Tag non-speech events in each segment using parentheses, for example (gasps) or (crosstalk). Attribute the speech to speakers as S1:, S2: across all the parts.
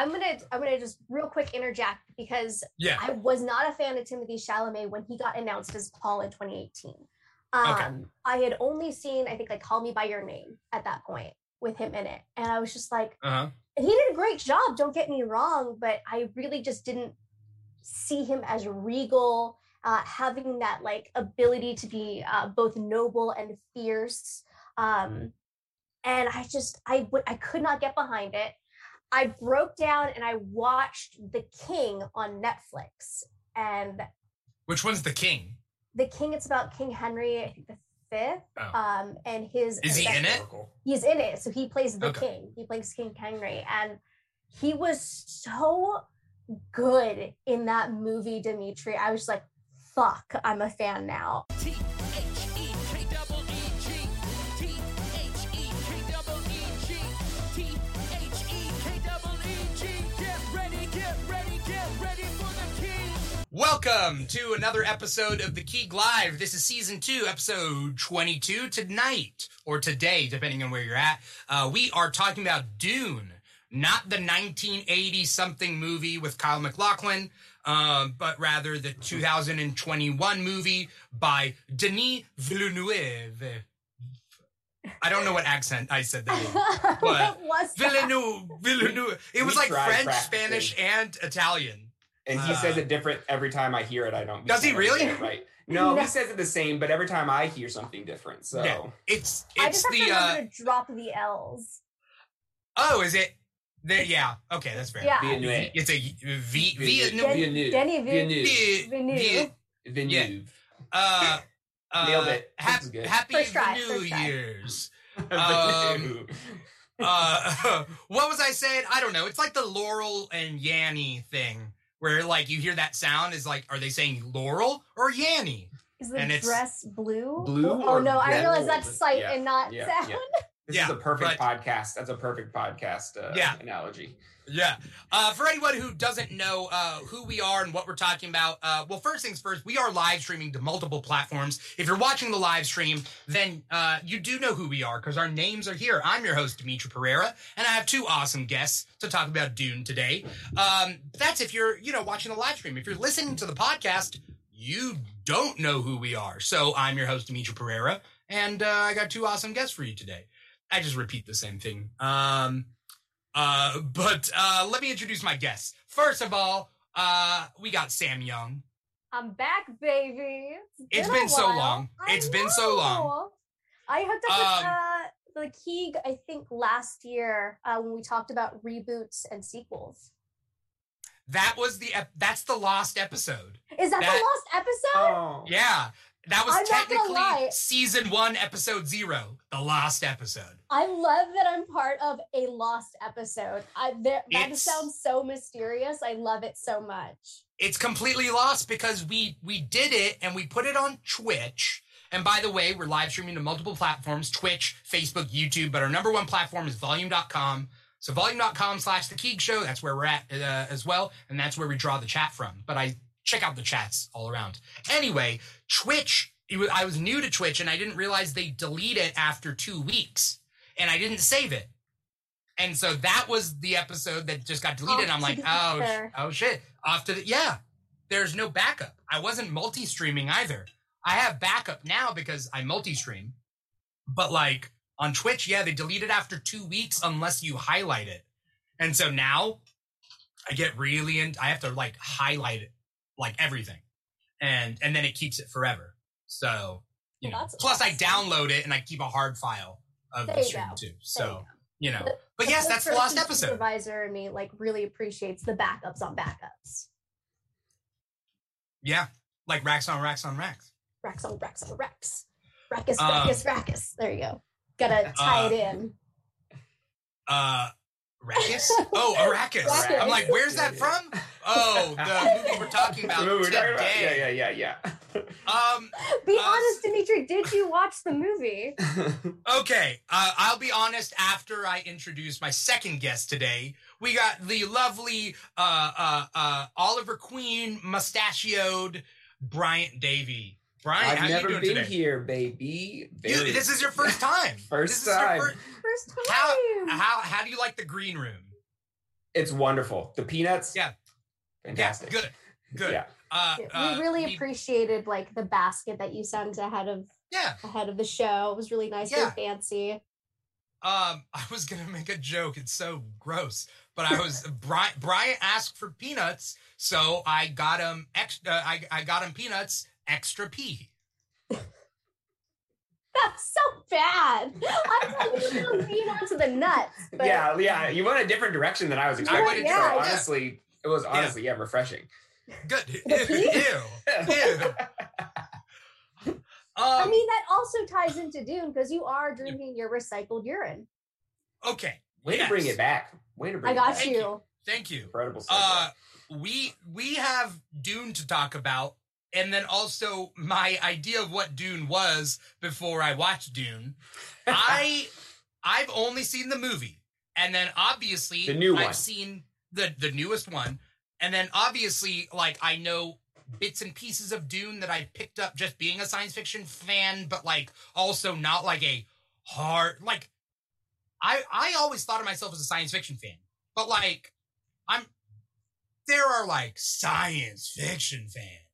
S1: I'm gonna I'm gonna just real quick interject because
S2: Yeah.
S1: I was not a fan of Timothée Chalamet when he got announced as Paul in 2018. Um, I had only seen I think like Call Me by Your Name at that point with him in it, and I was just like,
S2: Uh huh.
S1: and he did a great job. Don't get me wrong, but I really just didn't see him as regal, uh, having that like ability to be uh, both noble and fierce. Um, and I just I would I could not get behind it. I broke down and I watched The King on Netflix, and
S2: Which one's the king?
S1: The King it's about King Henry, I think the fifth,
S2: Oh.
S1: um, and his
S2: Is he in it?
S1: he's in it so he plays the
S2: Okay.
S1: king he plays king henry and he was so good in that movie dimithri i was like fuck i'm a fan now
S2: Welcome to another episode of the Keeg Live. This is season two, episode 22. Tonight, or today, depending on where you're at, uh, we are talking about Dune, not the 1980 something movie with Kyle MacLachlan, um, but rather the 2021 movie by Denis Villeneuve. I don't know what accent I said that (laughs) in.
S1: what was that?
S2: Villeneuve, Villeneuve. It was
S3: We
S2: like French,
S3: practicing.
S2: Spanish, and Italian.
S3: And he says
S2: Uh,
S3: it different every time I hear it. I don't.
S2: Does he really?
S3: it Right. No,
S1: No.
S3: he says it the same, but every time I hear something different. So
S2: Yeah. It's
S1: i
S2: it's
S1: just have
S2: the
S1: to
S2: uh
S1: to drop the l's
S2: oh is it there yeah okay that's fair
S1: yeah
S3: Villeneuve.
S2: it's a V
S3: Villeneuve. Villeneuve.
S1: Denny Vil-
S3: Villeneuve.
S1: Villeneuve.
S3: Villeneuve.
S2: uh (laughs) uh
S3: Nailed it. This
S2: hap-
S3: good.
S2: happy
S1: First try,
S2: New
S1: first try.
S2: Years (laughs)
S3: Villeneuve.
S2: uh (laughs) what was I saying I don't know it's like the Laurel and Yanny thing where like you hear that sound is like are they saying Laurel or Yanny
S1: is the
S2: And
S1: dress blue
S3: Blue
S1: oh
S3: or
S1: no i realize that's sight
S3: Yeah,
S1: and not
S3: yeah,
S1: sound
S3: yeah. This
S2: Yeah,
S3: is a perfect
S2: but-
S3: podcast. That's a perfect podcast uh,
S2: Yeah.
S3: analogy.
S2: Yeah. Uh, for anyone who doesn't know uh, who we are and what we're talking about, uh, well, first things first, we are live streaming to multiple platforms. If you're watching the live stream, then uh, you do know who we are because our names are here. I'm your host, Dimithri Perera, and I have two awesome guests to talk about Dune today. Um, that's if you're, you know, watching the live stream. If you're listening to the podcast, you don't know who we are. So I'm your host, Dimithri Perera, and uh, I got two awesome guests for you today. I just repeat the same thing. Um, uh, but uh, let me introduce my guests. First of all, uh, we got Sam Young.
S1: i'm back baby
S2: It's been so long.
S1: I
S2: It's been so long.
S1: I hooked up with
S2: Um,
S1: uh, the Keeg, I think last year uh, when we talked about reboots and sequels.
S2: That was the ep- that's the lost episode.
S1: Is that,
S2: That-
S1: the lost episode?
S3: Oh,
S2: Yeah, that was
S1: I'm not gonna lie.
S2: technically season one, episode zero, the lost episode.
S1: I love that I'm part of a lost episode. I that sounds so mysterious. I love it so much.
S2: It's completely lost because we we did it and we put it on Twitch. And by the way, we're live streaming to multiple platforms Twitch, Facebook, YouTube, but our number one platform is volume.com. So volume.com slash the Keeg Show, that's where we're at uh, as well. And that's where we draw the chat from. But I check out the chats all around. Anyway, Twitch, it was, I was new to Twitch and I didn't realize they delete it after two weeks. And I didn't save it. And so that was the episode that just got deleted. and I'm like, oh, sh- oh shit. Off to the, yeah there's no backup. I wasn't multi streaming either. I have backup now because I multi stream. But like on Twitch, yeah, they delete it after two weeks unless you highlight it. And so now I get really in, I have to like highlight it, like everything. And, and then it keeps it forever. So, you
S1: Well,
S2: know, plus I download it and I keep a hard file of
S1: There
S2: the
S1: you
S2: stream
S1: go.
S2: too.
S1: You
S2: So,
S1: go.
S2: you know,
S1: The-
S2: but yes, that's the
S1: last
S2: episode.
S1: Supervisor and me like really appreciates the backups on backups.
S2: Yeah. Like racks on racks on racks.
S1: Racks on racks on racks. Rackus,
S2: Um,
S1: rackus, rackus. There you go. Gotta tie
S2: uh,
S1: it in.
S2: Uh, Arrakis? Oh, Arrakis.
S1: Arrakis.
S2: I'm like, where's that from? Oh, the movie we're talking about
S3: We're talking
S2: today.
S3: about- yeah, yeah, yeah,
S2: Um,
S1: Be
S2: uh,
S1: honest, Dimithri, did you watch the movie? (laughs)
S2: okay, uh, I'll be honest. After I introduce my second guest today, we got the lovely uh, uh, uh, Oliver Queen mustachioed Bryant Davey. Brian,
S3: I've
S2: you
S3: never
S2: doing
S3: been
S2: today?
S3: here, baby.
S2: You- this is your first time. (laughs)
S3: First
S2: This is your
S3: time.
S2: fir-
S1: First time.
S2: how how how do you like the green room?
S3: It's wonderful. The peanuts.
S2: Yeah.
S3: Fantastic.
S2: Yeah, good, good.
S3: Yeah.
S2: Uh,
S1: we
S2: uh,
S1: really
S2: we-
S1: appreciated like the basket that you sent ahead of
S2: Yeah.
S1: ahead of the show. It was really nice,
S2: Yeah.
S1: very fancy.
S2: Um, (laughs) I was gonna make a joke. It's so gross, but I was (laughs) Brian. Brian asked for peanuts, so I got him extra. I I got him peanuts, extra P.
S1: That's so bad. (laughs) I thought you were peanuts to the nuts. But
S3: yeah, yeah. You went a different direction than I was expecting.
S2: went-
S3: so
S1: yeah, yeah.
S3: honestly, it was honestly yeah, refreshing.
S2: Good.
S1: The P?
S2: Ew. Ew. (laughs)
S1: I
S2: Um,
S1: mean that also ties into Dune because you are drinking your recycled urine.
S2: okay.
S3: Way to bring it back. Way to bring
S1: I got
S3: it back.
S2: Thank
S1: you.
S2: you. Thank you.
S3: Incredible. segue.
S2: Uh, we we have Dune to talk about, and then also my idea of what Dune was before I watched Dune. (laughs) I I've only seen the movie, and then obviously
S3: The new one.
S2: I've seen the the newest one, and then obviously like I know bits and pieces of Dune that I picked up just being a science fiction fan, but like also not like a hard like I I always thought of myself as a science fiction fan, but like I'm there are like science fiction fans.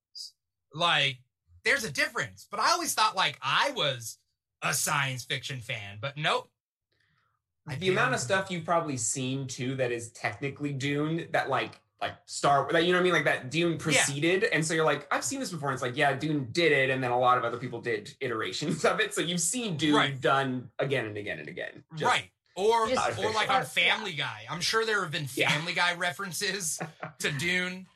S2: Like there's a difference, but I always thought like I was a science fiction fan, but nope.
S3: the amount of stuff you've probably seen too that is technically Dune that like like Star that you know what I mean like that Dune preceded and so you're like I've seen this before and it's like yeah Dune did it and then a lot of other people did iterations (laughs) of it so you've seen Dune
S2: Right.
S3: done again and again and again Just-
S2: right. Or or like (laughs) on
S1: Yeah.
S2: Family Guy. I'm sure there have been
S3: Yeah.
S2: Family Guy references (laughs) to Dune.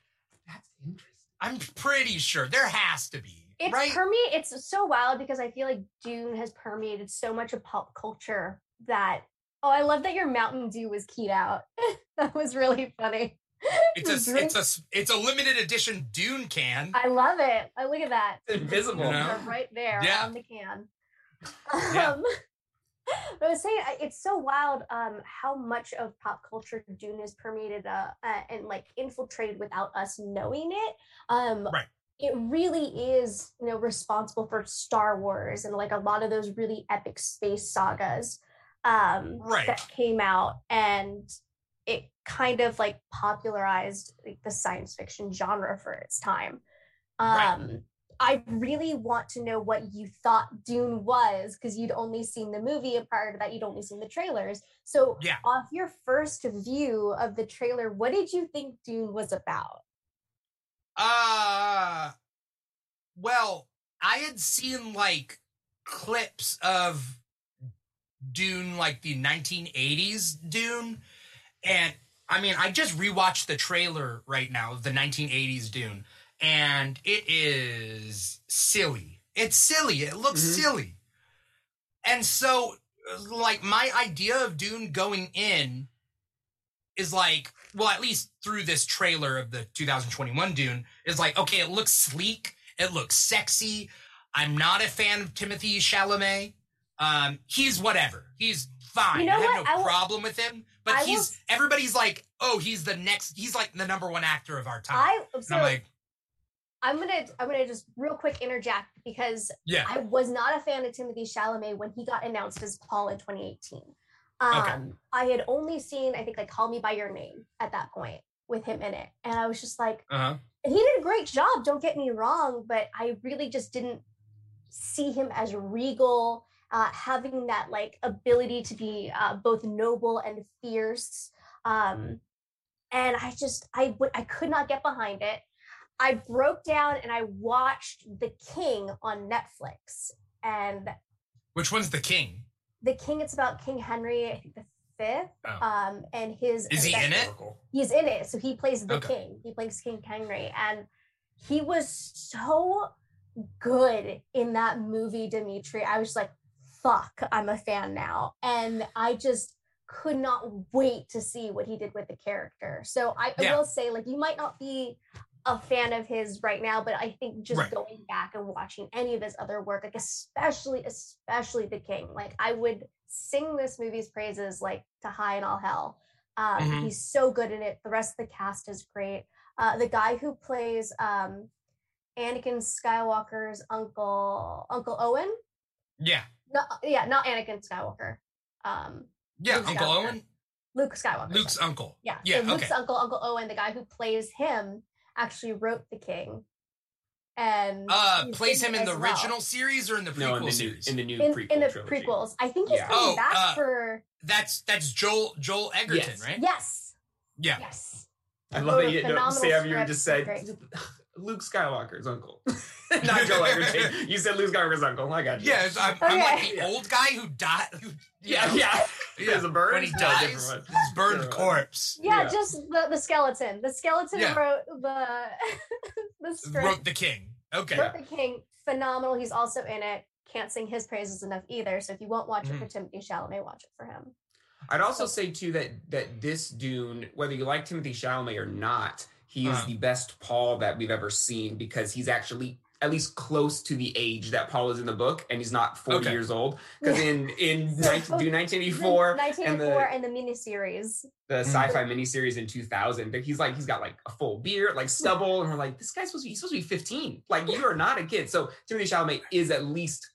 S3: That's interesting
S2: I'm pretty sure there has to be.
S1: It's
S2: right?
S1: permeate. It's so wild because I feel like Dune has permeated so much of pop culture that. Oh, I love that your Mountain Dew was keyed out. (laughs) that was really funny.
S2: it's a (laughs) it's a s- it's a limited edition Dune can.
S1: I love it. I look at that.
S3: it's invisible
S2: You know?
S1: Right there
S2: Yeah.
S1: on the can.
S2: Yeah.
S1: Um, (laughs) but I was saying it's so wild um, how much of pop culture Dune is permeated uh, uh, and like infiltrated without us knowing it. Um,
S2: Right.
S1: It really is, you know, responsible for Star Wars and like a lot of those really epic space sagas um,
S2: Right.
S1: that came out, and it kind of like popularized like, the science fiction genre for its time.
S2: Right.
S1: I really want to know what you thought Dune was because you'd only seen the movie, and prior to that, you'd only seen the trailers. So,
S2: Yeah.
S1: off your first view of the trailer, what did you think Dune was about?
S2: Uh well, I had seen like clips of Dune, like the 1980s Dune. And I mean, I just rewatched the trailer right now of the 1980s Dune, and it is silly. It's silly. It looks
S3: Mhm.
S2: silly. And so, like, my idea of Dune going in is like, well, at least through this trailer of the 2021 Dune, is like, okay, it looks sleek, it looks sexy. I'm not a fan of Timothée Chalamet. Um, he's whatever. He's fine.
S1: You know
S2: I have
S1: what?
S2: no
S1: I will-
S2: problem with him. But
S1: I
S2: he's
S1: s-
S2: everybody's like, oh, he's the next. He's like the number one actor of our time.
S1: I
S2: and I'm like,
S1: I'm gonna I'm gonna just real quick interject because
S2: yeah,
S1: I was not a fan of Timothée Chalamet when he got announced as Paul in 2018. Um,
S2: Okay.
S1: I had only seen, I think, like Call Me by Your Name at that point with him in it, and I was just like,
S2: uh huh,
S1: and he did a great job. Don't get me wrong, but I really just didn't see him as regal, uh, having that like ability to be uh, both noble and fierce. Um, and I just I would I could not get behind it. I broke down and I watched The King on Netflix, and
S2: which one's the king?
S1: The King. It's about King Henry, I think the fifth,
S2: Oh.
S1: um, and his.
S2: Is he in it?
S1: He's in it, so he plays the
S2: Okay.
S1: king. He plays King Henry, and he was so good in that movie, Dimithri. I was like, "Fuck, I'm a fan now," and I just could not wait to see what he did with the character. So I, I will say, like, you might not be a fan of his right now, but I think just
S2: Right.
S1: going back and watching any of his other work, like especially, especially The King, like I would sing this movie's praises like to high and all hell. Um,
S2: Mhm.
S1: He's so good in it. The rest of the cast is great. Uh, the guy who plays um, Anakin Skywalker's uncle, Uncle Owen.
S2: Yeah,
S1: No, yeah, not Anakin Skywalker. Um,
S2: yeah,
S1: Luke
S2: Uncle
S1: Skywalker.
S2: Owen.
S1: Luke Skywalker.
S2: Luke's uncle.
S1: Yeah.
S2: Yeah,
S1: So Luke's
S2: okay.
S1: uncle, Uncle Owen, the guy who plays him, actually wrote the king. And
S2: Uh,
S1: he's
S2: plays him in the
S1: well.
S2: original series or in the prequel
S3: No, in the new
S2: series?
S3: in the new
S1: in,
S3: prequel
S1: in the
S3: trilogy.
S1: prequels. I think he's
S3: Yeah.
S1: coming
S2: Oh,
S1: back
S2: uh,
S1: for
S2: that's that's Joel Joel Edgerton,
S3: Yes.
S2: right?
S1: yes,
S2: Yeah.
S1: yes.
S3: I love
S1: Wrote
S3: that
S1: a
S3: you know,
S1: phenomenal
S3: Sam. You
S1: script.
S3: just said
S1: Great. (laughs)
S3: Luke Skywalker's uncle, (laughs) not Joe Edgerton. (laughs) You said Luke Skywalker's uncle. I got you.
S2: Yeah, I'm, I'm like
S1: Okay.
S2: the old guy who died. Who,
S3: yeah,
S2: know,
S3: yeah. (laughs)
S2: yeah.
S3: There's a bird.
S2: When he
S3: No,
S2: dies,
S3: different
S2: his burned corpse.
S1: Yeah,
S3: Yeah.
S1: just the, the skeleton. The skeleton
S2: Yeah.
S1: wrote the the script.
S2: Wrote the king. Okay.
S1: Wrote the king. Phenomenal. He's also in it. Can't sing his praises enough either. So if you won't watch
S2: Mhm.
S1: it for Timothée Chalamet, watch it for him.
S3: I'd also say too that that this Dune, whether you like Timothée Chalamet or not, he is
S2: Uh-huh.
S3: the best Paul that we've ever seen because he's actually at least close to the age that Paul is in the book, and he's not forty
S2: Okay.
S3: years old. Because in in (laughs)
S1: So,
S3: 19,
S1: oh,
S3: 1984
S1: 1984 and the, miniseries.
S3: the
S2: Mm.
S3: sci-fi miniseries in 2000 but he's like he's got like a full beard like stubble and we're like this guy's supposed to be he's supposed to be 15 like you are not a kid so timothée chalamet is at least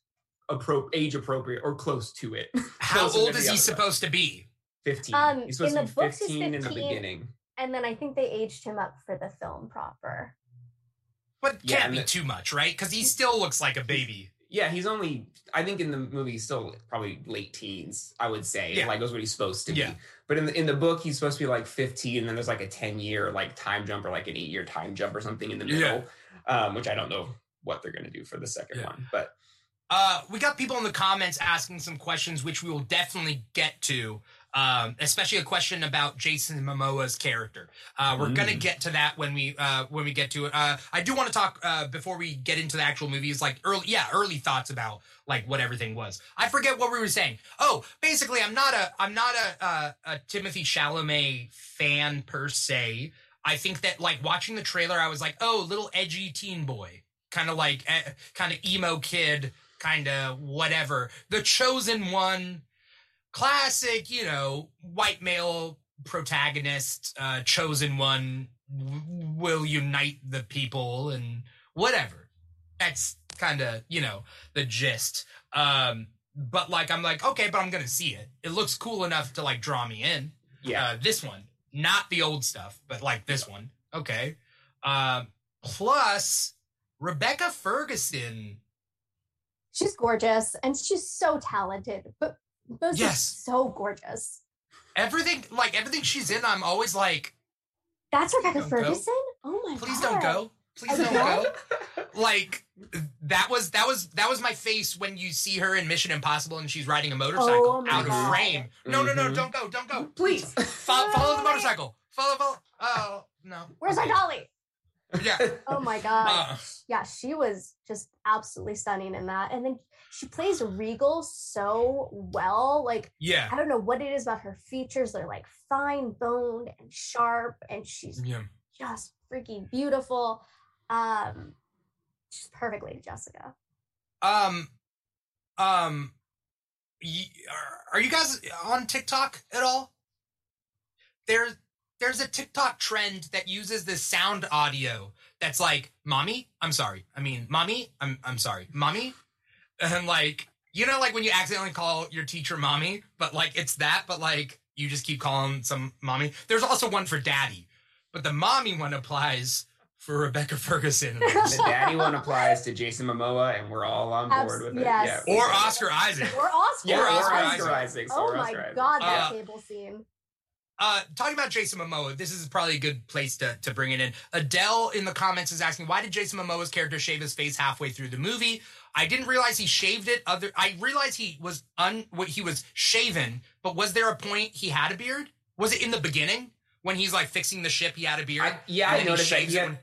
S3: appro- age appropriate or close to it
S2: How old is he supposed to be?
S3: 15
S1: Um,
S3: he's supposed
S1: in
S3: to be 15 in the beginning
S1: And then I think they aged him up for the film proper.
S2: But
S3: Yeah,
S2: can't be
S3: the-
S2: too much, right? Because he still looks like a baby.
S3: yeah he's only i think in the movie he's still probably late teens i would say
S2: Yeah.
S3: like that's what he's supposed to
S2: Yeah.
S3: be but in the, in the book he's supposed to be like 15 and then there's like a 10 year like time jump or like an 8 year time jump or something in the
S2: Yeah.
S3: middle um, which i don't know what they're going to do for the second
S2: Yeah.
S3: one but
S2: Uh, we got people in the comments asking some questions, which we will definitely get to. Um, especially a question about Jason Momoa's character. Uh, we're gonna
S3: Mm.
S2: get to that when we uh, when we get to it. Uh, I do want to talk uh, before we get into the actual movies, like early, yeah, early thoughts about like what everything was. I forget what we were saying. Oh, basically, I'm not a I'm not a uh, a Timothée Chalamet fan per se. I think that like watching the trailer, I was like, oh, little edgy teen boy, kind of like eh, kind of emo kid, kind of whatever. The chosen one, classic, you know, white male protagonist, uh, chosen one w- will unite the people and whatever. That's kind of you know the gist. Um, but like I'm like okay, but I'm gonna see it. It looks cool enough to like draw me in
S3: yeah
S2: uh, this one, not the old stuff, but like this one. Okay. Um, plus, Rebecca Ferguson.
S1: She's gorgeous and she's so talented, but most
S2: Yes.
S1: so gorgeous.
S2: Everything, like everything she's in, I'm always like,
S1: That's Rebecca
S2: Don't go.
S1: Ferguson? Oh my god.
S2: please
S1: god.
S2: don't go, please don't go. Like that was that was that was my face when you see her in Mission Impossible and she's riding a motorcycle
S1: Oh my
S2: out of frame. No, no, no,
S3: Mhm.
S2: don't go, don't go.
S3: please
S2: Follow, follow the motorcycle. Follow, follow. Oh no.
S1: Where's our dolly?
S2: Yeah.
S1: Oh my god.
S2: Uh,
S1: yeah, she was just absolutely stunning in that. And then she plays Regal so well. Like,
S2: yeah.
S1: I don't know what it is about her features. They're like fine boned and sharp, and she's
S2: Yeah.
S1: just freaking beautiful. Um, she's perfectly Jessica.
S2: Um, um, y- are, are you guys on TikTok at all? There's there's a TikTok trend that uses this sound audio that's like, "Mommy, I'm sorry. I mean, mommy, I'm I'm sorry, mommy," (laughs) and like, you know, like when you accidentally call your teacher mommy, but like it's that, but like you just keep calling some mommy. There's also one for daddy, but the mommy one applies for Rebecca (laughs) Ferguson.
S3: the daddy one applies to Jason Momoa, and we're all on board
S1: Abs-
S3: with it.
S1: yes.
S3: Yeah.
S2: or Oscar Isaac.
S1: Or Oscar.
S3: Yeah,
S2: Or
S3: or
S2: Oscar
S3: Oscar,
S2: Isaac.
S3: Isaacs.
S1: Oh
S3: or
S1: my
S3: Oscar Isaac.
S1: god, that
S2: Uh,
S1: table scene.
S2: Uh, talking about Jason Momoa, this is probably a good place to, to bring it in. Adele in the comments is asking, why did Jason Momoa's character shave his face halfway through the movie? I didn't realize he shaved it. Other, I realized he was un, what he was shaven, but was there a point he had a beard? Was it in the beginning when he's like fixing the ship? He had a beard.
S3: I, yeah, I
S2: then he
S3: noticed that he, had,
S2: when-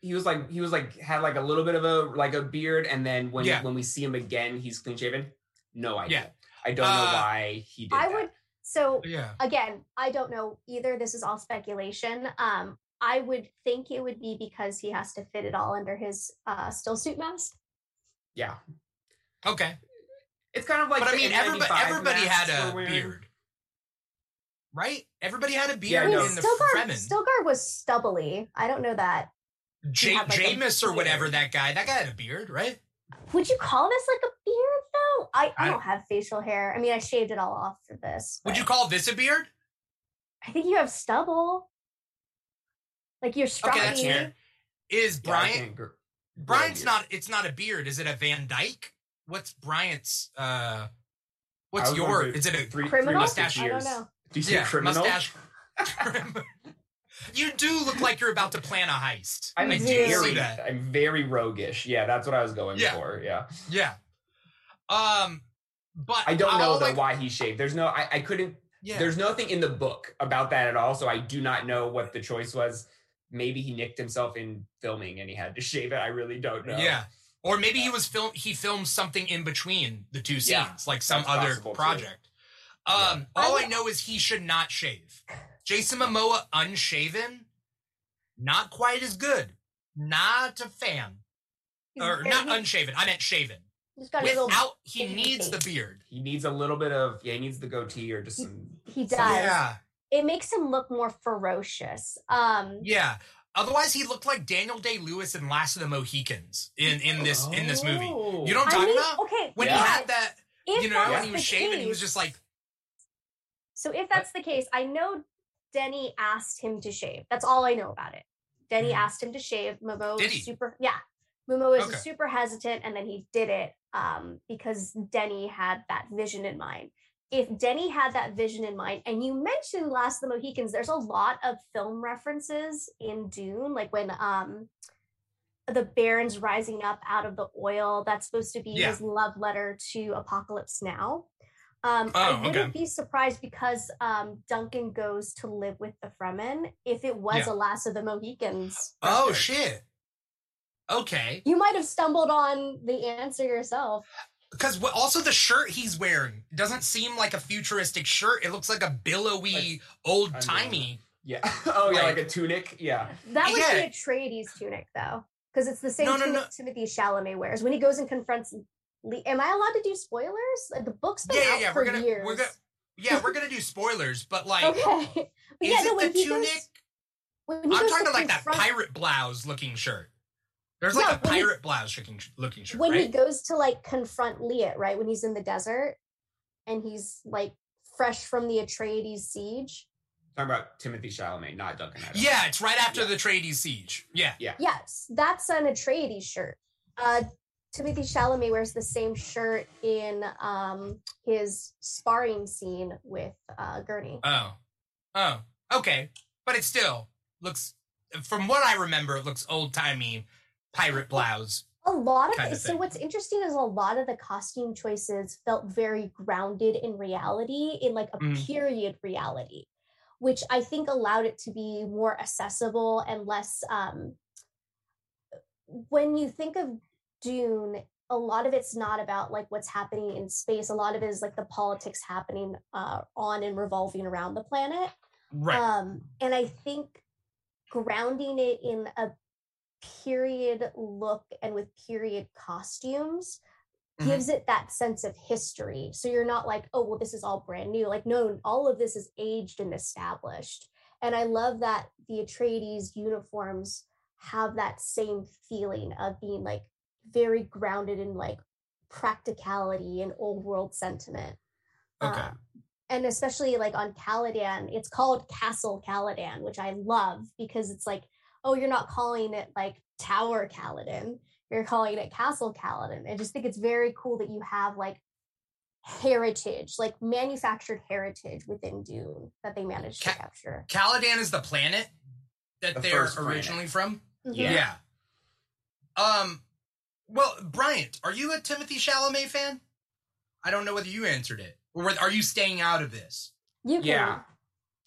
S3: he was like he was like had like a little bit of a like a beard, and then when
S2: Yeah.
S3: when we see him again, he's clean shaven. No idea.
S2: Yeah.
S3: I don't know
S2: Uh,
S3: why he did
S1: I
S3: that.
S1: would so
S2: yeah.
S1: again, I don't know either. This is all speculation. Um, I would think it would be because he has to fit it all under his uh still suit mask.
S3: Yeah,
S2: Okay.
S3: it's kind of like.
S2: but I mean, everybody, everybody had a beard. Right? Everybody had a
S3: Yeah,
S2: beard
S1: I mean,
S3: no.
S2: in the
S1: Stilgar,
S2: Fremen.
S1: Stilgar was stubbly. I don't know that.
S2: Ja-
S1: had, like,
S2: Jamis or whatever that guy. That guy had a beard, right?
S1: Would you call this like a beard though? I, I
S2: I-
S1: don't have facial hair. I mean, I shaved it all off for this.
S2: Would you call this a beard?
S1: I think you have stubble. Like you're
S2: Okay, that's
S1: scruffy.
S2: fair. Is
S3: Yeah, I
S2: Bryant
S3: can't gr- grow a
S2: Bryant's not it's not a beard. Is it a Van Dyke? What's Bryant's uh what's
S3: was
S2: your is it a
S3: three, three
S1: Criminal?
S3: mustache
S1: I don't
S3: years.
S1: know.
S3: Do you say
S2: yeah,
S3: criminal?
S2: mustache? (laughs) (laughs) you do look like you're about to plan a heist.
S3: I'm
S2: I do
S1: do.
S2: see
S3: very,
S2: that.
S3: I'm very roguish. Yeah, that's what I was going
S2: Yeah.
S3: for. Yeah,
S2: Yeah. Um but
S3: I don't know
S2: I'll,
S3: though
S2: like,
S3: why he shaved. There's no, I, I couldn't.
S2: yeah.
S3: There's nothing in the book about that at all. So I do not know what the choice was. Maybe he nicked himself in filming and he had to (laughs) shave it. I really don't know.
S2: Yeah. Or maybe he was film he filmed something in between the two scenes,
S3: Yeah,
S2: like some
S3: that's
S2: other
S3: possible, too.
S2: project. Um
S3: Yeah.
S2: all
S1: I-
S2: I know is he should not shave. Jason Momoa unshaven, not quite as good. Not a fan.
S1: He's
S2: Or
S1: very-
S2: not unshaven. I meant shaven.
S1: He's got a little.
S2: Without he
S1: baby
S2: needs the beard.
S3: He needs a little bit of yeah. He needs the goatee or just some.
S1: He does.
S2: Yeah.
S1: It makes him look more ferocious. Um,
S2: Yeah. Otherwise, he looked like Daniel Day Lewis in Last of the Mohicans in in this in this movie.
S3: Oh.
S2: You know what I'm
S1: I
S2: talking
S1: mean,
S2: about?
S1: okay,
S2: When
S3: Yeah.
S2: he had that,
S1: if
S2: you know, when he was
S1: the
S2: shaving, he was just like,
S1: So if that's the case, I know Denny asked him to shave. That's all I know about it. Denny
S2: Mhm.
S1: asked him to shave. Momo
S2: Did
S1: was
S2: he?
S1: super yeah. Momo was
S2: Okay.
S1: super hesitant and then he did it um, because Denny had that vision in mind. If Denny had that vision in mind, and you mentioned Last of the Mohicans, there's a lot of film references in Dune, like when um the Baron's rising up out of the oil. That's supposed to be
S2: Yeah.
S1: his love letter to Apocalypse Now. Um,
S2: Oh,
S1: I wouldn't be surprised because um, Duncan goes to live with the Fremen if it was
S2: Yeah.
S1: a Last of the Mohicans.
S2: oh
S1: reference.
S2: shit. Okay.
S1: You might have stumbled on the answer yourself.
S2: Because what, also the shirt he's wearing doesn't seem like a futuristic shirt. It looks like a billowy,
S3: Like,
S2: old timey.
S3: Yeah. (laughs) Oh yeah,
S2: Like-
S3: like a tunic. Yeah.
S1: That was
S2: Yeah.
S1: the Atreides tunic, though, because it's the same
S2: No, no,
S1: tunic
S2: no.
S1: Timothée Chalamet wears when he goes and confronts. Le- Am I allowed to do spoilers? The book's been
S2: Yeah, yeah,
S1: out
S2: yeah.
S1: for
S2: We're gonna,
S1: years.
S2: we're gonna, yeah, we're gonna do spoilers. But like,
S1: okay, (laughs) but yeah,
S2: is
S1: no,
S2: it
S1: when
S2: the
S1: he
S2: tunic?
S1: goes, when he
S2: I'm talking
S1: to
S2: like that pirate blouse looking shirt. There's like
S1: Yeah,
S2: a
S1: when he-
S2: pirate blouse looking looking shirt,
S1: when
S2: right?
S1: he goes to like confront Liet, right? When he's in the desert and he's like fresh from the Atreides siege.
S3: Talking about Timothée Chalamet, not Duncan Idaho.
S2: yeah, it's right after
S3: Yeah.
S2: the Atreides siege. Yeah, yeah.
S1: Yes, that's an Atreides shirt. Uh, Timothée Chalamet wears the same shirt in um, his sparring scene with uh, Gurney.
S2: Oh. Oh. Okay. But it still looks from what I remember, it looks old timey pirate blouse.
S1: A lot of
S2: kind of
S1: so what's interesting is a lot of the costume choices felt very grounded in reality, in like a
S2: Mm.
S1: period reality, which I think allowed it to be more accessible and less. Um, when you think of Dune, a lot of it's not about like what's happening in space. A lot of it is like the politics happening uh, on and revolving around the planet.
S2: Right.
S1: Um, and I think grounding it in a period look and with period costumes
S2: Mhm.
S1: gives it that sense of history. So you're not like, oh, well, this is all brand new. Like, no, all of this is aged and established. And I love that the Atreides uniforms have that same feeling of being like very grounded in like practicality and old world sentiment.
S2: Okay.
S1: Um, and especially like on Caladan, it's called Castle Caladan, which I love because it's like, oh, you're not calling it like Tower Caladan, you're calling it Castle Caladan. I just think it's very cool that you have like heritage, like manufactured heritage within Dune that they managed
S2: Ca-
S1: to capture.
S2: Caladan is the planet that
S3: The
S2: they're
S3: first planet.
S2: originally from.
S3: Yeah.
S2: Yeah. Um. Well, Bryant, are you a Timothée Chalamet fan? I don't know whether you answered it, or are you staying out of this?
S1: You can,
S3: Yeah.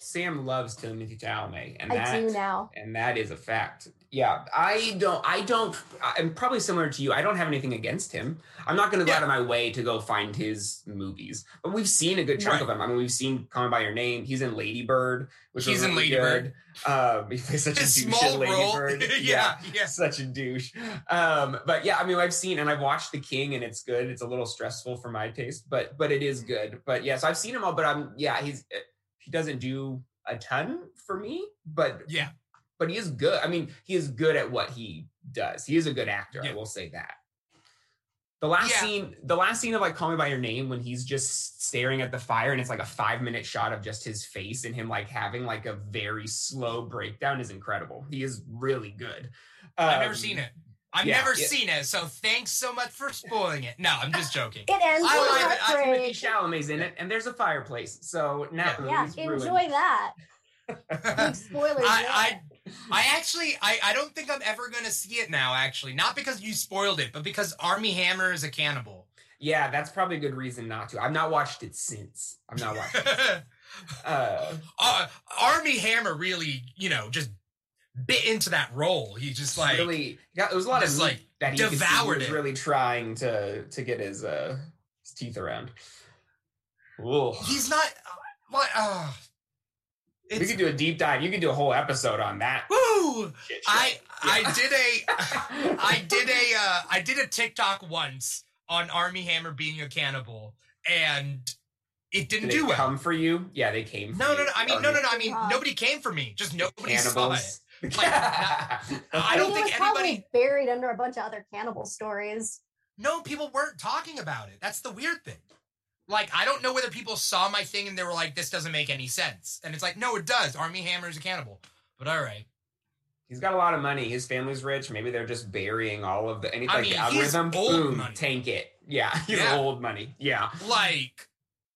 S3: Sam loves Timothée Chalamet, and
S1: I
S3: that
S1: do now.
S3: and that is a fact. Yeah, I don't. I don't. I'm probably similar to you. I don't have anything against him. I'm not going to go
S2: Yeah.
S3: out of my way to go find his movies, but we've seen a good chunk
S2: Right.
S3: of him. I mean, we've seen "Call Me by Your Name." He's in Lady Bird, which
S2: He's
S3: was
S2: in
S3: really
S2: Lady Bird.
S3: Um, (laughs) he plays such
S2: His
S3: a douche
S2: small
S3: in Lady
S2: role.
S3: Bird. (laughs)
S2: yeah. Yeah.
S3: such a douche. Um, but yeah, I mean, I've seen and I've watched The King, and it's good. It's a little stressful for my taste, but but it is good. But yes, I've seen him all. But I'm yeah, he's he doesn't do a ton for me, but
S2: Yeah.
S3: but he is good. I mean, he is good at what he does. He is a good actor. I will say that. The last
S2: Yeah.
S3: scene, the last scene of like Call Me by Your Name, when he's just staring at the fire, and it's like a five minute shot of just his face and him like having like a very slow breakdown, is incredible. He is really good.
S2: I've never
S3: Um,
S2: seen it. I've
S3: yeah,
S2: never
S3: it-
S2: seen it, so thanks so much for spoiling it. No, I'm just joking.
S1: It ends
S2: I
S1: with
S2: like it.
S3: I Timothy
S1: heartbreak.
S3: Chalamet's in it, and there's a fireplace. So now
S1: Yeah,
S3: it's ruined.
S1: enjoy that. Big spoilers. there.
S2: I, I I actually I, I don't think I'm ever gonna see it now, actually. Not because you spoiled it, but because Armie Hammer is a cannibal.
S3: Yeah, that's probably a good reason not to. I've not watched it since. I've not watched it. (laughs) Uh,
S2: uh, Armie Hammer really, you know, just bit into that role. He just like
S3: really, yeah, there was a lot of
S2: just,
S3: meat
S2: like,
S3: that he could see he
S2: devoured
S3: was
S2: it.
S3: really trying to to get his uh his teeth around. Ooh.
S2: he's not what uh,
S3: We could do a deep dive. You could do a whole episode on that.
S2: woo!
S3: shit show.
S2: I I did a I (laughs) did a uh, I did a TikTok once on Armie Hammer being a cannibal, and it
S3: Did
S2: didn't
S3: they
S2: do well.
S3: come for you? Yeah, they came. For
S2: No, no, no. I mean, no, no, no. I mean, nobody came for me. Just nobody saw it.
S3: Cannibals.
S2: Like, I (laughs)
S1: I
S2: don't
S1: mean,
S2: think
S1: it was probably
S2: anybody-
S1: buried under a bunch of other cannibal stories.
S2: No, people weren't talking about it. That's the weird thing. Like, I don't know whether people saw my thing and they were like, "This doesn't make any sense," and it's like, "No, it does." Armie Hammer is a cannibal. But all right.
S3: He's got a lot of money. His family's rich. Maybe they're just burying all of the anything
S2: I
S3: like
S2: mean,
S3: the
S2: he's
S3: algorithm.
S2: old
S3: boom,
S2: money.
S3: tank it. Yeah, (laughs) he's
S2: Yeah.
S3: old money. Yeah,
S2: Like,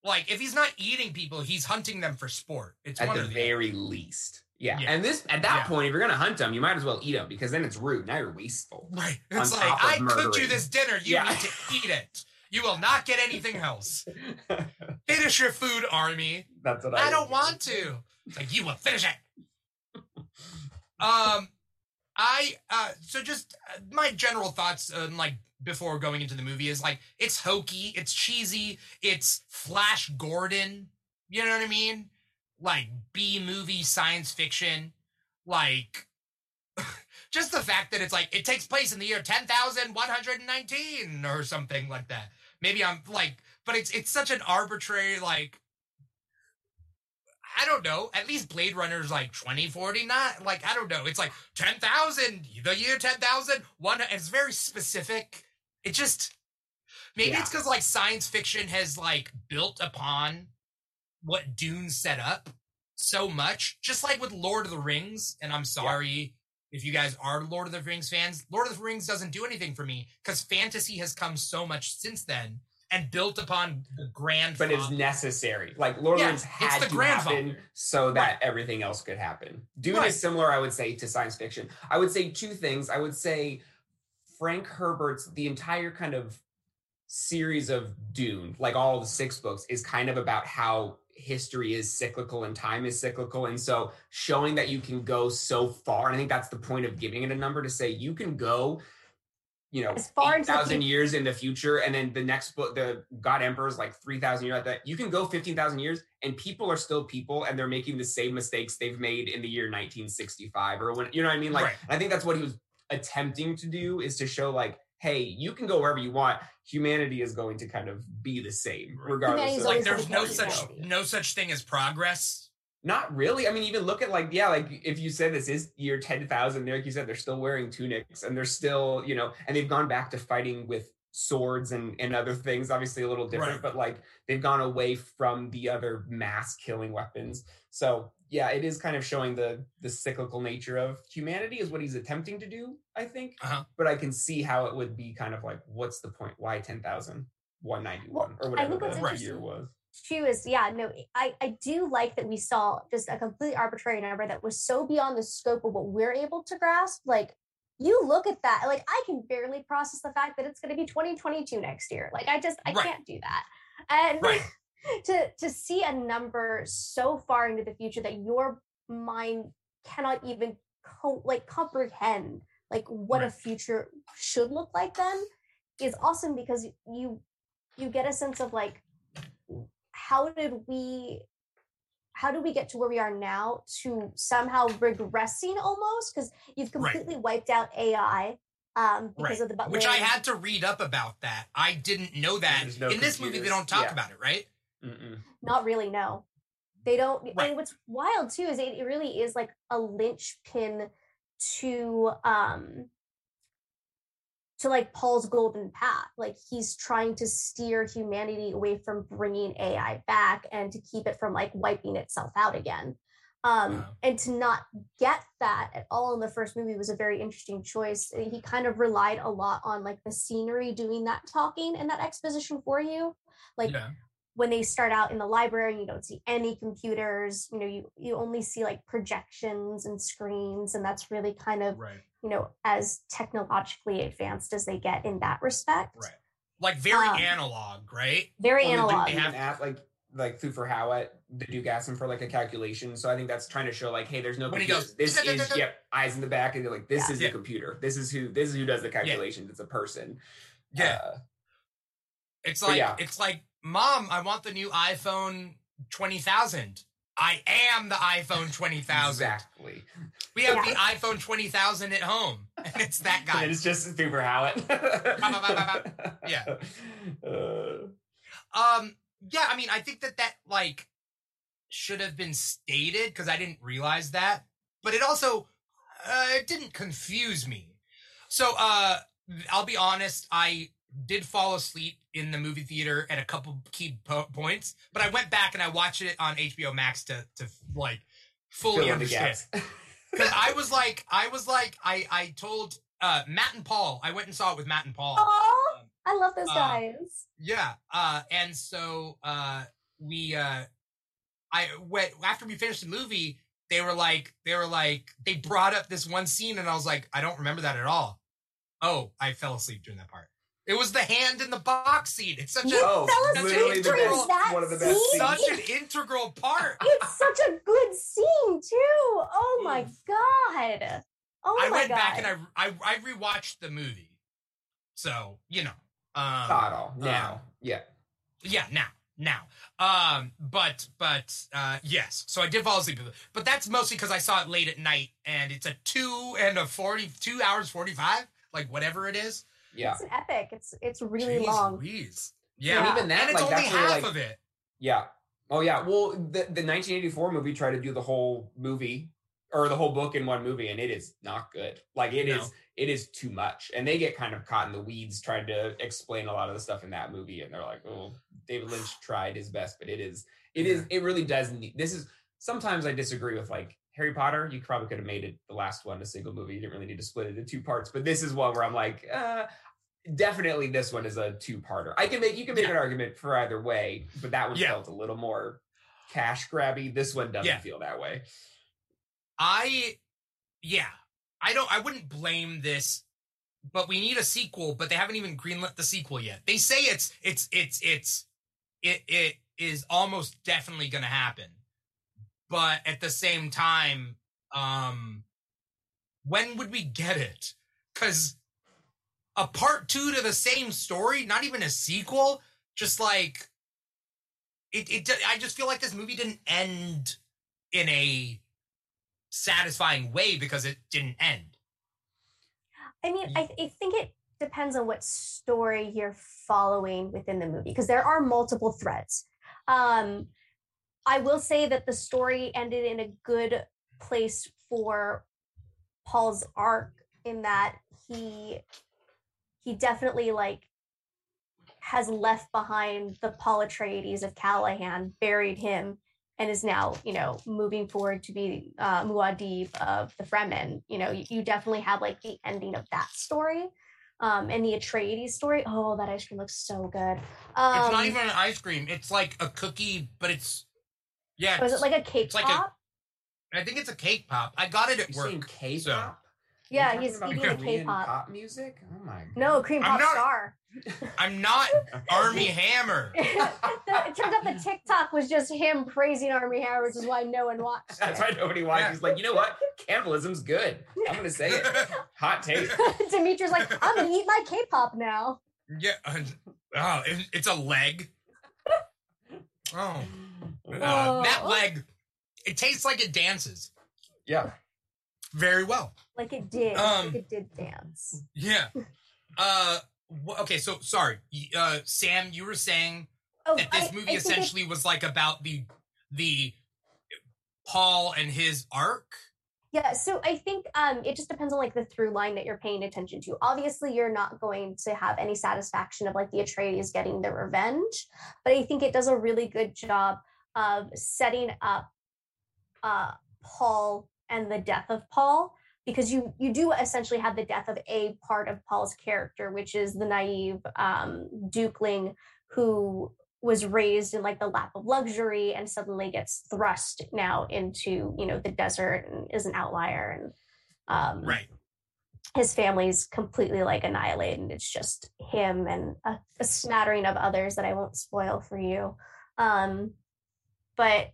S2: like if he's not eating people, he's hunting them for sport. It's
S3: at
S2: one
S3: the
S2: or the
S3: very least. Yeah.
S2: Yeah.
S3: and this at that
S2: Yeah.
S3: point, if you're gonna hunt them, you might as well eat them because then it's rude. Now you're wasteful.
S2: Right. It's like, I cooked you this dinner. You
S3: Yeah.
S2: need to eat it. You will not get anything else. (laughs) Finish your food, Armie.
S3: That's what I.
S2: I don't want to. It's like, you will finish it. um, I, uh, so just uh, my general thoughts, um, like, before going into the movie is like, it's hokey, it's cheesy, it's Flash Gordon. You know what I mean? Like, B movie science fiction. Like, (laughs) just the fact that it's like it takes place in the year 10,119 or something like that. Maybe I'm like, but it's it's such an arbitrary like I don't know. At least Blade Runner's like 2049. Like I don't know. It's like 10,000, the year 10,000, one it's very specific. It just maybe
S3: Yeah.
S2: it's cuz like science fiction has like built upon what Dune set up so much, just like with Lord of the Rings, and I'm sorry if you guys are Lord of the Rings fans, Lord of the Rings doesn't do anything for me because fantasy has come so much since then and built upon the grand.
S3: But it's necessary. Like Lord of
S2: Yeah,
S3: the Rings had
S2: the
S3: to happen so that everything else could happen. Dune
S2: Right.
S3: is similar, I would say, to science fiction. I would say two things. I would say Frank Herbert's the entire kind of series of Dune, like all the six books, is kind of about how history is cyclical and time is cyclical. And so showing that you can go so far, and I think that's the point of giving it a number to say you can go, you know,
S1: As far into the
S3: 8,000 years in the future. And then the next book, the God Emperor is like 3,000 years at that. You can go 15,000 years and people are still people and they're making the same mistakes they've made in the year 1965 or when, you know what I mean? Like,
S2: Right.
S3: I think that's what he was attempting to do is to show like, hey, you can go wherever you want. Humanity is going to kind of be the same, regardless of
S2: like there's no such
S1: humanity.
S2: no such thing as progress.
S3: not really. I mean, even look at like, yeah, like if you said this is year 10,000, like you said, they're still wearing tunics and they're still, you know, and they've gone back to fighting with swords and, and other things, obviously a little different,
S2: Right.
S3: but like they've gone away from the other mass killing weapons. So yeah, it is kind of showing the the cyclical nature of humanity is what he's attempting to do, I think.
S2: Uh-huh.
S3: But I can see how it would be kind of like, what's the point? Why 10,191
S1: Well,
S3: or
S1: I
S3: whatever
S1: think what's
S3: the
S1: interesting-
S3: year was?
S1: She was, yeah, no, I, I do like that we saw just a completely arbitrary number that was so beyond the scope of what we're able to grasp. Like, you look at that, like, I can barely process the fact that it's going to be 2022 next year. Like, I just, I
S2: Right.
S1: can't do that. And
S2: Right.
S1: To, to see a number so far into the future that your mind cannot even co- like comprehend like what a future should look like then is awesome because you you get a sense of like how did we how did we get to where we are now to somehow regressing almost because you've
S2: Right.
S1: completely wiped out ai um because
S2: Right.
S1: of the Butlerian-
S2: Which I had to read up about that. I didn't know that.
S3: No
S2: In this movie, they don't talk
S3: Yeah.
S2: about it, right?
S3: Mm-mm.
S1: not really no they don't
S2: Right.
S1: and what's wild too is it, it really is like a linchpin to um to like Paul's golden path. Like he's trying to steer humanity away from bringing AI back and to keep it from like wiping itself out again. Um, wow. And to not get that at all in the first movie was a very interesting choice. He kind of relied a lot on like the scenery doing that talking and that exposition for you. Like yeah. When they start out in the library, you don't see any computers. You know, you you only see like projections and screens, and that's really kind of right. you know as technologically advanced as they get in that respect.
S2: Right. Like very um, analog, right?
S1: Very well, analog.
S3: They have like like Thufir Hawat, the Duke asked him for like a calculation. So I think that's trying to show like, hey, there's no
S2: when computer.
S3: Goes, this is yep, eyes in the back, and they're like this yeah. is yeah. the computer. This is who this is who does the calculations. Yeah. It's a person.
S2: Yeah. Uh, it's like yeah. it's like, mom, I want the new iPhone twenty thousand. I am the iPhone (laughs) twenty thousand.
S3: Exactly.
S2: We have the iPhone twenty thousand at home, (laughs) and it's that guy.
S3: it's just Thufir Hawat.
S2: yeah. (laughs) Uh, um yeah, I mean, I think that that like should have been stated because I didn't realize that, but it also uh, it didn't confuse me. So uh, I'll be honest, I did fall asleep in the movie theater at a couple key po- points, but I went back and I watched it on HBO Max to to like fully Fill understand. Because (laughs) I was like, I was like, I I told uh, Matt and Paul. I went and saw it with Matt and Paul.
S1: Aww. I love those uh, guys. Uh,
S2: yeah. Uh, and so uh, we, uh, I went after we finished the movie. They were like, they were like, they brought up this one scene, and I was like, I don't remember that at all. Oh, I fell asleep during that part. It was the hand in the box scene. It's such a
S1: oh, fell asleep during that one of the best
S2: scene? Such an integral part.
S1: It's such a good scene too. Oh my god. Oh
S2: I
S1: my
S2: went
S1: god.
S2: back and I, I I rewatched the movie. So you know, um,
S3: now. Um, yeah.
S2: Yeah. Now. Now. Um. But but uh. Yes. So I did fall asleep. But that's mostly because I saw it late at night, and it's a two and a forty two hours forty five, like whatever it is.
S1: Yeah. It's an epic. It's it's really Jeez long.
S2: Louise. Yeah. And even that, and it's like, only half like, of it.
S3: Yeah. Oh yeah. Well, the the 1984 movie tried to do the whole movie or the whole book in one movie, and it is not good. Like it no. is it is too much. And they get kind of caught in the weeds trying to explain a lot of the stuff in that movie. And they're like, oh, David Lynch (sighs) tried his best, but it is, it is, it really does need, this is, sometimes I disagree with like Harry Potter. You probably could have made it the last one a single movie. You didn't really need to split it into two parts, but this is one where I'm like, uh, definitely this one is a two-parter. I can make, you can make yeah. an argument for either way, but that one yeah. felt a little more cash grabby. This one doesn't yeah. feel that way.
S2: I, yeah, I don't. I wouldn't blame this, but we need a sequel. But they haven't even greenlit the sequel yet. They say it's it's it's it's it it is almost definitely going to happen. But at the same time, um, when would we get it? Because a part two to the same story, not even a sequel, just like it. It. I just feel like this movie didn't end in a satisfying way because it didn't end.
S1: I mean, I, I think it depends on what story you're following within the movie because there are multiple threads. Um, I will say that the story ended in a good place for Paul's arc in that he he definitely like has left behind the Paul Atreides of Caladan, buried him, and is now, you know, moving forward to be uh, Muad'Dib of the Fremen. You know, you, you, definitely have like the ending of that story. Um, and the Atreides story. Oh, that ice cream looks so good. Um,
S2: it's not um, even an ice cream. It's like a cookie, but it's yeah.
S1: Was it like a cake pop? Like
S2: a, I think it's a cake pop. I got it at
S3: You're
S2: work.
S3: Cake so. pop.
S1: Yeah, he's eating a K-pop.
S3: pop music. Oh my! God.
S1: No, cream pop not, star. (laughs)
S2: I'm not (laughs) Armie Hammer. (laughs)
S1: it turns out the TikTok was just him praising Armie Hammer, which is why no one watched.
S3: That's why nobody watched. Yeah. He's like, you know what? Cannibalism's good. I'm gonna say it. Hot take.
S1: Demetrius like, I'm gonna eat my K-pop now.
S2: Yeah. Oh, it's a leg. Oh, uh, that leg. It tastes like it dances.
S3: Yeah
S2: very well.
S1: Like it did. Um, like it did dance.
S2: Yeah. uh. Okay. So sorry, uh, Sam. You were saying oh, that this I, movie I essentially was like about the the Paul and his arc.
S1: Yeah, so I think um, it just depends on like the through line that you're paying attention to. Obviously, you're not going to have any satisfaction of like the Atreides getting their revenge, but I think it does a really good job of setting up uh, Paul and the death of Paul because you you do essentially have the death of a part of Paul's character, which is the naive um, Dukeling who was raised in like the lap of luxury and suddenly gets thrust now into you know the desert and is an outlier and um,
S2: right.
S1: his family's completely like annihilated and it's just him and a, a smattering of others that i won't spoil for you. Um, but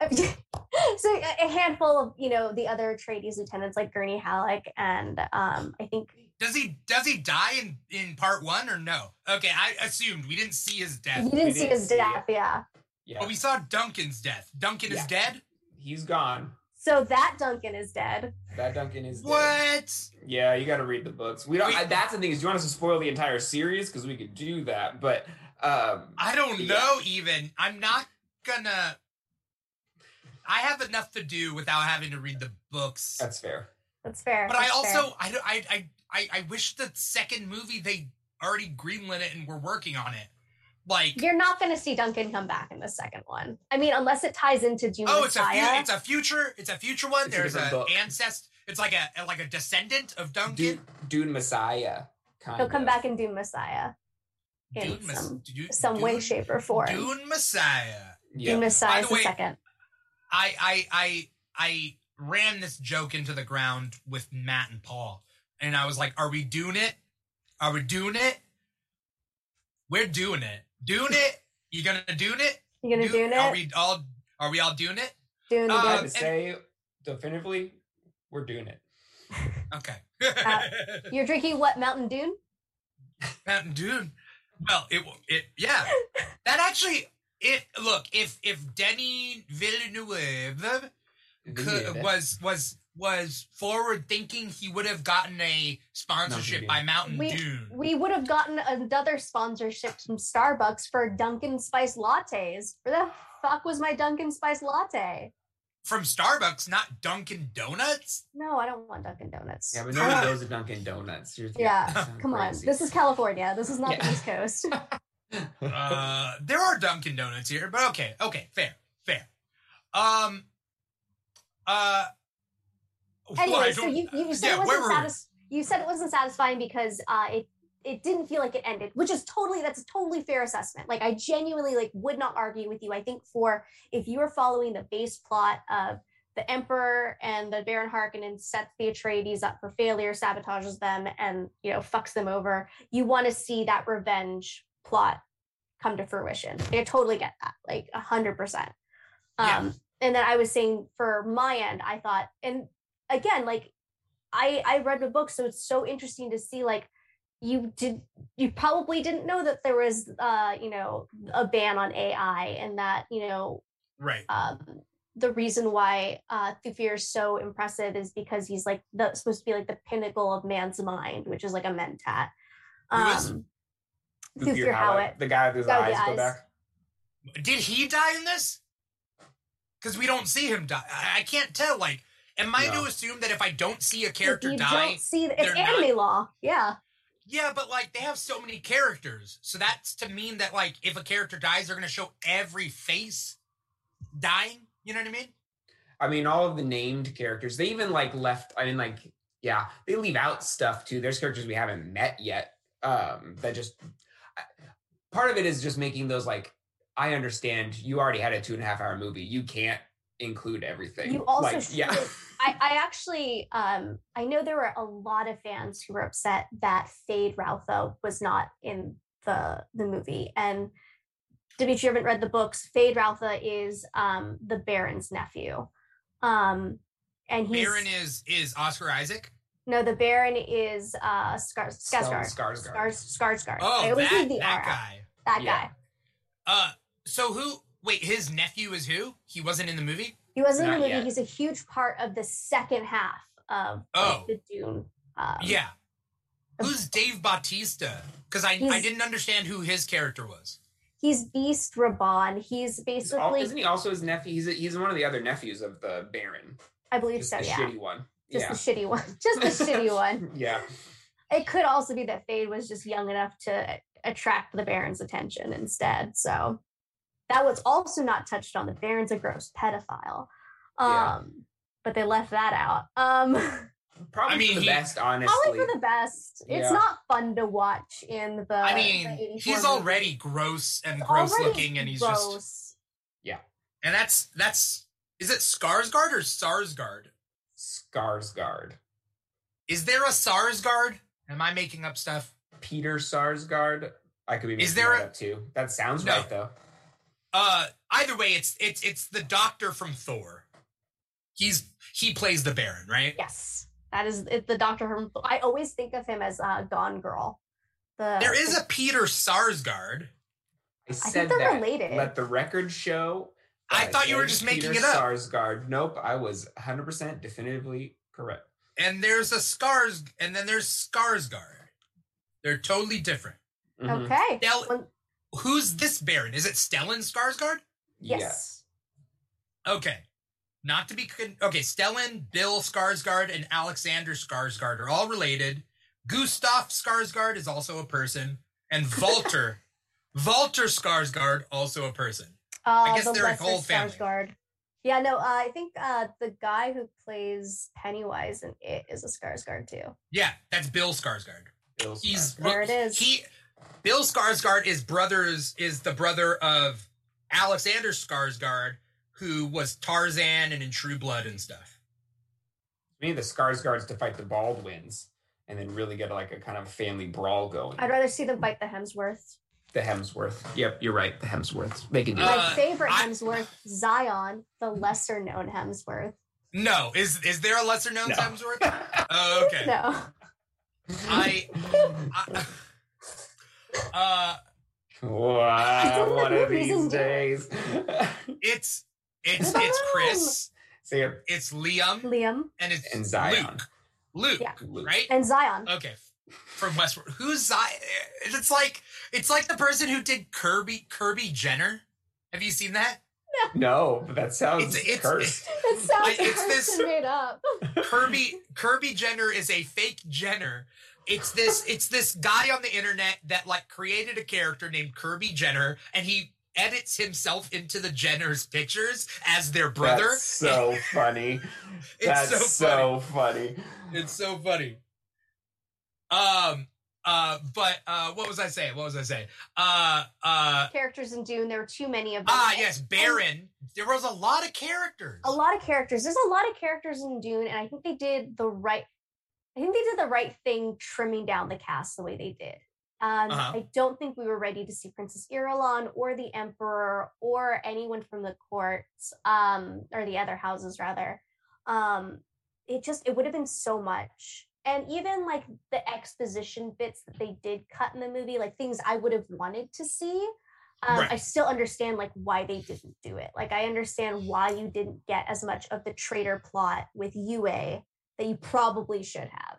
S1: (laughs) so a handful of you know the other Atreides lieutenants like Gurney Halleck and um, I think
S2: does he does he die in in part one or no? Okay, I assumed we didn't see his death.
S1: You didn't, didn't see his see death, it. yeah.
S3: Yeah.
S2: But we saw Duncan's death. Duncan yeah. is dead.
S3: He's gone.
S1: So that Duncan is dead.
S3: That Duncan is
S2: what?
S3: Dead. Yeah, you got to read the books. We don't. I, that's the thing is, do you want us to spoil the entire series? Because we could do that, but um
S2: I don't yeah. know. Even I'm not gonna. I have enough to do without having to read the books.
S3: That's fair.
S1: That's fair.
S2: But
S1: That's
S2: I also. I, I I I, I wish the second movie they already greenlit it and were working on it. Like
S1: you're not going to see Duncan come back in the second one. I mean, unless it ties into Dune.
S2: Oh,
S1: it's a
S2: fu- it's a future it's a future one. It's There's an ancestor. It's like a like a descendant of Duncan.
S3: Dune, Dune Messiah.
S1: He'll come back in Dune Messiah. In Dune some, Dune, some way, shape, or form.
S2: Dune Messiah.
S1: Yeah. Dune Messiah is the, way, second.
S2: I I I I ran this joke into the ground with Matt and Paul and I was like, "Are we doing it? Are we doing it? We're doing it. Doing it. You gonna doing it?
S1: You gonna do, doing it?
S2: Are we all? Are we all doing it?
S1: Doing it. Um,
S3: to say definitively, we're doing it. (laughs)
S2: Okay.
S1: uh, (laughs) you're drinking what? Mountain Dune.
S2: Mountain Dune. Well, it it yeah. (laughs) that actually it look if if Denis Villeneuve could, was was was forward thinking, he would have gotten a sponsorship by Mountain
S1: we,
S2: Dune.
S1: We would have gotten another sponsorship from Starbucks for Dunkin' Spice lattes. Where the fuck was my Dunkin' Spice latte?
S2: From Starbucks, not Dunkin' Donuts?
S1: No, I don't want Dunkin' Donuts.
S3: Yeah, but nobody knows a Dunkin' Donuts.
S1: You're, yeah, (laughs) come crazy. on. This is California. This is not yeah. the East Coast. (laughs)
S2: uh, there are Dunkin' Donuts here, but okay, okay, fair, fair. Um, uh,
S1: anyway, so you, you said yeah, it wasn't satis- you said it wasn't satisfying because uh, it it didn't feel like it ended, which is totally that's a totally fair assessment. Like I genuinely like would not argue with you. I think for if you are following the base plot of the Emperor and the Baron Harkonnen sets the Atreides up for failure, sabotages them, and you know fucks them over. You want to see that revenge plot come to fruition. I totally get that, like a hundred percent. Um, and then I was saying for my end, I thought, and again like i i read the book so it's so interesting to see like you did you probably didn't know that there was uh you know a ban on ai and that you know
S2: right
S1: um the reason why uh Thufir is so impressive is because he's like the, supposed to be like the pinnacle of man's mind, which is like a mentat. Um,
S3: Thufir Hawat, the guy whose eyes, eyes go back.
S2: Did he die in this? Because we don't see him die. I, I can't tell. Like Am I no. to assume that if I don't see a character
S1: you
S2: die,
S1: don't see the, it's anime not, law? Yeah.
S2: Yeah, but like they have so many characters, so that's to mean that like if a character dies, they're gonna show every face dying. You know what I mean?
S3: I mean, all of the named characters. They even like left. I mean, like yeah, they leave out stuff too. There's characters we haven't met yet. Um, that just part of it is just making those like I understand you already had a two and a half hour movie. You can't include everything.
S1: You also like, yeah. I, I actually um I know there were a lot of fans who were upset that Feyd-Rautha was not in the the movie. And Dimithri, you haven't read the books. Feyd-Rautha is um the Baron's nephew. Um and he's
S2: Baron is is Oscar Isaac?
S1: No, the Baron is uh Skar-
S3: Skarsgård. Skarsgård.
S1: Skarsgård.
S2: Oh, that, that guy.
S1: That yeah. guy.
S2: Uh so who Wait, his nephew is who? He wasn't in the movie.
S1: He wasn't Not in the movie. Yet. He's a huge part of the second half of
S2: oh.
S1: the Dune. Um,
S2: yeah. Who's Dave Bautista? Because I I didn't understand who his character was.
S1: He's Beast Rabban. He's basically.
S3: Isn't he also his nephew? He's a, he's one of the other nephews of the Baron.
S1: I believe
S3: Just
S1: so.
S3: the
S1: Yeah,
S3: shitty one.
S1: Just
S3: yeah.
S1: the shitty one. (laughs) Just the shitty (laughs) one.
S3: yeah.
S1: It could also be that Feyd was just young enough to attract the Baron's attention instead. So that was also not touched on. The Baron's a gross pedophile. Um,
S3: Yeah.
S1: but they left that out. Um,
S3: Probably
S2: I mean,
S3: for the
S2: he-
S3: best, honestly.
S1: probably for the best. It's
S3: Yeah.
S1: not fun to watch in the.
S2: I mean,
S1: 84
S2: he's
S1: movie.
S2: already gross and
S1: It's
S2: gross looking, and he's just
S1: Yeah,
S2: and that's that's is it Skarsgård or Sarsgaard?
S3: Skarsgård.
S2: Is there a Sarsgaard? Am I making up stuff?
S3: Peter Sarsgaard. I could be making
S2: Is there
S3: that
S2: a-
S3: up too. That sounds
S2: No.
S3: right though.
S2: Uh, either way, it's it's it's the Doctor from Thor. He's he plays the Baron, right?
S1: Yes, that is it, the Doctor. From, I always think of him as uh, Gone Girl. The
S2: There is a Peter Sarsgaard.
S3: I
S1: think
S3: said
S1: they're
S3: that.
S1: related.
S3: Let the record show. That
S2: I thought you were just
S3: Peter
S2: making it up.
S3: Sarsgaard. Nope, I was 100% definitively correct.
S2: and there's a Scars, and then there's Skarsgård. They're totally different.
S3: Mhm.
S1: okay.
S2: Stel-
S1: Well,
S2: who's this Baron? Is it Stellan Skarsgård?
S1: yes.
S2: Okay. Not to be con- okay. Stellan, Bill Skarsgård, and Alexander Skarsgård are all related. Gustav Skarsgård is also a person, and Walter, (laughs) Walter Skarsgård also a person.
S1: Uh,
S2: guess
S1: the
S2: they're a
S1: Lesser
S2: whole family.
S1: Yeah, no, uh, I think uh, the guy who plays Pennywise in it is a Skarsgård too.
S2: Yeah, that's Bill Skarsgård.
S3: Bill
S2: He's
S3: Skarsgård.
S1: There it is.
S2: He Bill Skarsgård is brothers is the brother of Alexander Skarsgård, who was Tarzan and in True Blood and stuff.
S3: We need the Skarsgårds to fight the Baldwins and then really get like a kind of family brawl going.
S1: I'd rather see them fight the Hemsworths.
S3: The Hemsworth. Yep, you're right. The Hemsworths. They can do
S2: Uh,
S3: it.
S1: My favorite
S2: I-
S1: Hemsworth, Zion, the lesser known Hemsworth.
S2: No, is is there a lesser known
S3: No.
S2: Hemsworth? (laughs) Oh, okay.
S1: No.
S2: I, I uh
S3: wow, one of these days.
S2: it's it's it's Chris,
S3: See ya.
S2: it's Liam,
S1: Liam
S2: and it's
S3: And Zion.
S2: Luke. Luke,
S1: Yeah.
S2: right?
S1: and Zion.
S2: Okay. From Westworld. Who's Zion? It's like it's like the person who did Kirby Kirby Jenner. Have you seen that?
S3: No, No, but that sounds
S2: It's it's
S3: cursed. (laughs)
S1: It sounds
S2: I- it's
S1: like
S2: this-
S1: made up.
S2: Kirby Kirby Jenner is a fake Jenner. It's this it's this guy on the internet that like created a character named Kirby Jenner and he edits himself into the Jenner's pictures as their brother.
S3: That's so (laughs) funny.
S2: It's
S3: That's
S2: so
S3: so funny.
S2: It's so funny. Um uh but uh what was I saying? What was I saying? Uh uh
S1: Characters in Dune, there were too many of them.
S2: ah
S1: And-
S2: yes, Baron. There was a lot of characters.
S1: a lot of characters. There's a lot of characters in Dune, and I think they did the right. I think they did the right thing trimming down the cast the way they did. Um,
S2: Uh-huh.
S1: I don't think we were ready to see Princess Irulan or the Emperor or anyone from the courts, um, or the other houses rather. Um, it just it would have been so much, and even like the exposition bits that they did cut in the movie, like things I would have wanted to see. Um,
S2: Right.
S1: I still understand like why they didn't do it. Like I understand why you didn't get as much of the traitor plot with Yueh that you probably should have.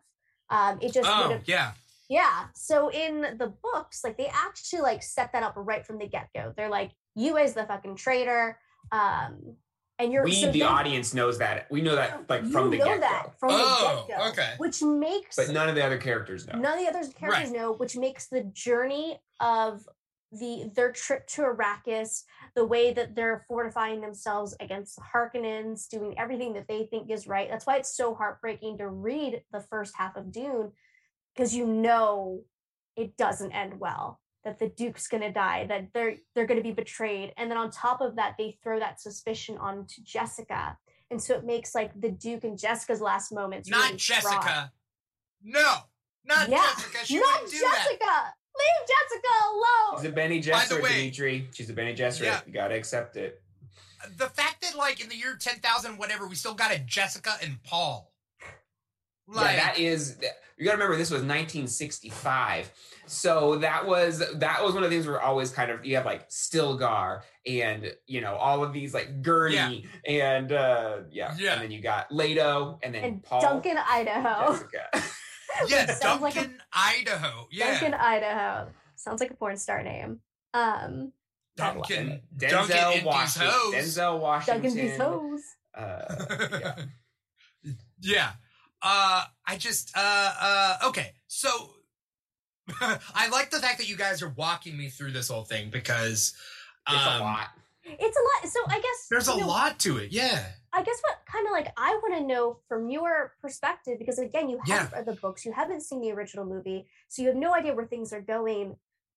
S1: Um, it just
S2: Oh yeah.
S1: yeah. So in the books, like they actually like set that up right from the get go. They're like, Yueh is the fucking traitor. Um, and you're
S3: We,
S1: so
S3: the
S1: then-
S3: audience, knows that. We know that like from the get go.
S1: from
S2: Oh,
S1: the get go.
S2: okay.
S1: Which makes
S3: But none of the other characters know.
S1: none of the other characters know, which makes the journey of the their trip to Arrakis, the way that they're fortifying themselves against the Harkonnens, doing everything that they think is right. That's why it's so heartbreaking to read the first half of Dune, because you know it doesn't end well. That the Duke's gonna die, that they're they're gonna be betrayed, and then on top of that, they throw that suspicion onto Jessica, and so it makes like the Duke and Jessica's last moments
S2: Not
S1: really fraught.
S2: Jessica. No. Not
S1: Yeah,
S2: Jessica. She
S1: Not
S2: wouldn't do
S1: Jessica.
S2: that.
S1: Leave Jessica alone.
S3: She's a Bene
S2: By the way-
S3: Dimithri. She's a Bene Gesserit.
S2: Yeah.
S3: You gotta accept it.
S2: The fact that like in the year 10,000 whatever we still got a Jessica and Paul. Like
S3: yeah, that is. You gotta remember this was 1965, so that was that was one of the things where always kind of you have like Stilgar and you know all of these like Gurney and uh yeah,
S2: Yeah.
S3: and then you got Leto and then
S1: and
S3: Paul
S1: Duncan, Idaho.
S3: Jessica. (laughs)
S2: yeah,
S1: Sounds like a-
S2: Idaho. Yeah.
S1: Duncan, Idaho. Sounds like a porn star name. Um,
S2: Duncan,
S3: Denzel
S2: Duncan
S3: Washington.
S2: hoes.
S3: Denzel Washington.
S1: Duncan these hoes.
S3: Uh, yeah. (laughs)
S2: Yeah. Uh, I just uh uh okay. So (laughs) I like the fact that you guys are walking me through this whole thing because
S3: It's a
S2: um,
S3: lot.
S1: It's a lot. So I guess
S2: There's a
S1: know,
S2: lot to it. Yeah.
S1: I guess what kind of like I want to know from your perspective because again, you haven't read the books, you haven't seen the original movie, so you have no idea where things are going.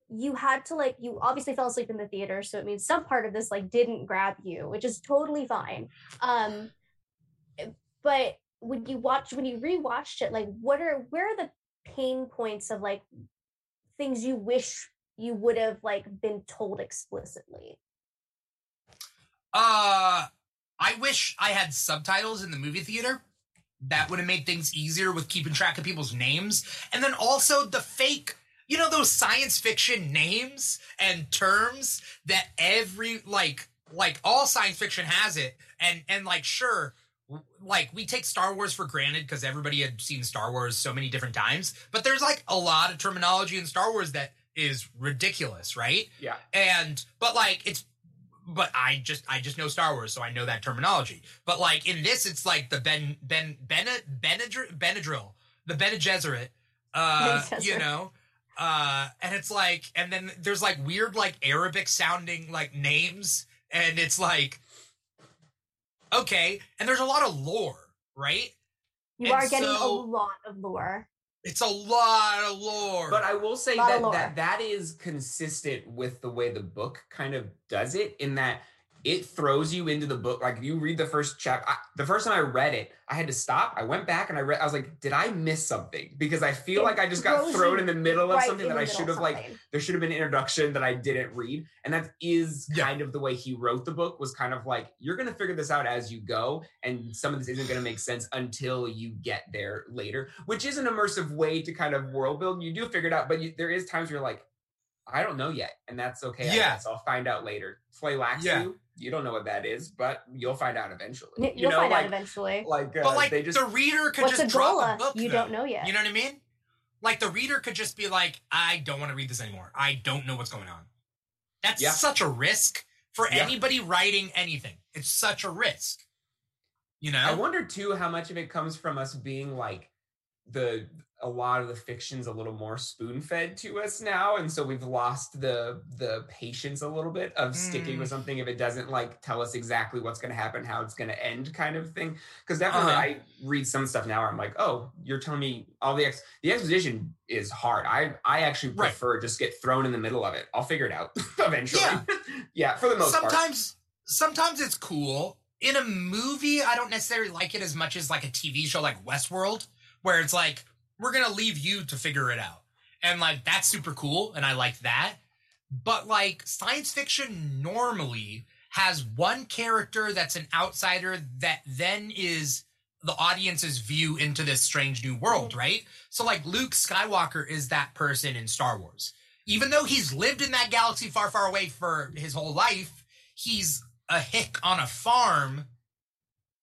S1: You had to like you obviously fell asleep in the theater, so it means some part of this like didn't grab you, which is totally fine. Um, but when you watch when you rewatched it, like what are where are the pain points of like things you wish you would have like been told explicitly?
S2: Uh, I wish I had subtitles in the movie theater. That would have made things easier with keeping track of people's names. And then also the fake, you know, those science fiction names and terms that every, like, like all science fiction has it. And, and like, sure, like we take Star Wars for granted because everybody had seen Star Wars so many different times. But there's like a lot of terminology in Star Wars that is ridiculous, right?
S3: Yeah.
S2: and but like it's but I just I just know Star Wars, so I know that terminology. But like in this, it's like the Ben Ben Ben Benadryl Benadryl the Bene Gesserit, uh,
S1: Bene
S2: you know, uh, and it's like and then there's like weird like Arabic sounding like names, and it's like okay, and there's a lot of lore, right?
S1: You
S2: And
S1: are getting a lot of lore.
S2: It's a lot of lore.
S3: But I will say that, that that is consistent with the way the book kind of does it in that it throws you into the book. Like you read the first chapter. The first time I read it, I had to stop. I went back and I read. I was like, did I miss something? Because I feel
S1: It
S3: like I just got thrown in the middle of
S1: right
S3: something that I should have like. There should have been an introduction that I didn't read, and that is
S2: Yeah.
S3: kind of the way he wrote the book. Was kind of like you're going to figure this out as you go, and some of this isn't going to make sense until you get there later. Which is an immersive way to kind of world build. You do figure it out, but you, there is times where you're like, I don't know yet, and that's okay. I
S2: Yeah.
S3: guess. I'll find out later. Slay Laxu,
S2: Yeah.
S3: you don't know what that is, but you'll find out eventually.
S1: Y-
S3: You
S1: You'll
S3: know,
S1: find
S3: like,
S1: out eventually.
S3: like, uh,
S2: but like
S3: they just
S2: the reader could just
S1: a
S2: drop
S1: gola?
S2: a book.
S1: You
S2: though.
S1: don't know yet.
S2: You know what I mean? Like the reader could just be like, I don't want to read this anymore. I don't know what's going on. That's
S3: Yeah.
S2: such a risk for
S3: Yeah.
S2: anybody writing anything. It's such a risk. You know?
S3: I wonder too how much of it comes from us being like the a lot of the fiction's a little more spoon fed to us now, and so we've lost the the patience a little bit of sticking
S2: Mm.
S3: with something if it doesn't like tell us exactly what's going to happen, how it's going to end, kind of thing. Because definitely,
S2: Uh-huh.
S3: I read some stuff now. Where I'm like, oh, you're telling me all the ex the exposition is hard. I I actually
S2: Right.
S3: prefer just get thrown in the middle of it. I'll figure it out (laughs) eventually.
S2: Yeah. (laughs)
S3: Yeah, for the most part.
S2: sometimes sometimes it's cool. In a movie, I don't necessarily like it as much as like a TV show like Westworld, where it's like, we're gonna leave you to figure it out. And like that's super cool, and I like that. But like science fiction normally has one character that's an outsider that then is the audience's view into this strange new world, right? So like Luke Skywalker is that person in Star Wars. Even though he's lived in that galaxy far, far away for his whole life, he's a hick on a farm,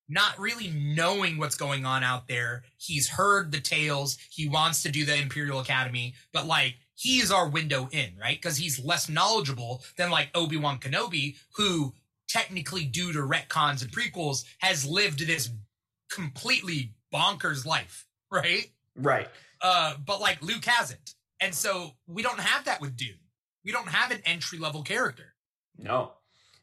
S2: not really knowing what's going on out there. He's heard the tales. He wants to do the Imperial Academy, but like he's our window in, right? Because he's less knowledgeable than like Obi Wan Kenobi, who technically, due to retcons and prequels, has lived this completely bonkers life, right?
S3: right.
S2: Uh, but like Luke hasn't, and so we don't have that with Dune. We don't have an entry level character.
S3: No.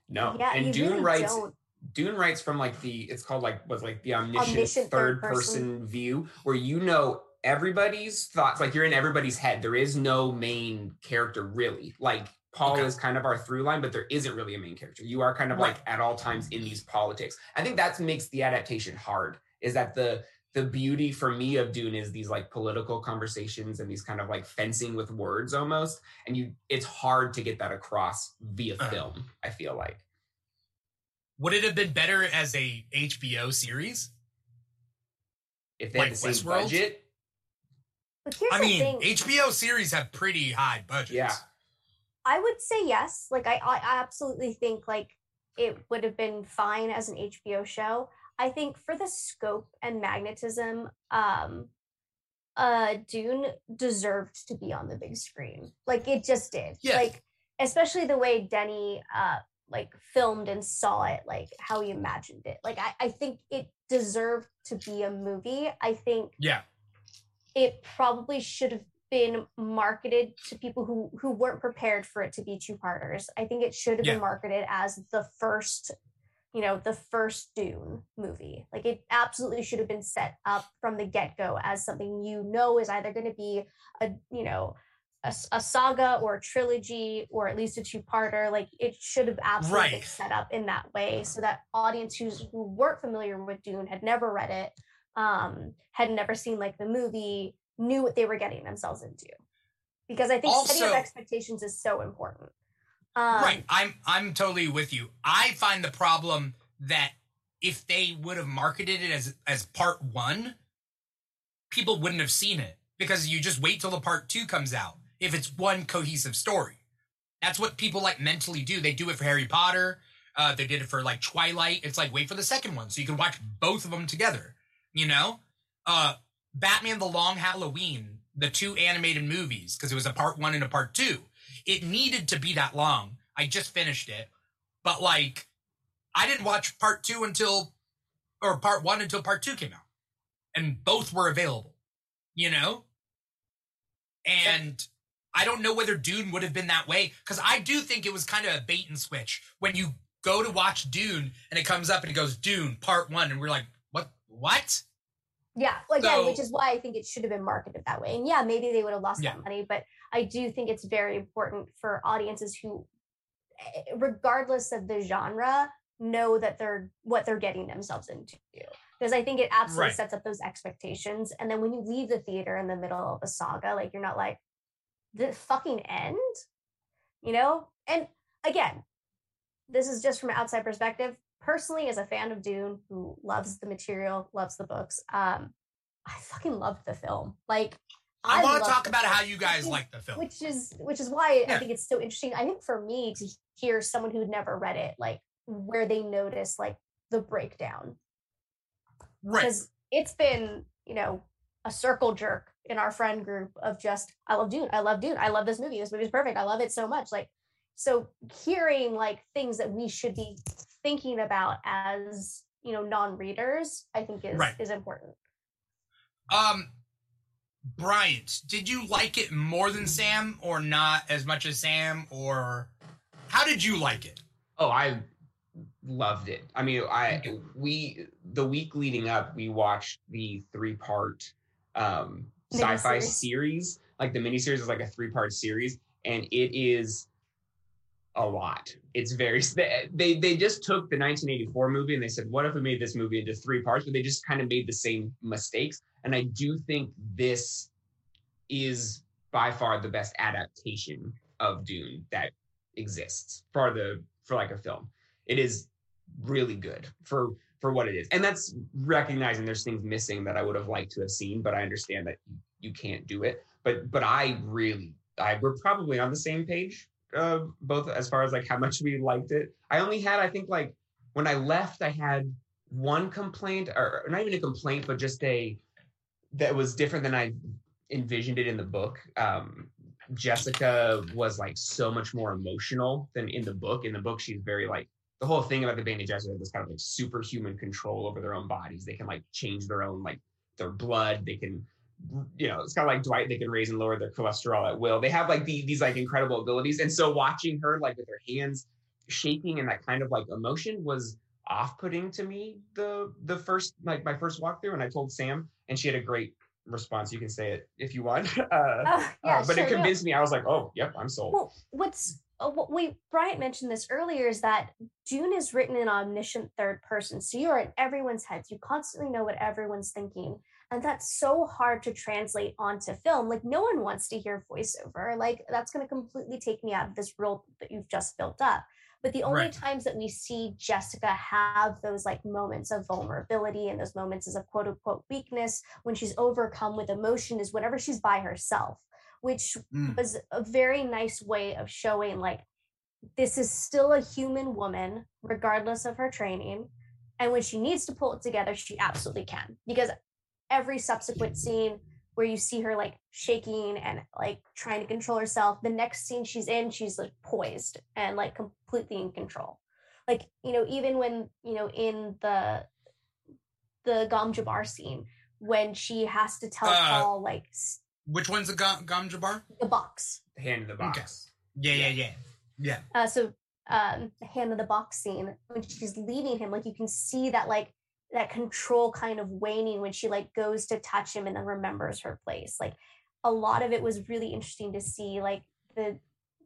S3: No.
S1: yeah,
S3: and
S1: you
S3: Dune
S1: really
S3: writes
S1: don't.
S3: Dune writes from like the it's called like was like the omniscient,
S1: Omniscient
S3: third
S1: third
S3: person.
S1: person.
S3: view where you know everybody's thoughts like you're in everybody's head there is no main character really like Paul
S2: Okay.
S3: is kind of our through line but there isn't really a main character you are kind of like at all times in these politics I think that makes the adaptation hard is that the the beauty for me of Dune is these like political conversations and these kind of like fencing with words almost and you it's hard to get that across via
S2: Uh-huh.
S3: film I feel like
S2: Would it have been better as a HBO series?
S3: if they
S2: Like
S3: had the same
S2: Westworld?
S3: budget
S2: I mean,
S1: thing.
S2: HBO series have pretty high budgets.
S3: Yeah.
S1: I would say yes. Like I, I absolutely think like it would have been fine as an HBO show. I think for the scope and magnetism, um, uh, Dune deserved to be on the big screen. Like it just did.
S2: Yeah.
S1: Like especially the way Denis uh like filmed and saw it like how he imagined it. Like I, I think it deserved to be a movie. I think
S2: Yeah.
S1: it probably should have been marketed to people who who weren't prepared for it to be two parters. I think it should have
S2: Yeah.
S1: been marketed as the first, you know, the first Dune movie. Like it absolutely should have been set up from the get go as something you know is either going to be a you know a, a saga or a trilogy or at least a two parter. Like it should have absolutely been set up in that way so that audience who's who weren't familiar with Dune had never read it, um, had never seen like the movie, knew what they were getting themselves into. Because I think setting
S2: Also-
S1: up expectations is so important. Um,
S2: right. I'm I'm totally with you. I find the problem that if they would have marketed it as as part one, people wouldn't have seen it because you just wait till the part two comes out if it's one cohesive story. That's what people like mentally do. They do it for Harry Potter. Uh, they did it for like Twilight. It's like wait for the second one so you can watch both of them together. You know, uh, Batman: The Long Halloween, the two animated movies, because it was a part one and a part two. It needed to be that long. I just finished it, but like, I didn't watch part two until, or part one until part two came out, and both were available. You know, and I don't know whether Dune would have been that way because I do think it was kind of a bait and switch when you go to watch Dune and it comes up and it goes Dune Part One, and we're like, what? What?
S1: Yeah, well, again,
S2: So-
S1: which is why I think it should have been marketed that way. And yeah, maybe they would have lost
S2: Yeah.
S1: that money, but I do think it's very important for audiences who, eh, regardless of the genre, know that they're what they're getting themselves into. Because I think it absolutely
S2: Right.
S1: sets up those expectations. And then when you leave the theater in the middle of a saga, like you're not like, the fucking end, you know? And again, this is just from an outside perspective. Personally, as a fan of Dune who loves the material, loves the books, um, I fucking loved the film. Like,
S2: I, want to talk about
S1: film,
S2: how you guys like the film.
S1: which is which is why I think it's so interesting. I think for me to hear someone who'd never read it, like where they notice like the breakdown,
S2: right.
S1: because it's been you know a circle jerk in our friend group of just I love Dune, I love Dune, I love this movie, this movie is perfect, I love it so much. Like so hearing like things that we should be thinking about as you know non-readers, I think is
S2: Right.
S1: is important.
S2: Um, Bryant, did you like it more than Sam, or not as much as Sam, or how did you like it?
S3: Oh, I loved it. I mean, I we the week leading up, we watched the three part um sci-fi
S1: Miniseries.
S3: series. Like the miniseries is like a three part series, and it is a lot. It's very they they just took the 1984 movie and they said, what if we made this movie into three parts? But they just kind of made the same mistakes. And I do think this is by far the best adaptation of Dune that exists for the for like a film. It is really good for for what it is, and that's recognizing there's things missing that I would have liked to have seen, but I understand that you, can't do it. But but I really I we're probably on the same page, uh, both as far as like how much we liked it. I only had I think like when I left, I had one complaint, or not even a complaint, but just a that was different than I envisioned it in the book. Um, Jessica was like so much more emotional than in the book. In the book, she's very like the whole thing about the Bene Gesserit, this kind of like superhuman control over their own bodies. They can like change their own like their blood. They can, you know, it's kind of like Dwight. They can raise and lower their cholesterol at will. They have like the, these like incredible abilities. And so watching her like with her hands shaking and that kind of like emotion was off-putting to me the the first like my first walkthrough. And I told Sam, and she had a great response. You can say it if you want. (laughs) Uh,
S1: Oh, yeah,
S3: uh, but
S1: sure,
S3: it convinced me. I was like, oh, yep, I'm sold.
S1: Well, what's what Oh, we Bryant mentioned this earlier is that Dune is written in omniscient third person, so you are in everyone's heads. You constantly know what everyone's thinking, and that's so hard to translate onto film. Like no one wants to hear voiceover. Like that's going to completely take me out of this world that you've just built up. But the only
S2: Right.
S1: times that we see Jessica have those like moments of vulnerability and those moments of quote unquote weakness when she's overcome with emotion is whenever she's by herself, which
S2: Mm.
S1: was a very nice way of showing like this is still a human woman regardless of her training. And when she needs to pull it together she absolutely can. Because every subsequent scene where you see her like shaking and like trying to control herself the next scene she's in she's like poised and like completely in control. Like you know even when you know in the the Gom Jabbar scene when she has to tell
S2: Uh,
S1: Paul like
S2: Which one's the Gam, Gam Jabbar?
S1: the box.
S3: The hand in the box.
S2: Yeah, yeah, yeah, yeah.
S1: Uh, so um, the hand in the box scene when she's leaving him, like you can see that like that control kind of waning when she like goes to touch him and then remembers her place. Like a lot of it was really interesting to see, like the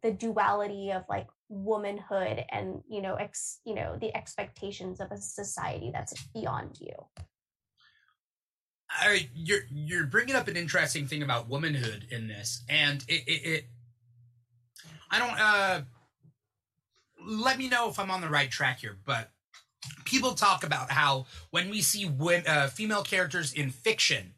S1: the duality of like womanhood and you know ex you know the expectations of a society that's beyond you.
S2: I, you're you're bringing up an interesting thing about womanhood in this, and it, it, it I don't uh let me know if I'm on the right track here, but people talk about how when we see women, uh, female characters in fiction,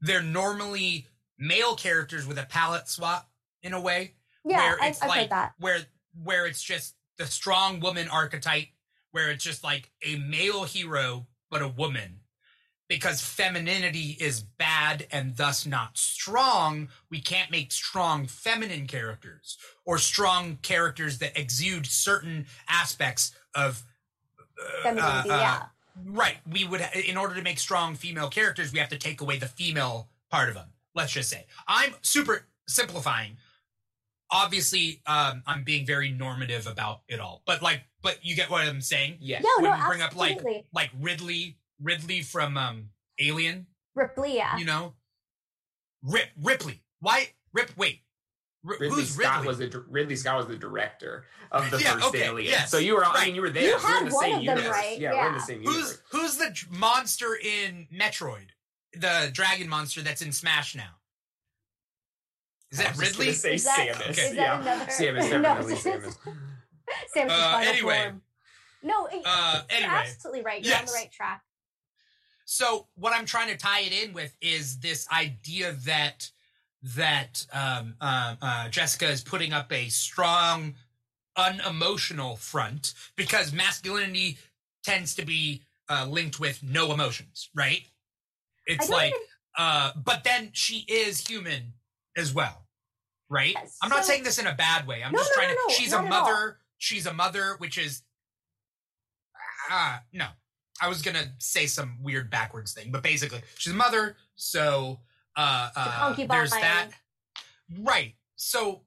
S2: they're normally male characters with a palette swap in a way
S1: Yeah,
S2: where
S1: I've,
S2: it's
S1: I've
S2: like
S1: heard that.
S2: where where it's just the strong woman archetype where it's just like a male hero but a woman because femininity is bad and thus not strong we can't make strong feminine characters or strong characters that exude certain aspects of uh,
S1: Femininity,
S2: uh, uh,
S1: yeah.
S2: right we would in order to make strong female characters we have to take away the female part of them let's just say i'm super simplifying obviously um i'm being very normative about it all but like but you get what i'm saying
S3: Yes.
S1: No,
S2: when
S1: no,
S2: we bring up, like,
S1: absolutely.
S2: like ridley ridley from um alien
S1: Ripley, yeah.
S2: you know rip ripley why rip wait R-
S3: Ridley
S2: who's
S3: Scott
S2: ridley
S3: was the Ridley Scott was the director of the
S2: Yeah,
S3: first
S2: okay,
S3: Alien.
S2: yes,
S3: so you were, I mean, you were there.
S1: You
S3: we're
S1: had
S3: in the
S1: one
S3: same
S1: of them
S3: universe.
S1: right,
S3: Yeah, we're in the same
S2: who's
S3: universe.
S2: who's the monster in metroid the dragon monster that's in smash now is that
S3: was just
S2: ridley
S3: Say
S1: Is that-
S3: Samus.
S2: is that
S3: yeah.
S1: another-
S3: Samus (laughs) definitely
S1: it's- (laughs)
S3: Samus.
S1: Sam's
S2: Uh,
S1: final
S2: anyway.
S1: form. No, it-
S2: Uh,
S1: you're
S2: anyway.
S1: absolutely right. You're on the right track.
S2: So what I'm trying to tie it in with is this idea that that um, uh, uh, Jessica is putting up a strong, unemotional front because masculinity tends to be uh, linked with no emotions, right? It's like,
S1: even-
S2: uh, but then she is human as well, right? I'm not saying this in a bad way. I'm
S1: No,
S2: just
S1: no,
S2: trying
S1: no,
S2: to. she's a mother. She's a mother, which is ah no. I was gonna say some weird backwards thing, but basically, she's a mother, so uh, uh there's that. Right. So,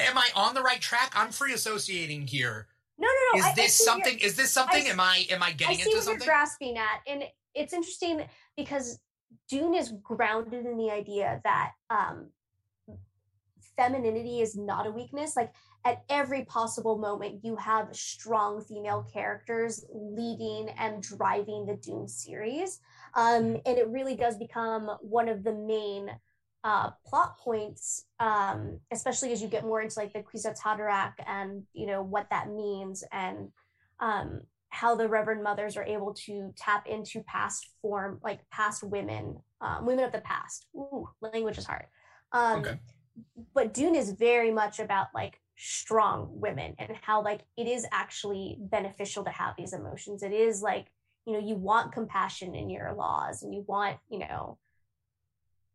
S2: am I on the right track? I'm free associating here.
S1: No, no,
S2: Is
S1: no. I- I
S2: this
S1: see
S2: something? Is this something?
S1: I
S2: am I am I
S1: I
S2: getting
S1: see
S2: into
S1: what
S2: something?
S1: you're grasping at, and it's interesting because Dune is grounded in the idea that um, femininity is not a weakness. Like at every possible moment, you have strong female characters leading and driving the Dune series, um, and it really does become one of the main uh, plot points, um, especially as you get more into like the Kwisatz Haderach and you know what that means and um, how the Reverend Mothers are able to tap into past form, like past women, um, women of the past. Ooh, language is hard. Um,
S2: Okay.
S1: But Dune is very much about like strong women and how like it is actually beneficial to have these emotions. It is like you know you want compassion in your laws and you want you know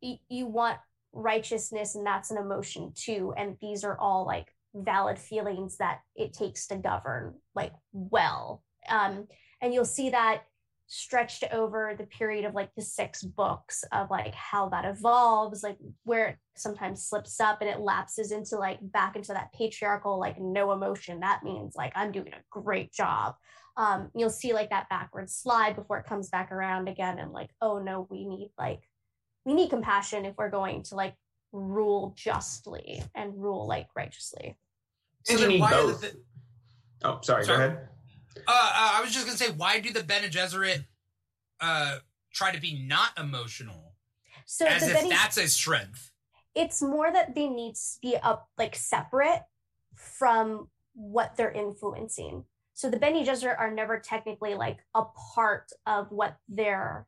S1: you, you want righteousness and that's an emotion too and these are all like valid feelings that it takes to govern like well um and you'll see that stretched over the period of like the six books of like how that evolves like where it sometimes slips up and it lapses into like back into that patriarchal like no emotion that means like i'm doing a great job um you'll see like that backward slide before it comes back around again and like oh no we need like we need compassion if we're going to like rule justly and rule like righteously
S3: And you need
S2: why the
S3: both.
S2: th-
S3: Oh, sorry,
S2: Sorry.
S3: Go ahead.
S2: Uh, uh, I was just gonna say, why do the Bene Gesserit uh, try to be not emotional,
S1: so
S2: as if
S1: Bene-
S2: that's a strength?
S1: it's more that they need to be up like separate from what they're influencing. So the Bene Gesserit are never technically like a part of what they're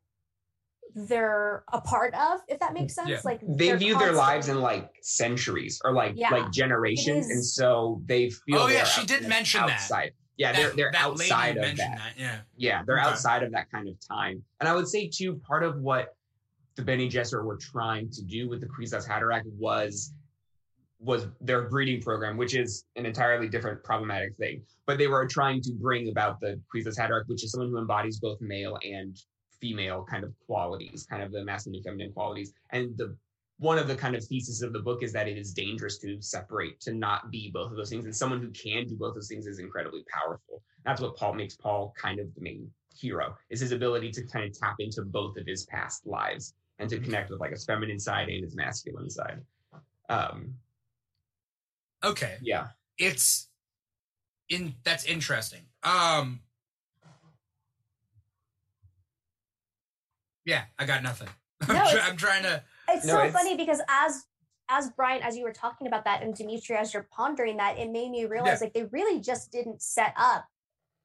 S1: they're a part of, if that makes sense.
S2: Yeah.
S1: Like
S3: They
S1: they're
S3: view their lives in like centuries or like
S1: Yeah.
S3: like generations,
S1: It
S3: and so they feel.
S2: Oh, yeah, she did
S3: they're
S2: mention that.
S3: Yeah,
S2: That-
S3: they're they're
S2: that
S3: outside of
S2: mentioned
S3: that.
S2: Yeah.
S3: Yeah, they're
S2: Okay.
S3: outside of that kind of time. And I would say too, part of what the Bene Gesserit were trying to do with the Kwisatz Haderach was was their breeding program, which is an entirely different problematic thing. But they were trying to bring about the Kwisatz Haderach, which is someone who embodies both male and female kind of qualities, kind of the masculine and feminine qualities. And the one of the kind of theses of the book is that it is dangerous to separate, to not be both of those things. And someone who can do both those things is incredibly powerful. That's what Paul makes Paul kind of the main hero, is his ability to kind of tap into both of his past lives and to connect with like his feminine side and his masculine side. Um,
S2: Okay.
S3: yeah.
S2: It's in that's interesting. Um Yeah, I got nothing. (laughs) I'm,
S1: No,
S2: try- I'm trying to
S1: It's
S3: No,
S1: so
S3: it's-
S1: funny because as as Bryant, as you were talking about that, and Dimithri, as you're pondering that, it made me realize like they really just didn't set up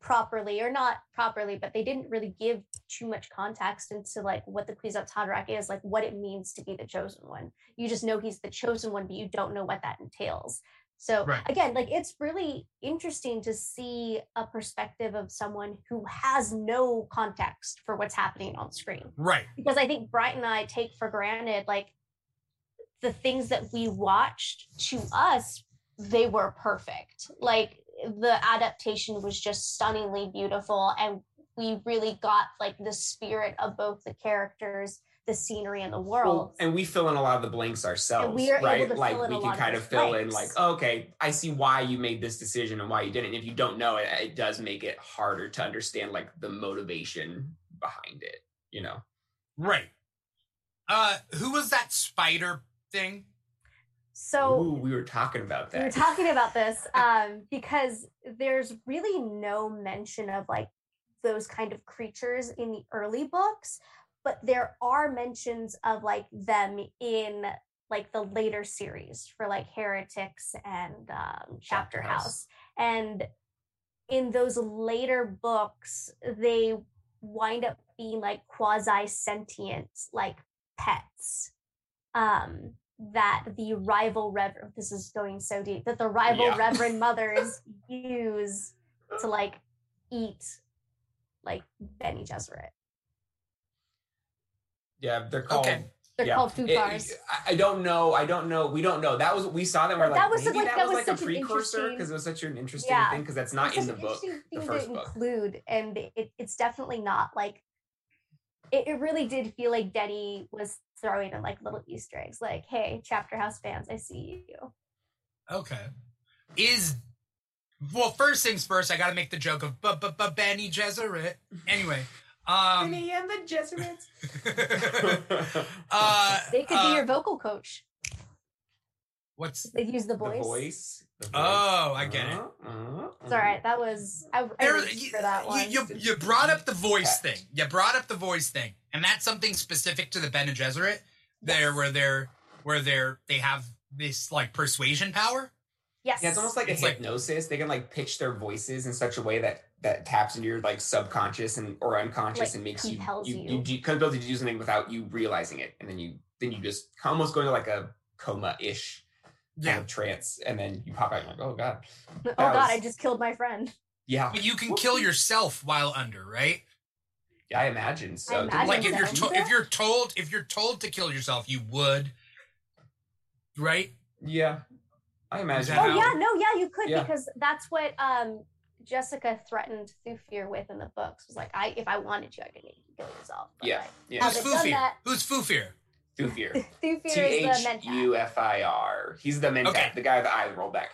S1: properly, or not properly, but they didn't really give too much context into like what the Kwisatz Haderach is, like what it means to be the chosen one. You just know he's the chosen one, but you don't know what that entails. So
S2: Right.
S1: again, like it's really interesting to see a perspective of someone who has no context for what's happening on screen
S2: right.
S1: because I think Bryant and I take for granted like the things that we watched to us, they were perfect. Like the adaptation was just stunningly beautiful, and we really got like the spirit of both the characters, the scenery, and the world.
S3: Well, and we fill in a lot of the blanks ourselves,
S1: we are able
S3: right?
S1: to
S3: like
S1: fill in
S3: we can
S1: lot of
S3: kind of
S1: those
S3: fill in, like, oh, okay, I see why you made this decision and why you didn't. If you don't know it, it does make it harder to understand like the motivation behind it. You know,
S2: Right. Uh who was that spider thing?
S1: so
S3: Ooh, we were talking about that.
S1: we were talking about this (laughs) um, because there's really no mention of like those kind of creatures in the early books but there are mentions of like them in like the later series for like heretics and um, chapter house.
S3: House.
S1: and in those later books they wind up being like quasi sentient like pets um that the rival reverend this is going so deep that the rival
S3: Yeah.
S1: reverend (laughs) mothers use to like eat like Bene Gesserit.
S3: Yeah, they're called.
S2: Okay.
S1: They're
S3: yeah.
S1: called food
S3: It-
S1: bars.
S3: I- I don't know. I don't know. We don't know. That was we saw that. We're like
S1: that was,
S3: maybe
S1: like-
S3: that,
S1: that
S3: was
S1: was
S3: like a precursor because it was such an interesting
S1: Yeah.
S3: thing because that's not
S1: It's
S3: in the book,
S1: interesting
S3: the first
S1: to
S3: book.
S1: include, and it, it's definitely not like it, it really did feel like Denis was throwing in like little Easter eggs, like, "Hey, Chapter House fans, I see you."
S2: Okay. Is well, first things first, I gotta make the joke of but but but Benny Gesserit. Anyway. Um
S3: Benny and the Jesuits. (laughs)
S2: uh
S1: They could
S2: uh,
S1: be your vocal coach.
S2: what's
S1: They'd use the
S3: the
S1: voice.
S3: voice. the voice.
S2: Oh, I get it.
S3: Uh-huh, uh-huh,
S1: It's all right. That was I, I
S2: There,
S1: reached
S2: you,
S1: for that one.
S2: you, you, you brought up the voice
S3: Pet.
S2: thing. You brought up the voice thing, and that's something specific to the Bene Gesserit. There,
S1: Yes.
S2: where they're where they're they have this like persuasion power.
S1: Yes.
S3: Yeah, it's almost like a
S2: It's like-
S3: hypnosis. they can like pitch their voices in such a way that that taps into your like subconscious and or unconscious
S1: Like,
S3: and makes you you
S1: you.
S3: you, you kind of able to do something without you realizing it, and then you then you just almost go into like a coma ish kind of trance, and then you pop out. and you're like, oh god, (laughs)
S1: oh
S3: that
S1: God, I just killed my friend.
S3: yeah,
S2: But you can kill yourself while under, right?
S3: yeah, I imagine so.
S1: I imagine
S2: Like if you're
S3: do
S2: to- if you're told if you're told to kill yourself, you would, right?
S3: yeah, I imagine.
S1: Oh
S2: how-
S1: yeah, no, yeah, you could
S3: Yeah.
S1: because that's what um Jessica threatened Thufir with in the books. Was like, I if I wanted you, I could make you kill yourself. But,
S3: Yeah,
S1: like,
S3: yeah.
S2: Who's
S1: Have they
S2: Fufir?
S1: that?
S2: Who's Fufir?
S3: Thufir.
S1: Thufir (laughs) is the mentat.
S3: U F I R. He's the mentat,
S2: Okay.
S3: the guy with the eyes roll back.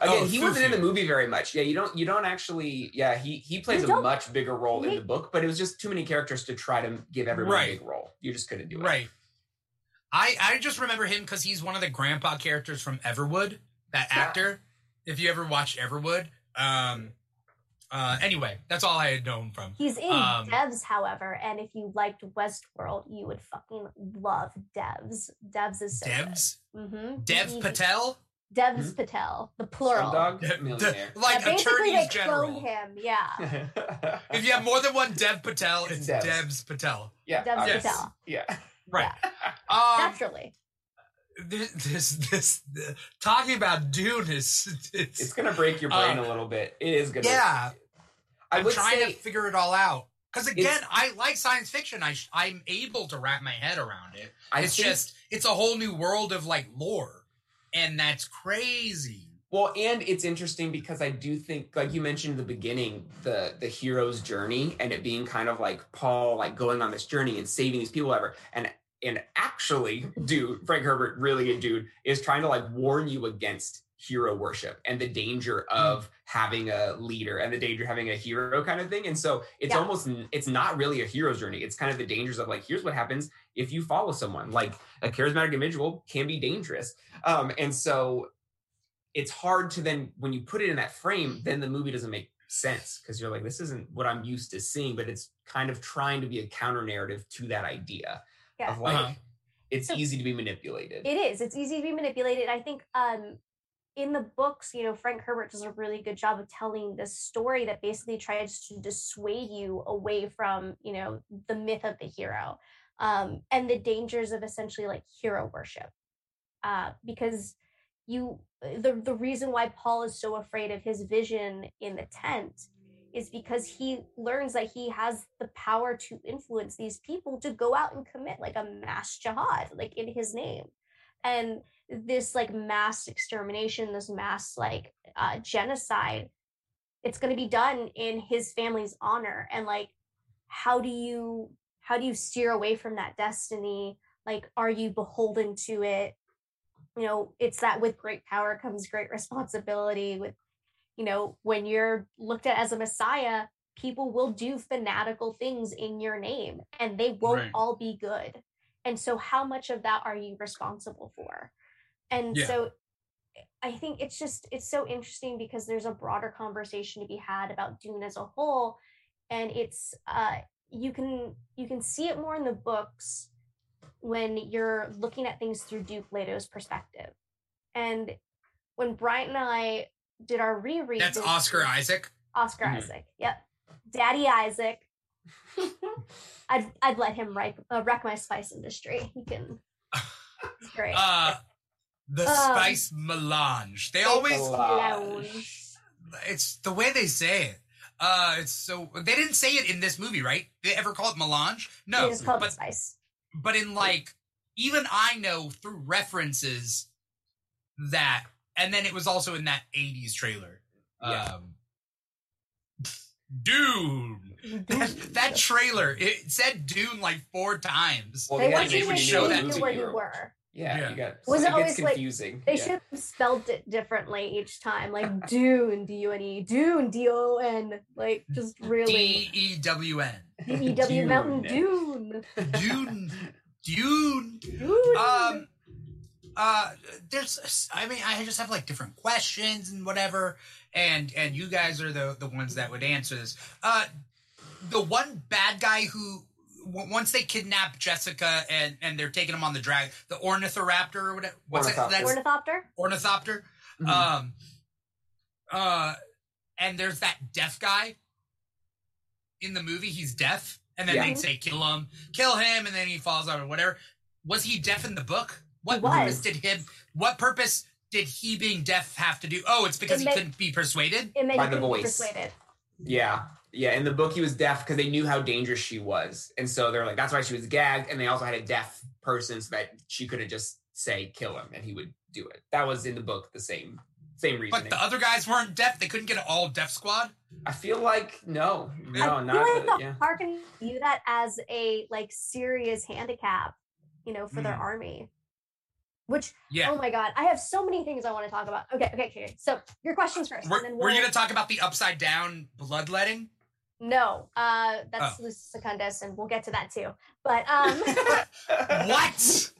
S3: Again,
S2: Oh,
S3: he wasn't in the movie very much. Yeah, you don't you don't actually yeah, he he plays a much bigger role in the book, but it was just too many characters to try to give everyone
S2: Right.
S3: a big role. You just couldn't do it.
S2: Right. I I just remember him because he's one of the grandpa characters from Everwood. That
S3: Yeah.
S2: actor. If you ever watched Everwood, um, uh, anyway, that's all I had known from.
S1: He's in
S2: Um,
S1: Devs, however, and if you liked Westworld, you would fucking love Devs. Devs is so
S2: Devs,
S1: Mm-hmm.
S2: Dev Patel,
S1: Devs Patel, the plural.
S3: Slumdog Millionaire.
S2: like
S1: Yeah, basically,
S2: attorneys
S1: they
S2: general.
S1: him. Yeah, (laughs)
S2: If you have more than one Dev Patel,
S3: It's
S2: it's
S3: Devs.
S2: Devs Patel.
S3: yeah,
S1: Devs
S3: obviously.
S1: Patel.
S3: Yeah. (laughs)
S2: Right. (laughs) Um,
S1: Naturally.
S2: this this this talking about Dune is it's,
S3: It's gonna break your brain
S2: Uh,
S3: a little bit. It is gonna
S2: yeah.
S3: I
S2: I'm trying
S3: say
S2: to figure it all out because again, I like science fiction. I sh- I'm able to wrap my head around it.
S3: I
S2: it's
S3: think-
S2: just it's a whole new world of like lore. and that's crazy.
S3: Well, and it's interesting because I do think, like you mentioned in the beginning, the the hero's journey and it being kind of like Paul, like going on this journey and saving these people, ever. And and actually, dude, Frank Herbert, really a dude, is trying to like warn you against hero worship and the danger
S2: Hmm.
S3: of having a leader and the danger of having a hero kind of thing. And so it's
S1: Yeah.
S3: almost it's not really a hero's journey. It's kind of the dangers of like, here's what happens if you follow someone. Like a charismatic individual can be dangerous. Um, and so it's hard to then when you put it in that frame, then the movie doesn't make sense because you're like, this isn't what I'm used to seeing, but it's kind of trying to be a counter narrative to that idea
S1: Yeah.
S3: of like
S2: Uh-huh.
S3: it's
S1: So-
S3: easy to be manipulated.
S1: It is. It's easy to be manipulated. I think um in the books, you know, Frank Herbert does a really good job of telling this story that basically tries to dissuade you away from, you know, the myth of the hero um, and the dangers of essentially like hero worship. Uh, because you, the, the reason why Paul is so afraid of his vision in the tent is because he learns that he has the power to influence these people to go out and commit like a mass jihad, like in his name. And this like mass extermination, this mass like uh, genocide, it's going to be done in his family's honor. And like, how do you how do you steer away from that destiny? Like, are you beholden to it? You know, it's that with great power comes great responsibility. With you know, when you're looked at as a messiah, people will do fanatical things in your name, and they won't
S2: Right.
S1: all be good. And so, how much of that are you responsible for? And
S2: Yeah.
S1: so, I think it's just it's so interesting because there's a broader conversation to be had about Dune as a whole, and it's uh, you can you can see it more in the books when you're looking at things through Duke Leto's perspective, and when Bryant and I did our reread,
S2: That's
S1: this-
S2: Oscar Isaac.
S1: Oscar
S3: Mhm.
S1: Isaac. Yep. Daddy Isaac. (laughs) I'd I'd let him wreck, uh, wreck my spice industry. He can. He's (laughs) great.
S2: Uh the
S1: Um,
S2: spice melange. They always
S1: Lounge.
S2: it's the way they say it. Uh it's so they didn't say it in this movie, right? They ever call it melange? No.
S1: They just call it
S2: but
S1: spice.
S2: but in like even I know through references that and then it was also in that 80s trailer.
S3: Yeah.
S2: Um Dune. That, that trailer, it said Dune like four times.
S3: Well,
S1: They
S3: yeah,
S1: want
S3: they
S1: you to
S2: show that
S3: the
S1: know
S3: movie
S1: where
S3: you
S1: you
S3: were-
S1: were.
S3: Yeah,
S2: Yeah.
S3: you got
S1: Was it
S3: it
S1: always,
S3: gets
S1: like,
S3: confusing.
S1: They
S3: yeah.
S1: should have spelled it differently each time, like (laughs) Dune, D U N E, Dune, D O N, like just really
S2: D E W N.
S1: D E W Mountain
S3: Dune.
S1: Dune.
S2: Dune. Dune.
S1: Dune.
S2: Um uh there's I mean I just have like different questions and whatever and and you guys are the the ones that would answer this. Uh the one bad guy who w- once they kidnap Jessica and and they're taking him on the drag the ornithoraptor or whatever what's that
S3: Ornithopter.
S2: that's
S1: Ornithopter.
S2: ornithopter
S3: Mhm.
S2: um uh and there's that deaf guy in the movie he's deaf and then
S3: Yeah.
S2: they'd say kill him kill him and then he falls out or whatever was he deaf in the book what
S1: was.
S2: purpose did him what purpose did he being deaf have to do oh it's because
S1: It
S2: he
S1: made-
S2: couldn't be persuaded
S1: It made
S3: By
S1: you
S3: the voice.
S1: persuaded.
S3: Yeah. Yeah. In the book, he was deaf because they knew how dangerous she was. And so they're like, that's why she was gagged. And they also had a deaf person so that she couldn't just say, kill him, and he would do it. That was in the book the same same reason.
S2: but the other guys weren't deaf they couldn't get an all deaf squad
S3: I feel like, no. No,
S1: I
S3: not
S1: feel like
S3: the,
S1: the
S3: yeah.
S1: Harkonnen view that as a like serious handicap, you know, for their
S2: Mm.
S1: army. Which
S2: yeah
S1: oh my god, I have so many things I want to talk about. Okay, okay, okay. So your questions first.
S2: we're,
S1: and then
S2: we're
S1: we'll-
S2: gonna talk about the upside down bloodletting
S1: No, uh, that's
S2: Oh.
S1: Salusa Secundus, and we'll get to that too. But um, (laughs) (laughs)
S2: what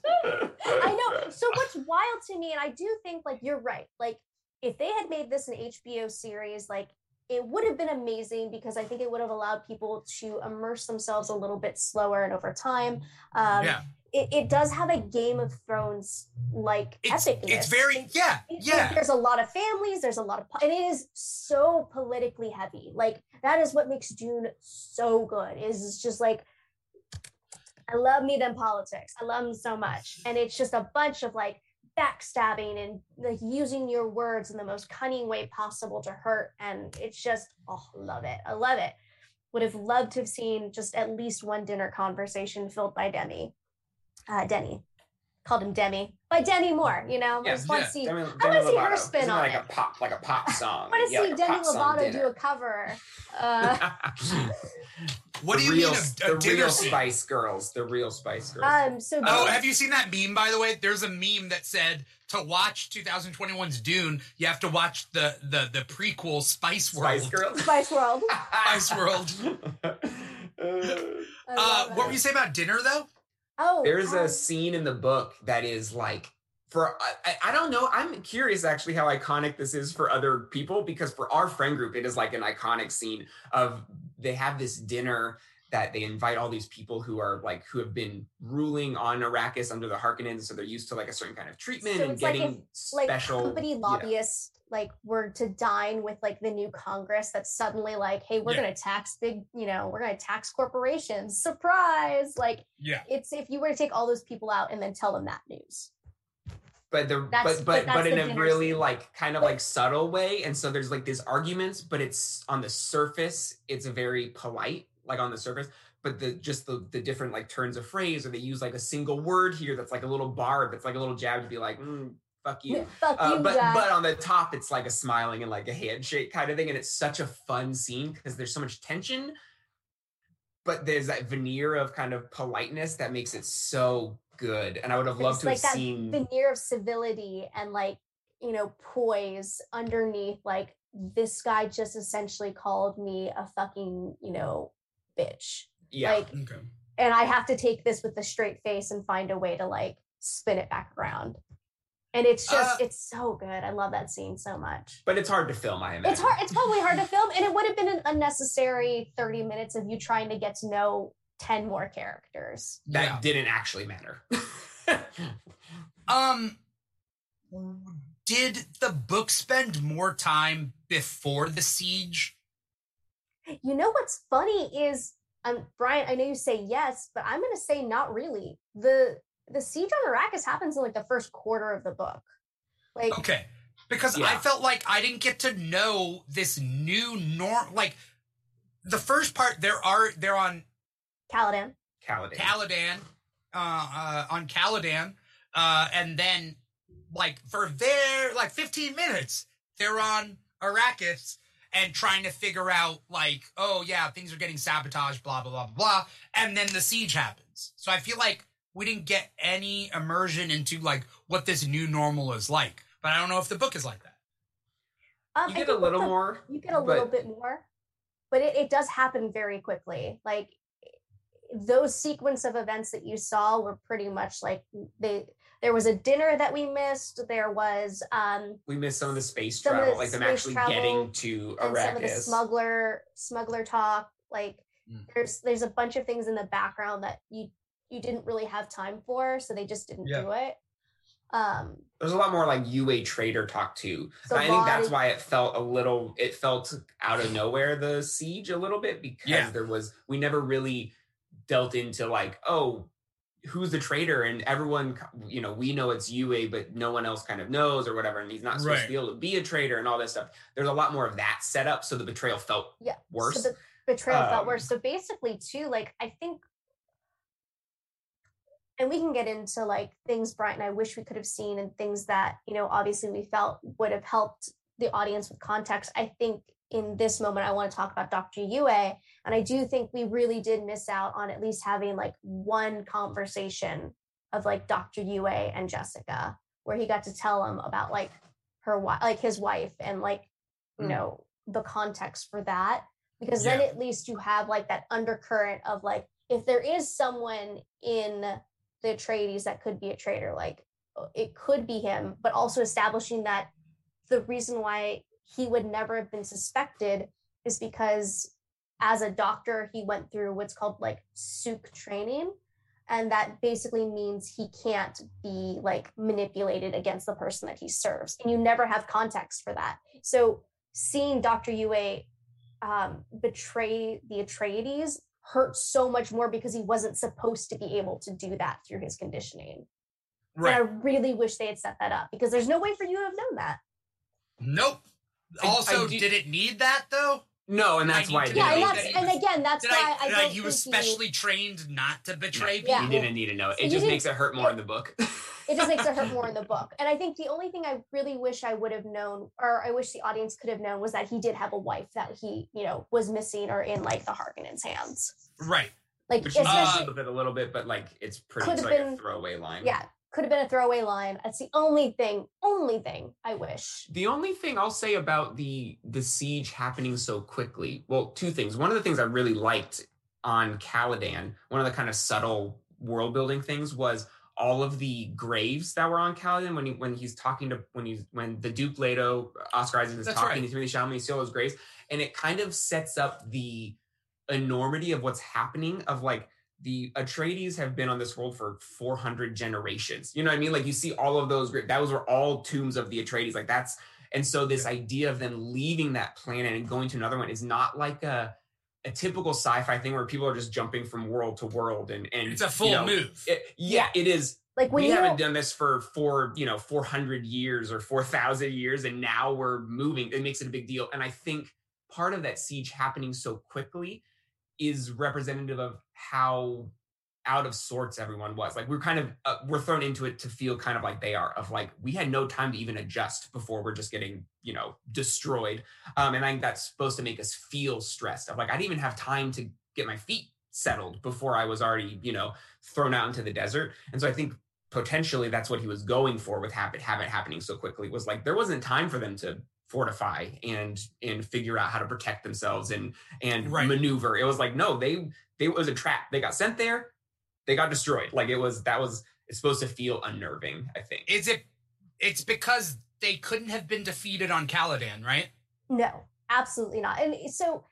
S1: I know. So what's wild to me, and I do think like you're right. Like if they had made this an HBO series, like it would have been amazing because I think it would have allowed people to immerse themselves a little bit slower and over time. Um,
S2: yeah
S1: it, it does have a Game of Thrones like epicness.
S2: it's very
S1: It-
S2: yeah
S1: it-
S2: yeah
S1: There's a lot of families. There's a lot of, and it is so politically heavy. Like that is what makes Dune so good. Is it's just like I love me them politics. I love them so much, and it's just a bunch of like backstabbing and like using your words in the most cunning way possible to hurt. And it's just oh, I love it. I love it. Would have loved to have seen just at least one dinner conversation filled by Demi, uh, Denny. called him Demi by Demi Moore. You know,
S3: Yeah,
S1: I just want
S2: yeah.
S1: to see.
S3: Demi,
S1: I wanna see her spin
S3: Isn't it
S1: on
S3: like
S1: it.
S3: a pop, like a pop (laughs) song.
S1: I want to
S3: Yeah,
S1: see
S3: like a
S1: Demi Lovato do a cover. Uh, (laughs)
S2: What
S3: the
S2: do you
S3: real,
S2: mean a, a
S3: the real
S2: scene?
S3: Spice Girls? The real Spice Girls.
S1: um. So
S2: Oh,
S1: Demi-
S2: have you seen that meme? By the way, there's a meme that said to watch 2021's Dune, you have to watch the the the prequel Spice World.
S3: Spice Girls. (laughs)
S1: Spice World.
S2: Spice World.
S3: Uh,
S1: I
S2: Uh,
S1: love
S2: what
S1: it.
S2: were you saying about dinner though?
S1: Oh,
S3: There's
S1: um,
S3: a scene in the book that is like for I, I- I don't know. I'm curious actually how iconic this is for other people because for our friend group, it is like an iconic scene of they have this dinner that they invite all these people who are like who have been ruling on Arrakis under the Harkonnens, so they're used to like a certain kind of treatment
S1: So
S3: and
S1: it's like if,
S3: getting
S1: like
S3: special
S1: company
S3: yeah.
S1: lobbyists like were to dine with like the new Congress that's suddenly like, hey, we're
S2: Yeah.
S1: gonna tax big, you know, we're gonna tax corporations. Surprise! Like
S2: Yeah.
S1: it's if you were to take all those people out and then tell them that news.
S3: but the
S1: That's-
S3: but
S1: but
S3: but in a really
S1: scene.
S3: like kind of like subtle way and so there's like these arguments but it's on the surface it's a very polite like on the surface but the just the the different like turns of phrase or they use like a single word here that's like a little barb that's like a little jab to be like mm, fuck you
S1: Fuck
S3: uh,
S1: you,
S3: but
S1: guys.
S3: but on the top it's like a smiling and like a handshake kind of thing and it's such a fun scene because there's so much tension but there's that veneer of kind of politeness that makes it so good and i would have loved
S1: There's,
S3: to
S1: like
S3: have
S1: that
S3: seen
S1: veneer of civility and like you know poise underneath like this guy just essentially called me a fucking you know bitch.
S3: Yeah
S1: like
S2: Okay.
S1: and i have to take this with a straight face and find a way to like spin it back around. And it's just
S2: Uh,
S1: it's so good. I love that scene so much.
S3: But it's hard to film i imagine
S1: it's hard it's probably hard to film and it would have been an unnecessary 30 minutes of you trying to get to know 10 more characters.
S3: That
S2: Yeah.
S3: didn't actually matter. (laughs)
S2: Um, did the book spend more time before the siege?
S1: You know what's funny is, um, Bryant. I know you say yes, but I'm going to say not really. the The siege on Arrakis happens in like the first quarter of the book. Like,
S2: Okay. Because I felt like I didn't get to know this new norm. Like the first part, there are they're on
S1: Caladan.
S3: Caladan.
S2: Caladan, uh, uh, on Caladan, uh, and then like for their like 15 minutes, they're on Arrakis and trying to figure out like, oh yeah, things are getting sabotaged, blah blah blah blah blah, and then the siege happens. So I feel like we didn't get any immersion into like what this new normal is like. But I don't know if the book is like that.
S1: Um,
S3: you get a little
S1: the-
S3: more
S1: You get a
S3: but-
S1: little bit more, but it, it does happen very quickly. Like those sequence of events that you saw were pretty much like they. There was a dinner that we missed. There was um,
S3: we missed some of the space travel
S1: the
S3: like them
S1: space
S3: actually getting to
S1: and some of the
S3: Arrakis.
S1: smuggler smuggler talk like
S2: Mm.
S1: there's there's a bunch of things in the background that you you didn't really have time for so they just didn't
S2: Yeah.
S1: do it um
S3: There's a lot more like Yueh trader talk too.
S1: So
S3: And I think that's
S1: lot-
S3: why it felt a little it felt out of nowhere the siege a little bit because
S2: Yeah.
S3: there was we never really dealt into like oh who's the traitor and everyone you know we know it's Yueh but no one else kind of knows or whatever and he's not supposed
S2: Right.
S3: to be able to be a traitor and all this stuff. There's a lot more of that set up so the betrayal felt
S1: yeah
S3: worse.
S1: so the betrayal felt
S3: Um,
S1: worse so basically too like i think and we can get into like things bryant and i wish we could have seen and things that you know obviously we felt would have helped the audience with context i think in this moment i want to talk about dr yueh and i do think we really did miss out on at least having like one conversation of like dr yueh and jessica where he got to tell him about like her wife like his wife and like you
S3: Mm.
S1: know the context for that because then
S2: Yeah.
S1: at least you have like that undercurrent of like if there is someone in the Atreides that could be a traitor, like it could be him, but also establishing that the reason why he would never have been suspected is because as a doctor he went through what's called like Suk training. And that basically means he can't be like manipulated against the person that he serves. And you never have context for that. So seeing dr yueh um, betray the atreides hurt so much more because he wasn't supposed to be able to do that through his conditioning. And i really wish they had set that up because there's no way for you to have known that.
S2: Nope.
S3: I-
S2: Also,
S3: I do-
S2: did it need that though?
S3: no, and that's
S2: need
S3: why it
S1: yeah and
S3: didn't,
S2: that
S1: that's and again that's
S2: Did
S1: why
S2: I,
S1: i,
S2: did
S1: don't
S2: he was
S1: think you-
S2: specially trained not to betray
S1: Yeah.
S2: people?
S3: you didn't need to know. It
S1: You
S3: just makes it hurt more in the book. (laughs)
S1: it just makes it hurt more in the book. And I think the only thing I really wish I would have known, or I wish the audience could have known, was that he did have a wife that he, you know, was missing or in like the Harkonnens' hands.
S2: Right.
S1: Like,
S3: Which you
S1: especially,
S3: uh, a bit a little bit, but like it's pretty
S1: Could
S3: it's
S1: have
S3: like
S1: been-
S3: a throwaway line.
S1: yeah, could have been a throwaway line. That's the only thing, only thing I wish.
S3: The only thing I'll say about the the siege happening so quickly, well, two things. One of the things I really liked on Caladan, one of the kind of subtle world building things was all of the graves that were on Caladan when he when he's talking to when he's when the Duke Leto, Oscar Isaac is
S2: That's
S3: talking
S2: right.
S3: to Timothée Chalamet, you see all those graves, and it kind of sets up the enormity of what's happening of like the Atreides have been on this world for 400 generations. You know what I mean? Like you see all of those, gra- those were all tombs of the Atreides. Like that's, and so this idea of them leaving that planet and going to another one is not like a, a typical sci-fi thing where people are just jumping from world to world and, and
S2: It's a full
S3: you know,
S2: move.
S3: it- yeah, it is.
S1: Like when
S3: we
S1: you
S3: haven't done this for four, you know, 400 years or 4,000 years, and now we're moving. It makes it a big deal. And I think part of that siege happening so quickly is representative of how out of sorts everyone was. Like we're kind of uh, we're thrown into it to feel kind of like they are. Of like we had no time to even adjust before we're just getting you know destroyed. Um, and I think that's supposed to make us feel stressed. Of like I didn't even have time to get my feet settled before I was already you know thrown out into the desert. And so I think potentially that's what he was going for with habit habit happening so quickly was like there wasn't time for them to fortify and and figure out how to protect themselves and and
S2: Right.
S3: maneuver it was like no they they it was a trap they got sent there they got destroyed like it was that was it's supposed to feel unnerving i think
S2: Is it? It's because they couldn't have been defeated on Caladan, right?
S1: No, absolutely not. And so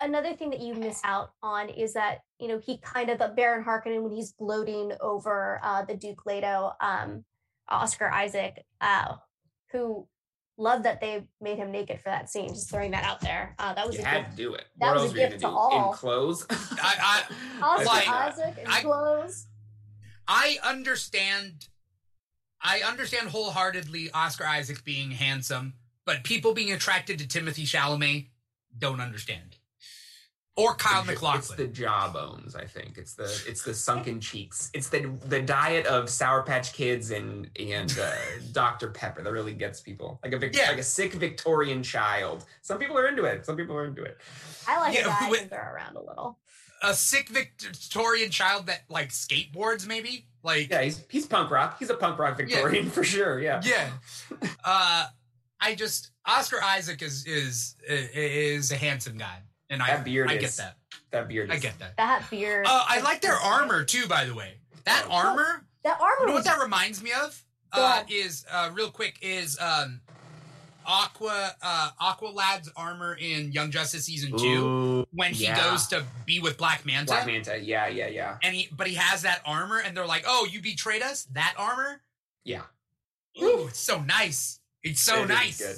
S1: another thing that you miss out on is that you know he kind of the Baron Harkonnen when he's gloating over uh, the Duke Leto, um, Oscar Isaac, uh, who loved that they made him naked for that scene. Just throwing that out there. Uh, that was
S3: you
S1: a
S3: had
S1: gift.
S3: to do it
S1: that
S3: what
S1: was a
S3: else were
S1: gift
S3: gonna
S1: to all.
S3: in clothes (laughs)
S2: I-
S1: Oscar
S2: Like,
S1: Isaac in
S2: I-
S1: clothes.
S2: I understand. I understand wholeheartedly Oscar Isaac being handsome, but people being attracted to Timothée Chalamet don't understand. Or Kyle
S3: It's the-
S2: MacLachlan.
S3: It's the jawbones, I think. It's the it's the sunken cheeks. It's the the diet of Sour Patch Kids and and uh, (laughs) Dr Pepper that really gets people like a Vic-
S2: Yeah.
S3: like a sick Victorian child. Some people are into it. Some people are into it.
S1: I like
S2: Yeah,
S1: a guy I
S2: wait-
S1: around a little.
S2: a sick Victorian child that like skateboards, maybe. Like,
S3: Yeah, he's he's punk rock. He's a punk rock Victorian (laughs) for sure. Yeah.
S2: yeah. Uh, I just Oscar Isaac is is is a handsome guy, and I
S3: That beard
S2: I
S3: is-
S2: get that.
S3: That beard.
S2: I get that.
S1: That beard.
S2: Uh, I like their armor too, by the way. That
S3: Oh.
S2: armor.
S1: that armor
S2: You know what that reminds me of? Uh, is uh, real quick is um, Aqua uh, Aqua Lad's armor in Young Justice season two
S3: Ooh,
S2: when he
S3: yeah.
S2: goes to be with Black Manta.
S3: Black Manta. Yeah, yeah, yeah,
S2: and he but he has that armor and they're like oh you betrayed us that armor
S3: yeah.
S2: ooh it's so nice it's so
S3: It is
S2: nice
S3: good.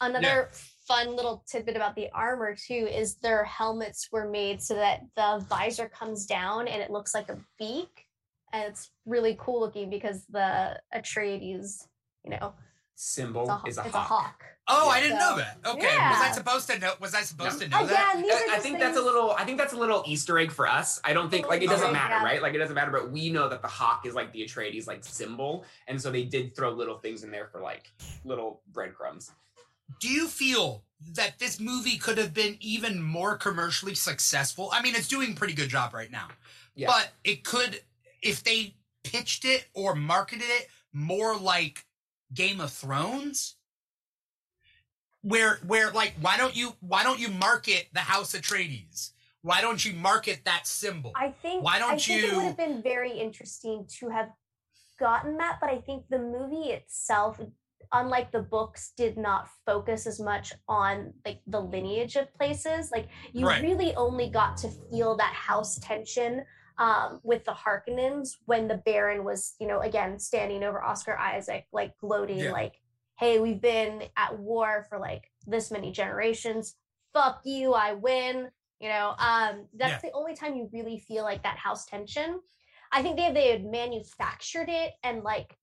S1: Another fun little tidbit about the armor too is their helmets were made so that the visor comes down and it looks like a beak, and it's really cool looking because the Atreides, you know,
S3: Symbol
S1: a,
S3: is a hawk.
S1: a hawk.
S2: oh i didn't know that okay was i supposed to know was i supposed to know that oh,
S1: Again, these are
S3: I, I
S1: just
S3: think that's a little. I think that's a little Easter egg for us. I don't think like it doesn't
S2: Okay.
S3: matter,
S1: Yeah.
S3: right? Like it doesn't matter, but we know that the hawk is like the Atreides like symbol, and so they did throw little things in there for like little breadcrumbs.
S2: Do you feel that this movie could have been even more commercially successful i mean it's doing a pretty good job right now
S3: Yeah.
S2: but it could if they pitched it or marketed it more like game of thrones where where like why don't you why don't you market the house of atreides why don't you market that symbol
S1: I think.
S2: Why don't
S1: I think it would have been very interesting to have gotten that, but I think the movie itself, unlike the books, did not focus as much on like the lineage of places. Like you
S2: Right.
S1: really only got to feel that house tension um, with the Harkonnens when the Baron was, you know, again standing over Oscar Isaac, like gloating,
S2: Yeah.
S1: like, "Hey, we've been at war for like this many generations. Fuck you, I win." You know, um, that's the only time you really feel like that house tension. I think they they had manufactured it and like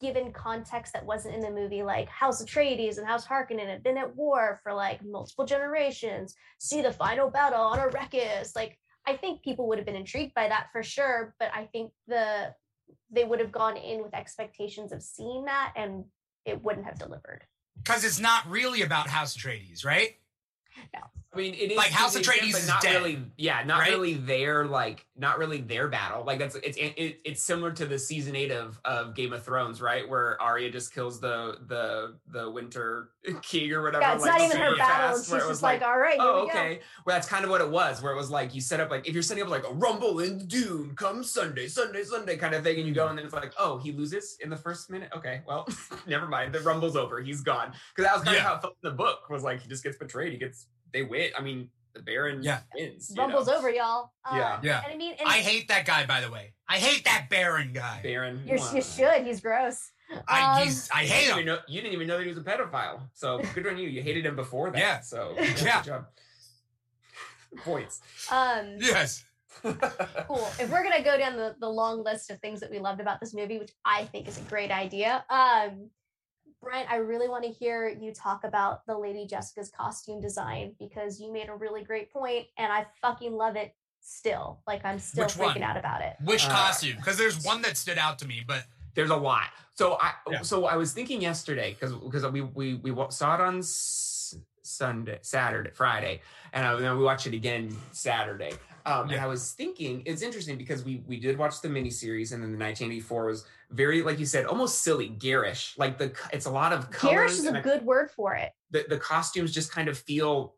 S1: given context that wasn't in the movie, like House Atreides and House Harkonnen had been at war for like multiple generations. See the final battle on Arrakis. Like I think people would have been intrigued by that for sure, but I think the they would have gone in with expectations of seeing that and it wouldn't have delivered.
S2: Because it's not really about House Atreides, right?
S3: I mean, it is
S2: Like, House
S3: to an
S2: Atreides
S3: but
S2: is
S3: not
S2: dead,
S3: really. Yeah, not
S2: right?
S3: really their like, not really their battle. Like that's it's it, it's similar to the season eight of of Game of Thrones, right? Where Arya just kills the the the Winter (laughs) King or whatever.
S1: Yeah, it's
S3: like,
S1: not even her battle.
S3: fast,
S1: she's
S3: where it
S1: just
S3: was
S1: like, all right, here
S3: Oh,
S1: we go.
S3: okay. Well, that's kind of what it was, where it was like you set up like if you're setting up like a rumble in the Dune, come Sunday, Sunday, Sunday kind of thing, and you go mm-hmm. and then it's like, oh, he loses in the first minute. Okay, well, (laughs) never mind. The rumble's over. He's gone. Because that was kind
S2: Yeah.
S3: of how it felt in the book. Was like he just gets betrayed. He gets they win. I mean, the Baron
S2: Yeah.
S3: wins.
S1: Rumble's
S3: know?
S1: over, y'all. Um,
S3: Yeah.
S2: Yeah.
S1: And I mean, and
S2: I hate that guy, by the way. I hate that Baron guy.
S3: Baron.
S1: you're,
S3: won.
S1: you should. He's gross.
S2: I,
S1: Um,
S2: he's, I hate
S3: didn't,
S2: him.
S3: even know, you didn't even know that he was a pedophile. So (laughs) good on you. You hated him before that.
S2: Yeah.
S3: So (laughs)
S2: Yeah.
S3: Good job. Points.
S1: Um,
S2: Yes. (laughs)
S1: cool. If we're gonna go down the, the long list of things that we loved about this movie, which I think is a great idea, um, Bryant, I really want to hear you talk about the Lady Jessica's costume design because you made a really great point, and I fucking love it still. Like I'm still
S2: Which
S1: freaking
S2: one?
S1: out about it.
S2: Which
S3: Uh,
S2: costume? Because there's one that stood out to me, but
S3: There's a lot. So I
S2: Yeah.
S3: so I was thinking yesterday because because we we we saw it on Sunday, Saturday, Friday, and I, then we watched it again Saturday. Um, And I was thinking it's interesting because we we did watch the miniseries, and then the 1984 was very like you said almost silly, garish. Like the it's a lot of colors.
S1: Garish is a good word for it.
S3: the the costumes just kind of feel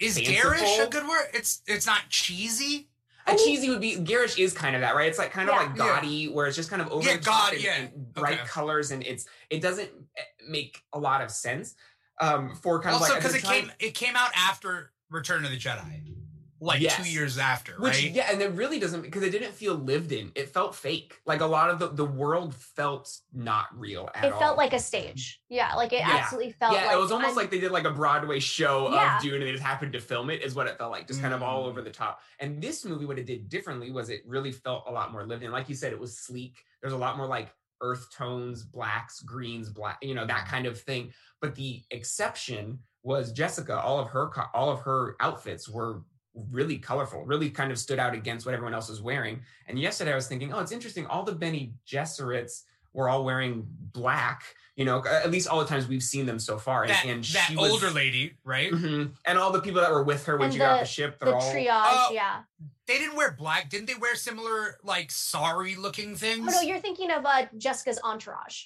S2: is
S3: Fanciful?
S2: garish a good word? It's it's not cheesy.
S3: A
S1: I mean-
S3: cheesy would be garish is kind of that, right? It's like kind of
S1: Yeah.
S3: like gaudy, where it's just kind of over
S2: Yeah,
S3: the top
S2: gaud-
S3: and,
S2: yeah.
S3: and bright
S2: Okay.
S3: colors, and it's it doesn't eh, make a lot of sense. Um, for kind
S2: Also,
S3: of like
S2: because it
S3: been
S2: came it came out after Return of the Jedi, like
S3: Yes.
S2: two years after,
S3: Which
S2: right?
S3: yeah, and it really doesn't because it didn't feel lived in. It felt fake. Like a lot of the the world felt not real at
S1: It
S3: all.
S1: felt like a stage. Yeah, like it
S3: Yeah.
S1: absolutely felt
S3: yeah,
S1: like
S3: it was almost
S1: I'm-
S3: like they did like a Broadway show
S1: Yeah.
S3: of Dune and they just happened to film it, is what it felt like, just kind of all
S2: Mm.
S3: over the top. And this movie, what it did differently was it really felt a lot more lived in. Like you said, it was sleek. There's a lot more like earth tones, blacks, greens, black, you know, that kind of thing. But the exception was Jessica. All of her, all of her outfits were really colorful, really kind of stood out against what everyone else was wearing. And yesterday I was thinking, oh, it's interesting. All the Bene Gesserits were all wearing black. You know, at least all the times we've seen them so far. And,
S2: that
S3: and
S2: that
S3: she was-
S2: older lady, right?
S3: Mhm. And all the people that were with her when
S1: And
S3: she got off
S1: the-
S3: the ship,
S1: the
S3: they're all
S1: triage.
S2: Oh,
S1: yeah.
S2: They didn't wear black. Didn't they wear similar like sorry looking things?
S1: Oh no, you're thinking of uh, Jessica's entourage.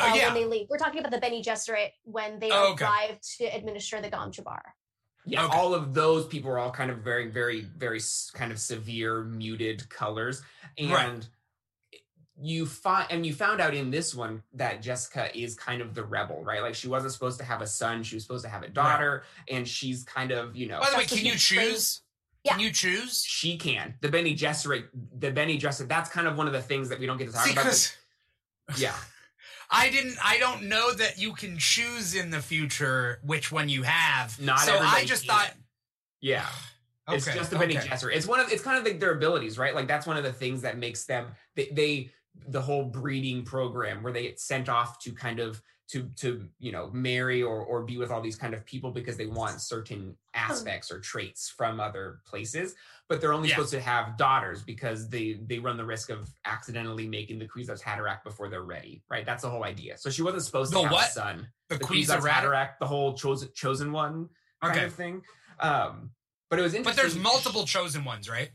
S2: Oh,
S1: uh,
S2: yeah.
S1: when they leave. We're talking about the Bene Gesserit when they
S2: Oh, okay.
S1: arrive to administer the Gom Jabbar.
S3: Yeah,
S2: Okay.
S3: all of those people were all kind of very, very, very kind of severe, muted colors, and
S2: Right.
S3: you find and you found out in this one that Jessica is kind of the rebel, right? Like she wasn't supposed to have a son; she was supposed to have a daughter, and she's kind of, you know,
S2: By the way, can you
S1: you
S2: choose?
S1: Yeah.
S2: Can you choose?
S3: she can. The Bene Gesserit, the Bene Gesserit. That's kind of one of the things that we don't get to talk about.
S2: Because
S3: yeah,
S2: I didn't. I don't know that you can choose in the future which one you have.
S3: Not
S2: so I just thought.
S3: yeah. (sighs)
S2: Okay, It's
S3: just the Bene
S2: okay.
S3: Gesserit. It's one of it's kind of like their abilities, right? Like that's one of the things that makes them they, they the whole breeding program where they get sent off to kind of to to you know marry or or be with all these kind of people because they want certain aspects or traits from other places but they're only
S2: Yeah.
S3: supposed to have daughters because they they run the risk of accidentally making the Kwisatz Haderach before they're ready right that's the whole idea so she wasn't supposed to
S2: The
S3: have
S2: what?
S3: a son
S2: The,
S3: the
S2: Queen's
S3: Kwisatz. Haderach the whole chosen chosen one kind
S2: Okay,
S3: of thing um but it was interesting but
S2: there's multiple chosen ones, right?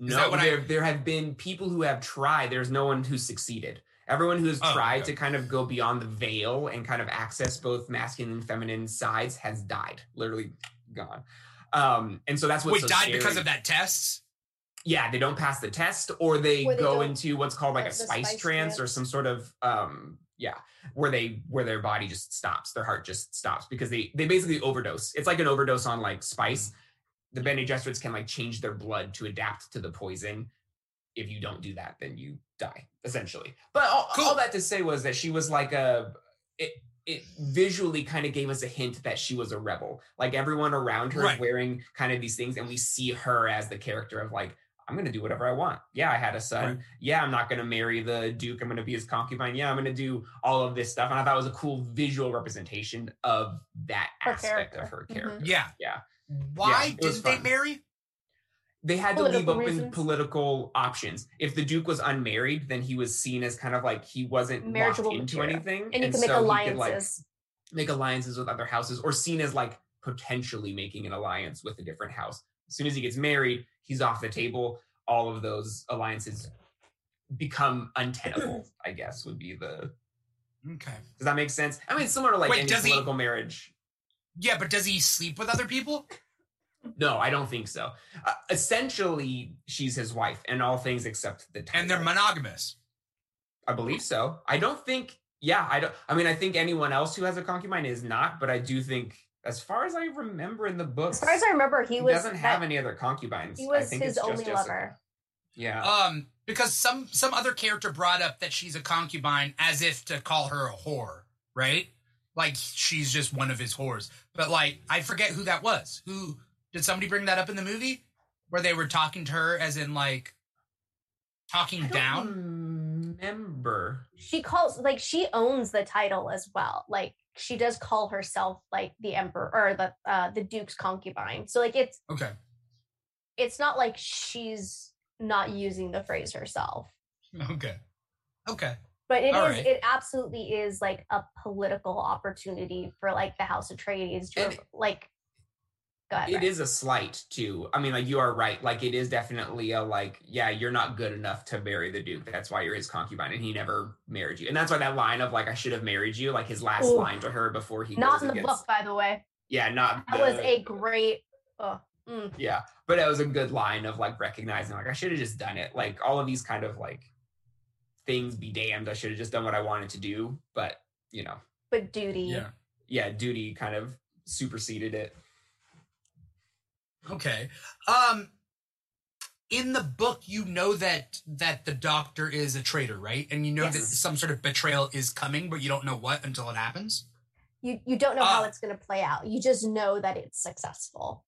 S3: no,
S2: that what I-
S3: there, there have been people who have tried. There's no one who's succeeded. Everyone who's
S2: Oh,
S3: tried
S2: okay.
S3: to kind of go beyond the veil and kind of access both masculine and feminine sides has died, literally gone. Um, and so that's what
S2: Wait,
S3: so
S2: died because of that test.
S3: Yeah, they don't pass the test, or they,
S1: Or they
S3: go into what's called like a spice,
S1: spice
S3: trance or some sort of um, yeah, where they where their body just stops, their heart just stops because they they basically overdose. It's like an overdose on like spice. The Bene Gesserits can like change their blood to adapt to the poison. If you don't do that, then you die essentially. But all,
S2: Cool.
S3: all that to say was that she was like a it it visually kind of gave us a hint that she was a rebel. Like everyone around her
S2: Right.
S3: is wearing kind of these things, and we see her as the character of like, I'm gonna do whatever I want. Yeah, I had a son.
S2: Right.
S3: Yeah, I'm not gonna marry the Duke. I'm gonna be his concubine. Yeah, I'm gonna do all of this stuff. And I thought it was a cool visual representation of that
S1: Her
S3: aspect
S1: character.
S3: of her
S1: Mhm.
S3: character.
S2: Yeah.
S3: Yeah.
S2: Why
S3: Yeah,
S2: didn't they marry?
S3: They had to leave open
S1: reasons.
S3: political options. If the Duke was unmarried, then he was seen as kind of like he wasn't locked
S1: Marriageable
S3: into
S1: material.
S3: anything,
S1: and you can
S3: so he
S1: alliances.
S3: could, like, make alliances with other houses, or seen as like potentially making an alliance with a different house. As soon as he gets married, he's off the table. All of those alliances become untenable. (clears throat) I guess would be the.
S2: Okay.
S3: Does that make sense? I mean, similar to like
S2: Wait,
S3: any
S2: does he-
S3: political marriage.
S2: Yeah, but does he sleep with other people?
S3: No, I don't think so. Uh, essentially, she's his wife in all things except the title.
S2: And they're monogamous.
S3: I believe so. I don't think. Yeah, I don't. I mean, I think anyone else who has a concubine is not, but I do think, as far as I remember in the book,
S1: As far as I remember, he,
S3: he,
S1: was
S3: doesn't have
S1: that-
S3: any other concubines.
S1: He
S3: I
S1: was
S3: think
S1: his
S3: it's just
S1: only
S3: Jessica.
S1: lover.
S3: Yeah.
S2: Um, because some some other character brought up that she's a concubine as if to call her a whore, right? Like she's just one of his whores. But like I forget who that was. Who did somebody bring that up in the movie? Where they were talking to her as in like talking
S3: I don't
S2: down?
S3: Remember?
S1: She calls like she owns the title as well. Like she does call herself like the emperor or the uh the duke's concubine. So like it's
S2: Okay.
S1: it's not like she's not using the phrase herself.
S2: Okay. Okay.
S1: But it is
S2: All right.
S1: it absolutely is like a political opportunity for like the House of Atreides to
S3: And-
S1: like go ahead.
S3: It is a slight too. I mean, like you are right. Like it is definitely a like, yeah, you're not good enough to marry the Duke. That's why you're his concubine, and he never married you. And that's why that line of like, I should have married you, like his last
S1: Ooh.
S3: line to her before he
S1: not in the book, by the way.
S3: Yeah, not
S1: That was a great oh, mm.
S3: yeah, but it was a good line of like recognizing like I should have just done it. Like all of these kind of like things be damned. I should have just done what I wanted to do, but you know,
S1: but duty.
S2: Yeah.
S3: yeah, duty kind of superseded it.
S2: Okay. Um in the book you know that that the doctor is a traitor, right? And you know that some sort of betrayal is coming, but you don't know what until it happens.
S1: You you don't know how
S2: Ah.
S1: it's gonna play out. You just know that it's successful.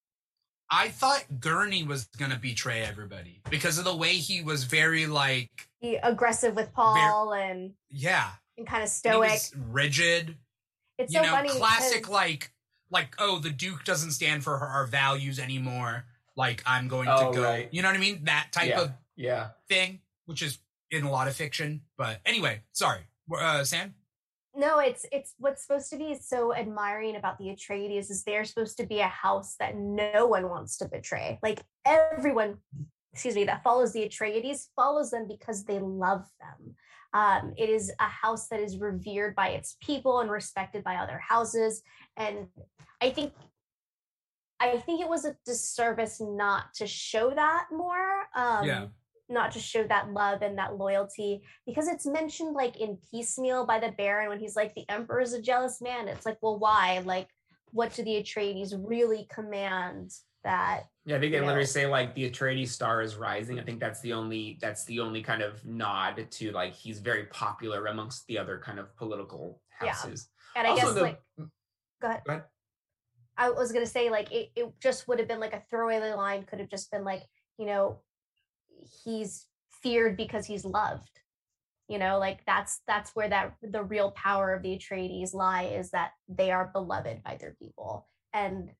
S2: I thought Gurney was going to betray everybody because of the way he was very like,
S1: He aggressive with Paul and
S2: yeah,
S1: and kind of stoic.
S2: rigid.
S1: it's
S2: you
S1: so
S2: know,
S1: funny.
S2: classic like like oh, the Duke doesn't stand for our values anymore. Like I'm going
S3: Oh,
S2: to go.
S3: right.
S2: You know what I mean? That type
S3: Yeah.
S2: of
S3: Yeah.
S2: thing, which is in a lot of fiction. But anyway, sorry, uh, Sam.
S1: No, it's it's what's supposed to be so admiring about the Atreides is they're supposed to be a house that no one wants to betray. Like everyone, excuse me, that follows the Atreides follows them because they love them. Um, it is a house that is revered by its people and respected by other houses, and I think I think it was a disservice not to show that more. Um,
S2: Yeah.
S1: Not to show that love and that loyalty because it's mentioned like in piecemeal by the Baron when he's like, the Emperor is a jealous man. It's like, well, why? Like, what do the Atreides really command that?
S3: Yeah, I think they literally
S1: know.
S3: say like the Atreides star is rising. I mm-hmm. think that's the only that's the only kind of nod to like he's very popular amongst the other kind of political houses. Yeah.
S1: And I
S3: Also,
S1: guess
S3: the-
S1: like, go ahead.
S3: Go ahead.
S1: I was gonna say like it, it just would have been like a throwaway line could have just been like you know he's feared because he's loved you know like that's that's where that the real power of the Atreides lie is that they are beloved by their people and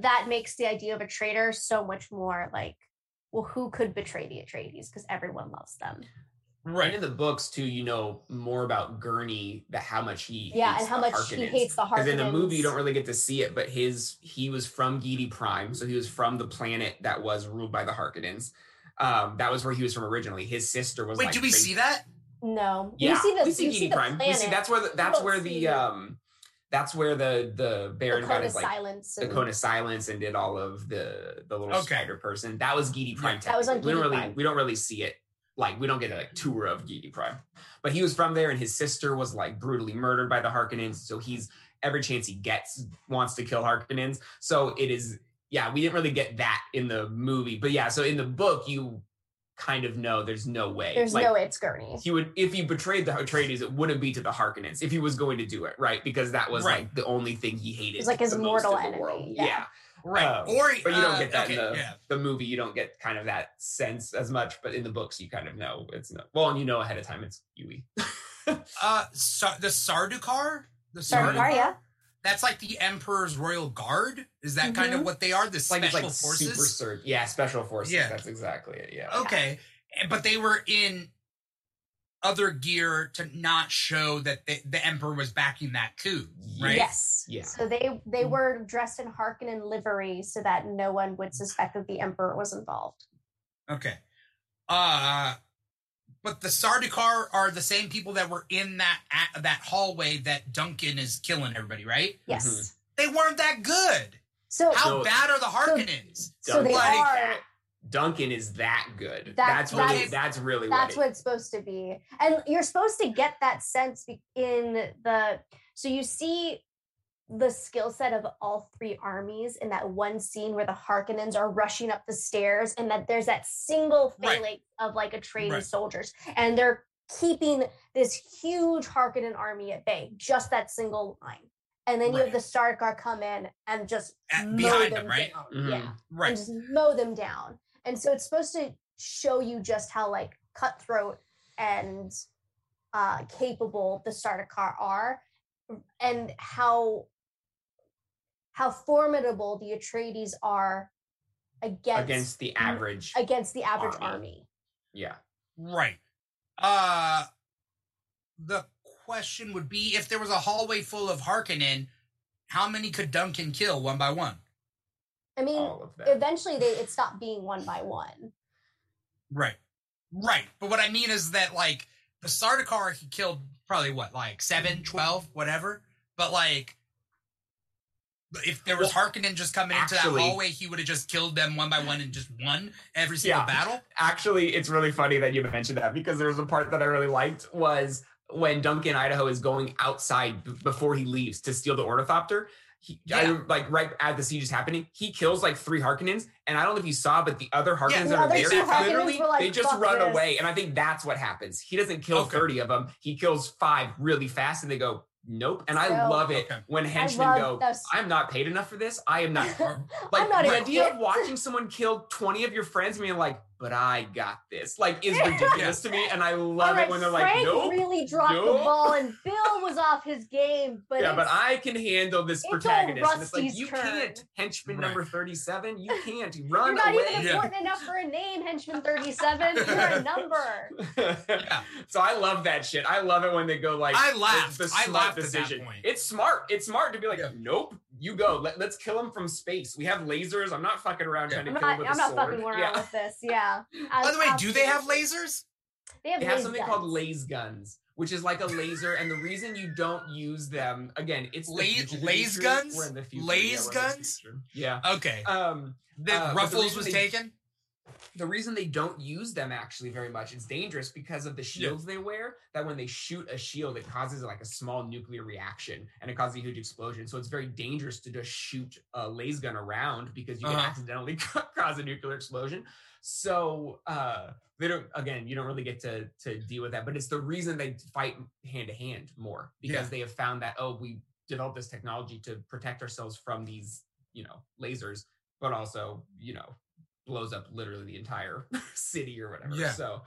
S1: that makes the idea of a traitor so much more like well who could betray the Atreides because everyone loves them
S3: Right in the books too, you know more about Gurney, that how much he
S1: yeah
S3: hates
S1: and how
S3: the
S1: much he hates the Harkonnens.
S3: Because in the movie, you don't really get to see it, but his he was from Giedi Prime, so he was from the planet that was ruled by the Harkonnens. Um, that was where he was from originally. His sister was
S2: Wait,
S3: like
S2: do we
S3: crazy-
S2: see that?
S1: no
S3: Yeah,
S1: you see the
S3: we see
S1: you see
S3: Prime.
S1: planet
S3: We see that's where the, that's where the um that's where the the
S1: the
S3: Baron got
S1: cone of
S3: his like
S1: silence
S3: the
S1: and-
S3: cone of silence and did all of the the little
S2: Okay.
S3: spider person. That was Giedi Prime.
S1: That was on
S3: technically. we don't
S1: Giedi
S3: really
S1: Prime.
S3: we don't really see it. Like we don't get a like, tour of Giedi Prime, but he was from there, and his sister was like brutally murdered by the Harkonnens. So he's every chance he gets wants to kill Harkonnens. So it is yeah. We didn't really get that in the movie, but yeah. So in the book, you kind of know there's no way.
S1: there's
S3: like,
S1: no it's Gurney
S3: he would if he betrayed the Atreides, it wouldn't be to the Harkonnens if he was going to do it, right? Because that was
S2: Right.
S3: like the only thing he hated.
S1: It's like his
S3: the most
S1: mortal
S3: the
S1: enemy,
S3: world.
S1: yeah.
S3: Yeah.
S2: Right.
S3: Um,
S2: or
S3: But you don't
S2: uh,
S3: get that
S2: okay,
S3: in the,
S2: yeah.
S3: the movie. You don't get kind of that sense as much, but in the books, you kind of know it's no. Well, and you know ahead of time it's Yueh. (laughs)
S2: Uh, Sa- the Sardaukar, the
S1: Sardaukar,
S2: Sardaukar?
S1: yeah.
S2: That's like the Emperor's Royal Guard. Is that kind of
S1: Mhm.
S2: what they are? The
S3: It's like
S2: special
S3: like
S2: forces.
S3: super surge. Yeah, special forces.
S2: Yeah.
S3: That's exactly it. Yeah.
S2: Okay, And- but they were in other gear to not show that the, the Emperor was backing that coup, right?
S1: Yes.
S3: Yeah.
S1: So they they were dressed in Harkonnen livery so that no one would suspect that the Emperor was involved.
S2: Okay. Uh but the Sardaukar are the same people that were in that at, that hallway that Duncan is killing everybody, right?
S1: Yes.
S3: Mhm.
S2: They weren't that good.
S1: So
S2: How
S3: So-
S2: bad are the Harkonnens?
S1: so they
S3: Duncan-
S1: are
S3: Duncan is that good.
S1: That-
S3: that's really
S2: that's-
S3: that's really
S1: that's
S3: what,
S1: what it's supposed to be and you're supposed to get that sense in the so you see the skill set of all three armies in that one scene where the Harkonnens are rushing up the stairs and that there's that single
S2: Right.
S1: phalanx of like Atreides
S2: Right.
S1: soldiers and they're keeping this huge Harkonnen army at bay just that single line and then you have
S2: Right.
S1: the Sarkar come in and just
S2: At-
S1: mow
S2: behind
S1: them
S2: them, right?
S1: down.
S3: Mhm.
S1: yeah
S2: Right.
S1: and just mow them down. And so it's supposed to show you just how like cutthroat and uh capable the Sardaukar are and how how formidable the Atreides are against
S3: against the average.
S1: against the average
S3: army.
S1: army.
S3: yeah.
S2: Right. Uh the question would be if there was a hallway full of Harkonnen, how many could Duncan kill one by one?
S1: I mean,
S3: All of that.
S1: eventually they it stopped being one by one.
S2: Right. Right. But what I mean is that like the Sardaukar he killed probably what, like seven, twelve, whatever. But like if there was Harkonnen just coming into that hallway, he would have just killed them one by one and just won every single
S3: Yeah.
S2: battle.
S3: Actually, it's really funny that you mentioned that because there was a part that I really liked was when Duncan Idaho is going outside b- before he leaves to steal the ornithopter. He, I,
S2: Yeah.
S3: like right at the siege is happening, he kills like three Harkonnens, and I don't know if you saw, but the other Harkonnens
S2: The
S3: that are there,
S2: Harkonnens
S3: literally,
S1: like,
S3: they just run
S1: this."
S3: away, and I think that's what happens. He doesn't kill
S2: Okay.
S3: thirty of them; he kills five really fast, and they go, "Nope." And I
S1: So-
S3: love it
S2: Okay.
S3: when henchmen go,
S1: those-
S3: "I'm not paid enough for this. I am not (laughs) (laughs) like
S1: I'm not
S3: the
S1: even
S3: idea of watching someone kill 20 of your friends and being like, but I got this, like is (laughs) ridiculous to me. And I love
S1: Alright,
S3: it when they're like, nope.
S1: really dropped the ball and Bill was off his game, but
S3: yeah, but I can handle this
S1: it's
S3: protagonist. And it's like, you
S1: turn.
S3: can't, henchman
S2: Right.
S3: number 37, you (laughs) can't. Run.
S1: You're not
S3: away.
S1: even
S2: Yeah.
S1: important enough for a name, Henchman 37. You're a number. (laughs) yeah.
S3: So I love that shit. I love it when they go like
S2: I
S3: the-
S2: laughed.
S3: The,
S2: I
S3: smart
S2: laughed at that
S3: decision.
S2: point.
S3: It's smart. It's smart to be like,
S2: Yeah.
S3: nope, you go. Let, us kill him from space. We have lasers. I'm not fucking around
S2: Yeah.
S3: trying to
S1: I'm
S3: kill
S1: not,
S3: him with
S1: I'm
S3: a
S1: not
S3: sword.
S1: fucking around
S3: yeah.
S1: with this. Yeah. (laughs)
S2: By the way, do they have lasers?
S1: They have,
S3: They have something
S1: guns.
S3: called laser guns, which is like a laser, and the reason you don't use them again, it's the
S2: La-
S3: future
S2: laser guns?
S3: We're in the future.
S2: Laser
S3: yeah, we're in the
S2: guns?
S3: future. Yeah.
S2: Okay.
S3: Um,
S2: The
S3: uh, but the
S2: Ruffles was
S3: they-
S2: taken?
S3: The reason they don't use them actually very much it's dangerous because of the shields they wear that when they shoot a shield it causes like a small nuclear reaction and it causes a huge explosion so it's very dangerous to just shoot a laser gun around because you can
S2: Uh-huh.
S3: accidentally (laughs) cause a nuclear explosion so uh they don't again you don't really get to to deal with that but it's the reason they fight hand to hand more because
S2: Yeah.
S3: they have found that oh we developed this technology to protect ourselves from these you know lasers but also you know blows up literally the entire (laughs) city or whatever.
S2: Yeah.
S3: So,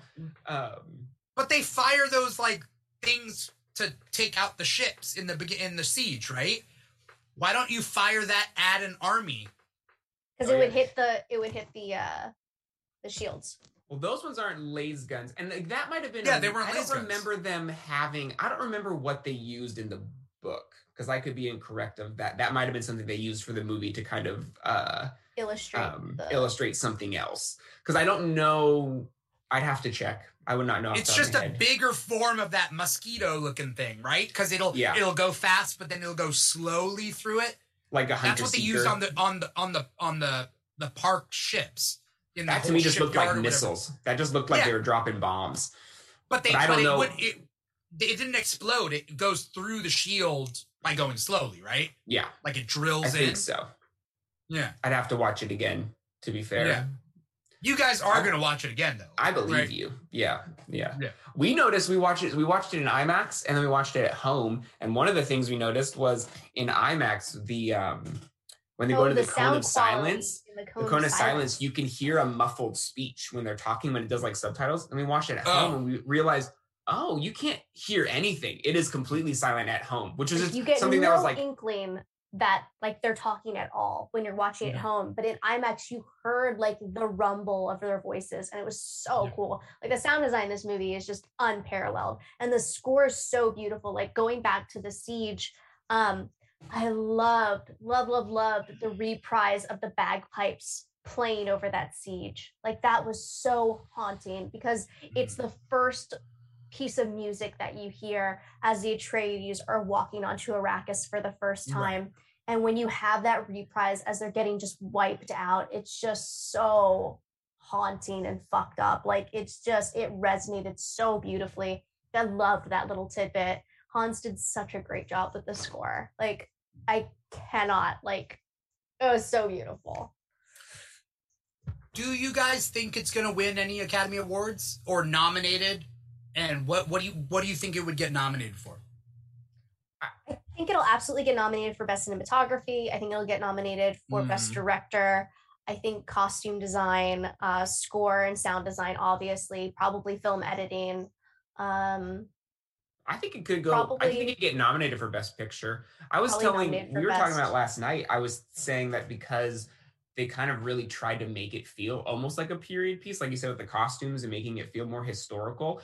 S3: um,
S2: But they fire those like things to take out the ships in the begin in the siege, right? Why don't you fire that at an army?
S1: because
S3: Oh,
S1: it would
S3: yeah.
S1: hit the it would hit the uh the shields.
S3: well, those ones aren't laser guns, and like, that might have been.
S2: Yeah,
S3: a-
S2: they weren't
S3: I don't
S2: guns.
S3: remember them having. I don't remember what they used in the book because I could be incorrect of that. That might have been something they used for the movie to kind of uh,
S1: Illustrate
S3: um,
S1: the
S3: illustrate something else. Because I don't know. I'd have to check. I would not know.
S2: It's
S3: the top of
S2: just a
S3: head.
S2: bigger form of that mosquito looking thing, right? Because it'll
S3: Yeah.
S2: it'll go fast, but then it'll go slowly through it.
S3: like a hunter
S2: That's what they used
S3: seeker.
S2: on the on the on the on the the park ships. In
S3: That to me just looked like missiles. That just looked like
S2: Yeah.
S3: they were dropping bombs.
S2: But they
S3: But I don't
S2: it
S3: know-
S2: would it it didn't explode. It goes through the shield by going slowly, right?
S3: Yeah,
S2: Like it drills
S3: I
S2: in.
S3: think so.
S2: Yeah.
S3: I'd have to watch it again. To be fair,
S2: Yeah. You guys are gonna watch it again though.
S3: I believe
S2: right?
S3: you. Yeah, yeah,
S2: Yeah.
S3: We noticed we watched it. We watched it in IMAX, and then we watched it at home. And one of the things we noticed was in IMAX the um when they
S1: Oh,
S3: go to the,
S1: the
S3: cone of
S1: sound quality
S3: silence.
S1: in the
S3: The
S1: cone,
S3: cone of silence, you can hear a muffled speech when they're talking when it does like subtitles. And we watched it at
S2: Oh.
S3: home, and we realized, oh, you can't hear anything. It is completely silent at home, which is
S1: you get
S3: something
S1: no
S3: that was like,
S1: inkling that like they're talking at all when you're watching at home. But in IMAX, you heard like the rumble of their voices, and it was so
S2: Yeah.
S1: cool. Like the sound design in this movie is just unparalleled, and the score is so beautiful. Like going back to the siege, um, I loved, love, love, loved the reprise of the bagpipes playing over that siege. Like that was so haunting because it's the first piece of music that you hear as the Atreides are walking onto Arrakis for the first
S2: Right.
S1: time. And when you have that reprise as they're getting just wiped out, it's just so haunting and fucked up. Like it's just, it resonated so beautifully. I loved that little tidbit. Hans did such a great job with the score. Like, I cannot, like, it was so beautiful.
S2: Do you guys think it's going to win any Academy Awards or nominated? And what what do you what do you think it would get nominated for?
S1: I think it'll absolutely get nominated for best cinematography. I think it'll get nominated for best
S2: Mhm.
S1: director. I think costume design, uh, score, and sound design, obviously, probably film editing. Um,
S3: I think it could go. I think it could get nominated for Best Picture. I was telling we
S1: for
S3: were talking about last night. I was saying that because they kind of really tried to make it feel almost like a period piece, like you said with the costumes and making it feel more historical.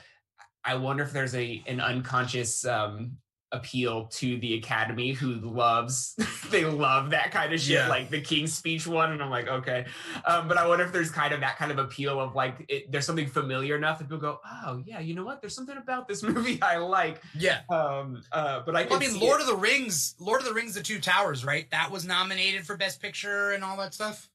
S3: I wonder if there's a an unconscious um, appeal to the Academy who loves (laughs) they love that kind of shit,
S2: Yeah.
S3: like the King's Speech one, and I'm like, okay. Um, but I wonder if there's kind of that kind of appeal of like it, there's something familiar enough that people go, oh yeah, you know what? There's something about this (laughs) movie I like.
S2: Yeah.
S3: Um, uh, but I,
S2: Well, I mean, Lord
S3: it.
S2: of the Rings, Lord of the Rings, The Two Towers, right? That was nominated for Best Picture and all that stuff.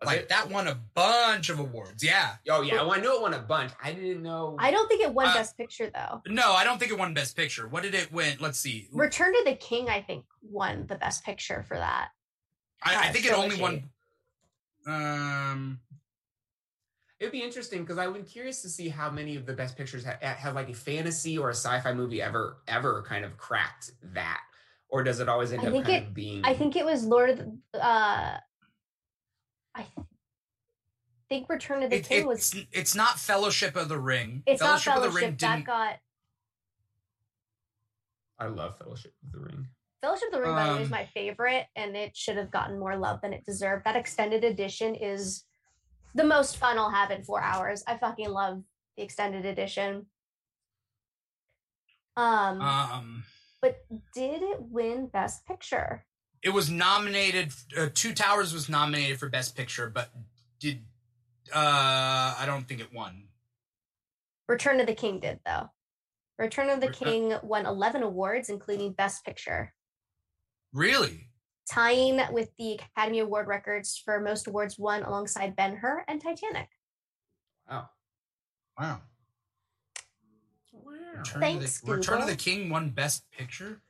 S3: Was
S2: like
S3: it?
S2: that won a bunch of awards. Yeah.
S3: Oh yeah, well, I knew it won a bunch. I didn't know.
S1: I don't think it won
S2: Uh,
S1: best picture though.
S2: No, I don't think it won Best Picture. What did it win? Let's see.
S1: Return to the King, I think, won the best picture for that.
S2: I, I think it only won. Um.
S3: It'd be interesting because I've been curious to see how many of the best pictures ha- have like a fantasy or a sci-fi movie ever ever kind of cracked that, or does it always end
S1: I
S3: up
S1: think
S3: kind
S1: it-
S3: of being?
S1: I think it was Lord. Uh, I th- think Return of the
S2: It,
S1: King
S2: it's
S1: was.
S2: it's not Fellowship of the Ring.
S1: It's not
S2: Fellowship of the Ring
S1: Fellowship. That
S2: didn't.
S1: got
S3: I love Fellowship of the Ring.
S1: Fellowship of the Ring, by the way, is
S2: Um,
S1: my favorite, and it should have gotten more love than it deserved. That extended edition is the most fun I'll have in four hours. I fucking love the extended edition. Um,
S2: Um.
S1: but did it win Best Picture?
S2: It was nominated. Uh, Two Towers was nominated for Best Picture, but did. Uh, I don't think it won.
S1: Return of the King did though. Return of the
S2: Return-
S1: King won 11 awards, including Best Picture,
S2: Really?
S1: tying with the Academy Award records for most awards won alongside Ben Hur and Titanic.
S3: Wow.
S2: Wow.
S3: Wow.
S2: Return,
S1: Thanks,
S2: of the, Return of the King won Best Picture.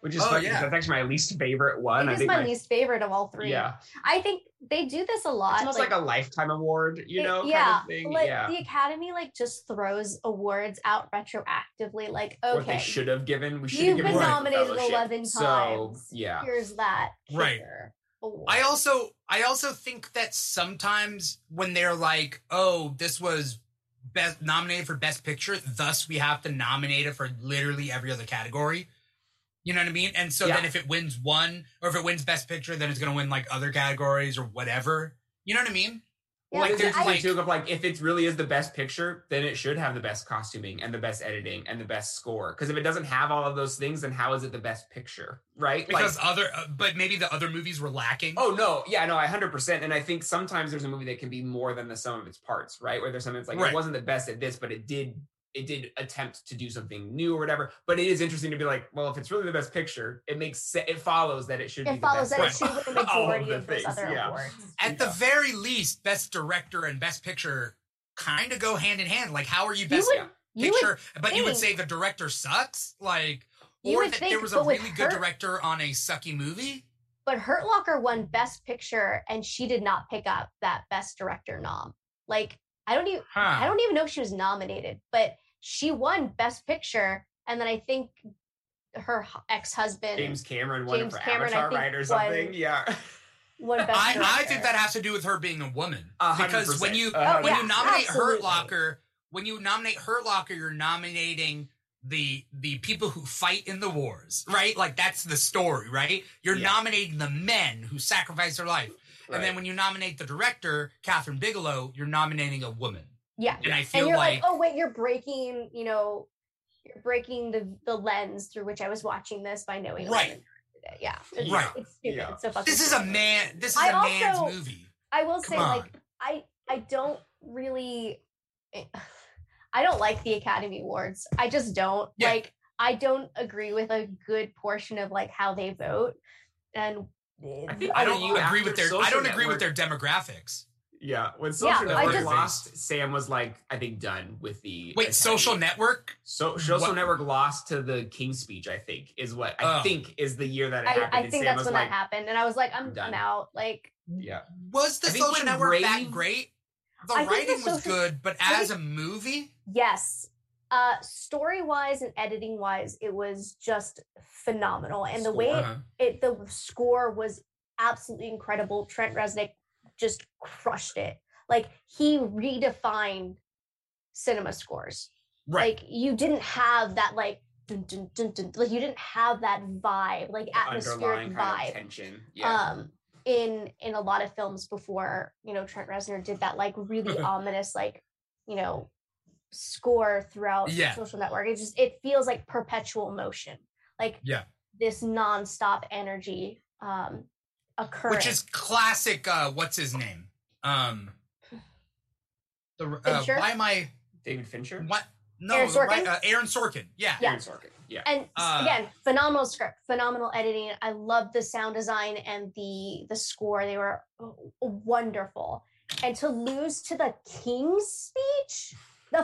S3: Which is
S2: Oh,
S3: funny. 'cause
S2: yeah.
S3: That's actually my least favorite one.
S1: it
S3: I
S1: is
S3: think
S1: my, least favorite of all three.
S3: Yeah.
S1: I think they do this a lot.
S3: It's almost like, a lifetime award, you
S1: it-
S3: know,
S1: yeah,
S3: kind of thing.
S1: like
S3: yeah.
S1: the Academy like just throws awards out retroactively. Like,
S3: What they
S1: okay,
S3: should have given. We should
S1: you've been
S2: Right.
S3: one for
S1: nominated
S3: Fellowship.
S1: 11
S3: So
S1: times.
S3: yeah.
S1: here's that
S2: Right.
S1: award.
S2: I also I also think that sometimes when they're like, "Oh, this was best nominated for best picture, thus we have to nominate it for literally every other category." You know what I mean? And so
S3: Yeah.
S2: then if it wins one or if it wins best picture, then it's going to win like other categories or whatever. You know what I mean?
S1: Yeah,
S2: Like, there's like-
S3: too of like if it really is the best picture, then it should have the best costuming and the best editing and the best score. Because if it doesn't have all of those things, then how is it the best picture? Right?
S2: Because
S3: like,
S2: other uh, but maybe the other movies were lacking.
S3: oh no, yeah, no, I hundred percent. And I think sometimes there's a movie that can be more than the sum of its parts, right? Where there's something that's like
S2: Right.
S3: it wasn't the best at this, but it did it did attempt to do something new or whatever. But it is interesting to be like, well, if it's really the best picture, it makes se- it follows that it should be
S1: it
S3: the
S1: follows
S3: best
S1: that it
S3: picture.
S1: should win (laughs) the
S3: All
S1: majority
S3: the
S1: of, those other
S3: yeah.
S1: awards.
S2: At the very least, best director and best picture kind of go hand in hand. Like how are you
S1: You
S2: best
S1: you would,
S2: picture, but you would say the director sucks, like, or
S1: would
S2: that there was a
S1: but with
S2: really good
S1: her-
S2: director on a sucky movie.
S1: but Hurt Locker won Best Picture, and she did not pick up that Best Director nom. Like, I don't even,
S2: Huh.
S1: I don't even know if she was nominated, but she won Best Picture, and then I think her ex husband
S3: James Cameron won
S1: James
S3: it for
S1: Cameron, I
S3: Avatar,
S1: think,
S3: right, or something.
S1: won-
S3: Yeah. (laughs)
S1: won Best
S2: I, I think that has to do with her being a woman
S3: A hundred
S2: because when you
S3: A hundred
S2: when
S1: yeah,
S2: you nominate
S1: absolutely.
S2: Hurt Locker, when you nominate Hurt Locker, you're nominating the the people who fight in the wars, right? Like that's the story, right? You're
S3: Yeah.
S2: nominating the men who sacrifice their life. And then when you nominate the director, Kathryn Bigelow, you're nominating a woman.
S1: Yeah.
S2: And I feel
S1: And you're
S2: like,
S1: like, oh wait, you're breaking, you know, you're breaking the the lens through which I was watching this by knowing
S2: Right.
S1: woman. Yeah. It's,
S2: Right.
S1: It's stupid.
S3: Yeah.
S1: It's so fucking
S2: this is a man this is
S1: I
S2: a man's movie.
S1: I will
S2: Come
S1: say,
S2: on.
S1: like, I I don't really eh, (sighs) I don't like the Academy Awards. I just don't.
S2: Yeah.
S1: Like I don't agree with a good portion of like how they vote. And
S3: I think
S2: I
S3: Are
S2: don't
S3: you
S2: agree with their I don't agree with their demographics.
S3: Yeah, when Social
S1: I
S3: Network
S1: just-
S3: lost, Sam was like, I think done with the
S2: Wait,
S3: Academy.
S2: Social Network?
S3: So Social
S2: What-
S3: Network lost to the King's Speech. I think is what I
S2: Oh.
S3: think is the year that it
S1: I,
S3: happened.
S1: I
S3: and
S1: think
S3: Sam
S1: that's when
S3: like,
S1: that happened. And I was like, I'm,
S3: done.
S1: I'm out. Like
S3: Yeah,
S2: Was the Social
S3: when
S2: Network that great? The
S1: I think the
S2: writing was
S1: Social-
S2: good, but
S1: I
S2: as a movie,
S1: yes. Uh story wise and editing wise, it was just phenomenal. And the way it,
S2: Uh-huh.
S1: it the score was absolutely incredible. Trent Reznor just crushed it. Like he redefined cinema scores.
S2: right?
S1: Like you didn't have that like dun, dun, dun, dun, like you didn't have that vibe, like
S3: The
S1: atmospheric
S3: underlying kind
S1: vibe.
S3: of tension. Yeah,
S1: Um in in a lot of films before, you know, Trent Reznor did that like really (laughs) ominous like, you know, score throughout
S2: Yeah.
S1: social network. It just it feels like perpetual motion. Like
S2: Yeah.
S1: this nonstop energy um occurring.
S2: Which is classic. Uh, what's his name? Um, the uh, why am I
S3: David Fincher,
S2: what? No,
S1: Aaron
S2: the right,
S1: Sorkin?
S2: uh, Aaron Sorkin. Yeah.
S1: Yeah.
S3: Aaron Sorkin. Yeah,
S1: and
S2: Uh,
S1: again phenomenal script phenomenal editing i love the sound design and the the score they were w- wonderful and to lose to the king's speech the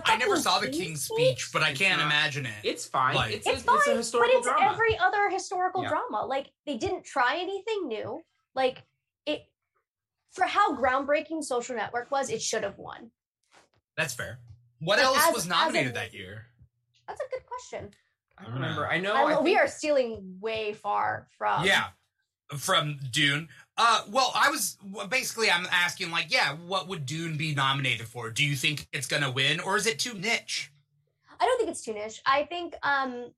S2: I never saw the King's Speech, but I can't
S3: not-
S2: imagine it.
S3: it's fine.
S2: Like-
S3: it's,
S1: it's fine
S3: it's a
S1: but it's
S3: drama.
S1: every other historical
S3: Yeah.
S1: drama like they didn't try anything new like it for how groundbreaking social network was it should have won
S2: That's fair. What
S1: But
S2: else
S1: as-
S2: was
S1: as a
S2: nominated that year?
S1: that's a good question
S3: I don't remember. I know.
S1: I,
S3: I
S1: we are stealing way far from
S2: yeah, from Dune. Uh, well, I was basically I'm asking like, yeah, what would Dune be nominated for? Do you think it's gonna win, or is it too niche?
S1: I don't think it's too niche. I think um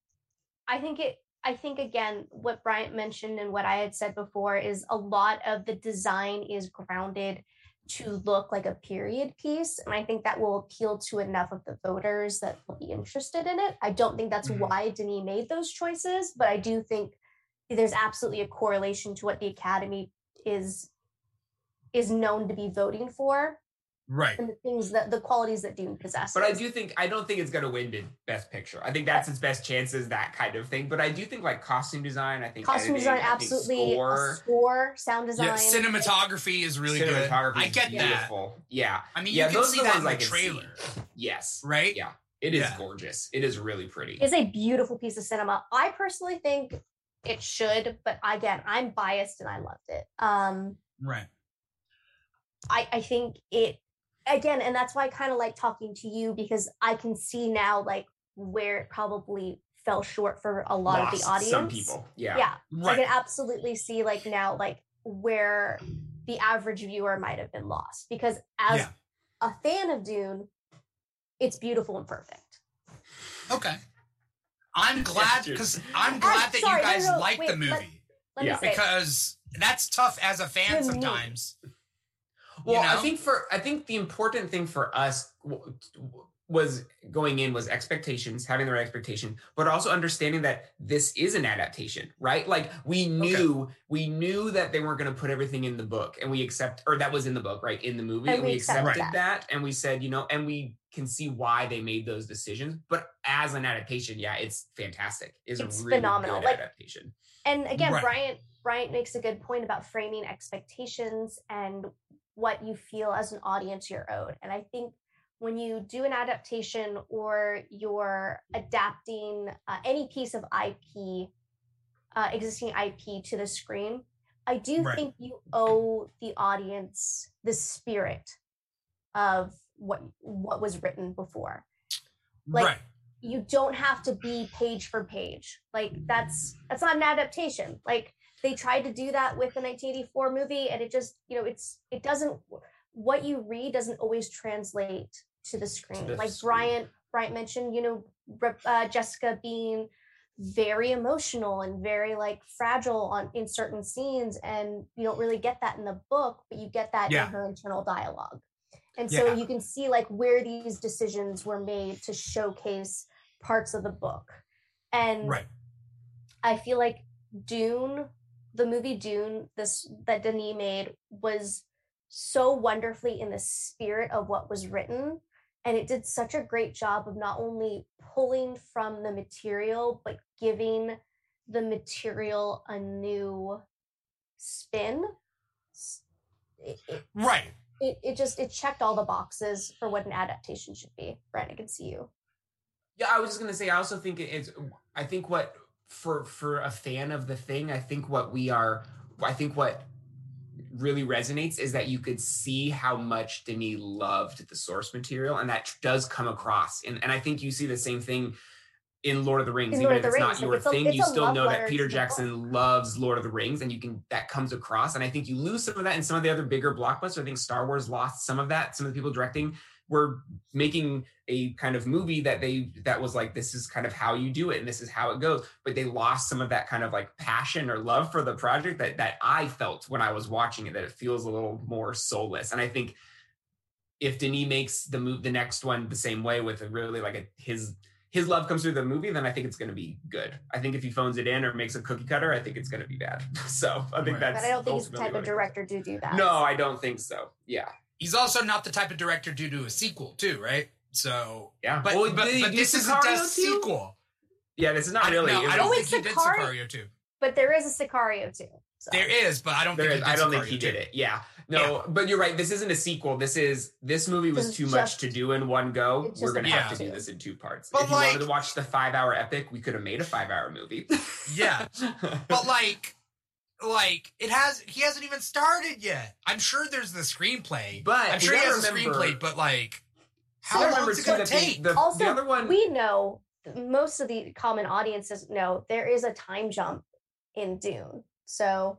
S1: I think it I think again what Bryant mentioned and what I had said before is a lot of the design is grounded to look like a period piece and I think that will appeal to enough of the voters that will be interested in it. I don't think that's
S2: Mhm.
S1: why Denis made those choices, but I do think there's absolutely a correlation to what the academy is is known to be voting for
S2: Right.
S1: and the things that the qualities that Dune possesses.
S3: But I do think I don't think it's gonna win the best picture. I think that's its best chances, that kind of thing. But I do think like costume design, I think
S1: costume
S3: editing,
S1: design
S3: I
S1: absolutely
S3: score,
S1: score sound design
S2: Yeah, cinematography is really good.
S3: cinematography
S2: I
S3: is
S2: get that.
S3: beautiful. Yeah.
S2: I mean,
S3: Yeah,
S2: you can
S3: those
S2: see that
S3: ones
S2: in the
S3: I see.
S2: trailer,
S3: Yes.
S2: right?
S3: Yeah. It is
S2: Yeah.
S3: gorgeous. It is really pretty.
S1: It's a beautiful piece of cinema i personally think it should but again i'm biased and i loved it um
S2: Right.
S1: i i think it again and that's why i kind of like talking to you because i can see now like where it probably fell short for a lot of the audience
S3: Some people. Yeah.
S1: yeah I
S2: Right.
S1: can absolutely see like now like where the average viewer might have been lost because as
S2: Yeah.
S1: a fan of Dune, it's beautiful and perfect.
S2: Okay. I'm glad because I'm glad that
S1: sorry,
S2: you guys
S1: no,
S2: like
S1: wait,
S2: the movie
S1: let- Let
S3: Yeah.
S2: because that's tough as a fan
S1: To me.
S2: sometimes.
S3: Well,
S2: you
S3: I think for I think the important thing for us w- was going in was expectations, having the right expectation, but also understanding that this is an adaptation, right? Like we knew we knew that they weren't going to put everything in the book, and we accept or that was in the book, right? In the movie,
S1: And
S3: and,
S1: we
S3: we
S1: accepted that.
S3: that. and we said, you know, and we can see why they made those decisions. But as an adaptation, yeah, it's fantastic. It's,
S1: It's
S3: a really
S1: phenomenal. Like,
S3: adaptation.
S1: and again,
S2: Right.
S1: Bryant Bryant makes a good point about framing expectations and what you feel as an audience you're owed. And I think when you do an adaptation or you're adapting uh, any piece of IP, uh, existing IP to the screen, I do
S2: Right.
S1: think you owe the audience the spirit of what what was written before. Like,
S2: right.
S1: you don't have to be page for page like that's that's not an adaptation like they tried to do that with the 1984 movie and it just you know it's it doesn't what you read doesn't always translate to the screen.
S3: the
S1: like
S3: screen.
S1: Bryant Bryant mentioned, you know, uh, Jessica being very emotional and very like fragile on in certain scenes and you don't really get that in the book but you get that
S2: Yeah.
S1: in her internal dialogue and so
S2: Yeah.
S1: you can see like where these decisions were made to showcase parts of the book and
S2: Right.
S1: I feel like Dune, the movie Dune, this that Denis made was so wonderfully in the spirit of what was written. And it did such a great job of not only pulling from the material, but giving the material a new spin. It, it,
S2: Right.
S1: it, it just it checked all the boxes for what an adaptation should be. Bryant, I can see you.
S3: Yeah, I was just gonna say. I also think it's. I think what for for a fan of the thing, I think what we are. I think what really resonates is that you could see how much Denis loved the source material, and that does come across. And and I think you see the same thing in Lord of the Rings,
S1: In
S3: even
S1: Lord
S3: if it's not
S1: Rings, like,
S3: your
S1: it's a-
S3: thing,
S1: it's
S3: you still know that Peter. Jackson loves Lord of the Rings, and you can that comes across. And I think you lose some of that in some of the other bigger blockbusters. I think Star Wars lost some of that. Some of the people directing were making a kind of movie that they that was like this is kind of how you do it and this is how it goes but they lost some of that kind of like passion or love for the project that that I felt when I was watching it that it feels a little more soulless. And I think if Denis makes the move the next one the same way with a really like a his his love comes through the movie then I think it's going to be good. I think if he phones it in or makes a cookie cutter I think it's going to be bad. (laughs) So I think
S2: Right.
S3: that's
S1: But I don't think he's the type of director to do that.
S3: no I don't think so. Yeah
S2: He's also not the type of director to do a sequel, too, right? So,
S3: yeah
S2: but
S3: Well,
S2: but, but this isn't
S3: Sicario
S2: a
S3: too?
S2: sequel.
S3: yeah this is not
S2: I,
S3: really
S2: no, I don't
S1: Oh,
S3: was-
S1: wait,
S2: think he did
S1: Sicario-
S2: Sicario too.
S1: But there is a Sicario too. So.
S2: There is, but I don't
S3: There
S2: think
S3: is.
S2: he did
S3: I don't think he
S2: too.
S3: did it. Yeah. No, but you're right. This isn't a sequel. This is this movie was
S1: This is
S3: too much to do in one go. We're gonna have
S1: part
S3: to do this in two parts.
S2: But
S3: if you
S2: like-
S3: wanted to watch the five hour epic, we could have made a five hour movie. (laughs)
S2: Yeah. (laughs) But like, like it has. He hasn't even started yet. I'm sure there's the screenplay.
S3: But
S2: I'm sure he
S3: gotta
S2: has a screenplay. But like,
S3: So
S2: how long
S3: remember
S2: is it gonna
S3: that the-
S2: take?
S3: The,
S1: also,
S3: the other one,
S1: we know most of the common audiences know there is a time jump in Dune. So,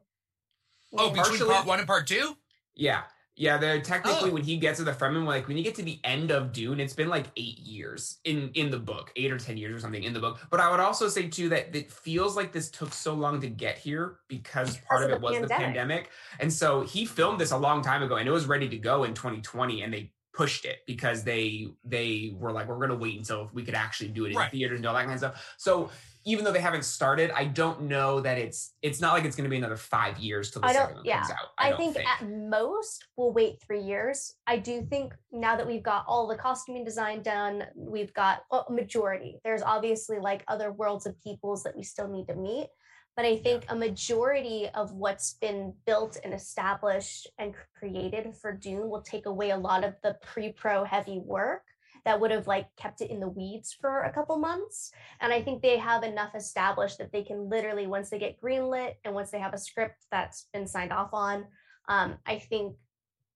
S2: oh,
S1: know,
S2: between part one and part two.
S3: yeah, yeah. The technically
S2: Oh.
S3: when he gets to the Fremen, like when you get to the end of Dune, it's been like eight years in in the book, eight or ten years or something in the book. But I would also say too that it feels like this took so long to get here because part of
S1: of
S3: it was the
S1: pandemic.
S3: pandemic, and so he filmed this a long time ago, and it was ready to go in 2020, and they pushed it because they they were like, we're gonna wait until we could actually do it in
S2: Right.
S3: theaters and all that kind of stuff. So even though they haven't started, I don't know that it's it's not like it's gonna be another five years till the second one
S1: yeah.
S3: comes out. I,
S1: I, think,
S3: think.
S1: at most we'll wait three years. I do think now that we've got all the costuming design done, we've got a majority. There's obviously like other worlds and peoples that we still need to meet. But I think a majority of what's been built and established and created for Dune will take away a lot of the pre-pro heavy work that would have like kept it in the weeds for a couple months. And I think they have enough established that they can literally, once they get greenlit and once they have a script that's been signed off on, um, I think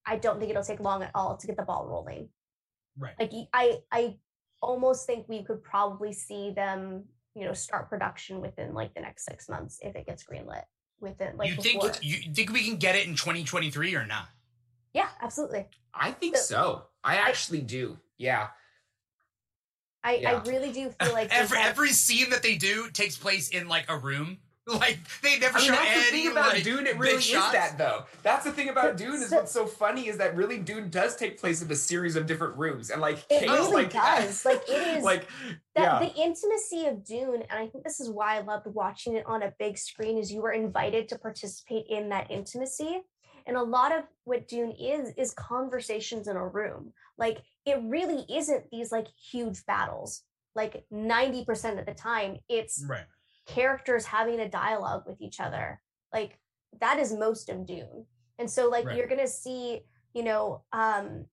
S1: I don't think it'll take long at all to get the ball rolling.
S2: Right.
S1: Like I I almost think we could probably see them, you know, start production within like the next six months if it gets greenlit. Within like
S2: you
S1: before.
S2: think you think we can get it in 2023 or not?
S1: yeah, absolutely.
S3: I think
S1: So-
S3: so. I actually do. Yeah.
S1: I,
S3: Yeah.
S1: I really do feel like (laughs)
S2: every
S1: have-
S2: every scene that they do takes place in like a room. (laughs) Like they never
S3: I mean,
S2: show
S3: that's the thing about
S2: like,
S3: Dune. It really is
S2: shots.
S3: that, though. That's the thing about Dune. Is what's so funny is that really Dune does take place in a series of different rooms, and like
S1: It
S3: Kate,
S1: really
S3: like,
S1: does. (laughs) Like, it is-
S3: like
S1: that
S3: yeah.
S1: the intimacy of Dune, and I think this is why I loved watching it on a big screen, is you were invited to participate in that intimacy. And a lot of what Dune is is conversations in a room. Like it really isn't these like huge battles. Like 90% of the time, it's
S2: Right.
S1: characters having a dialogue with each other. Like that is most of Dune. And so like
S2: Right.
S1: you're gonna see, you know, um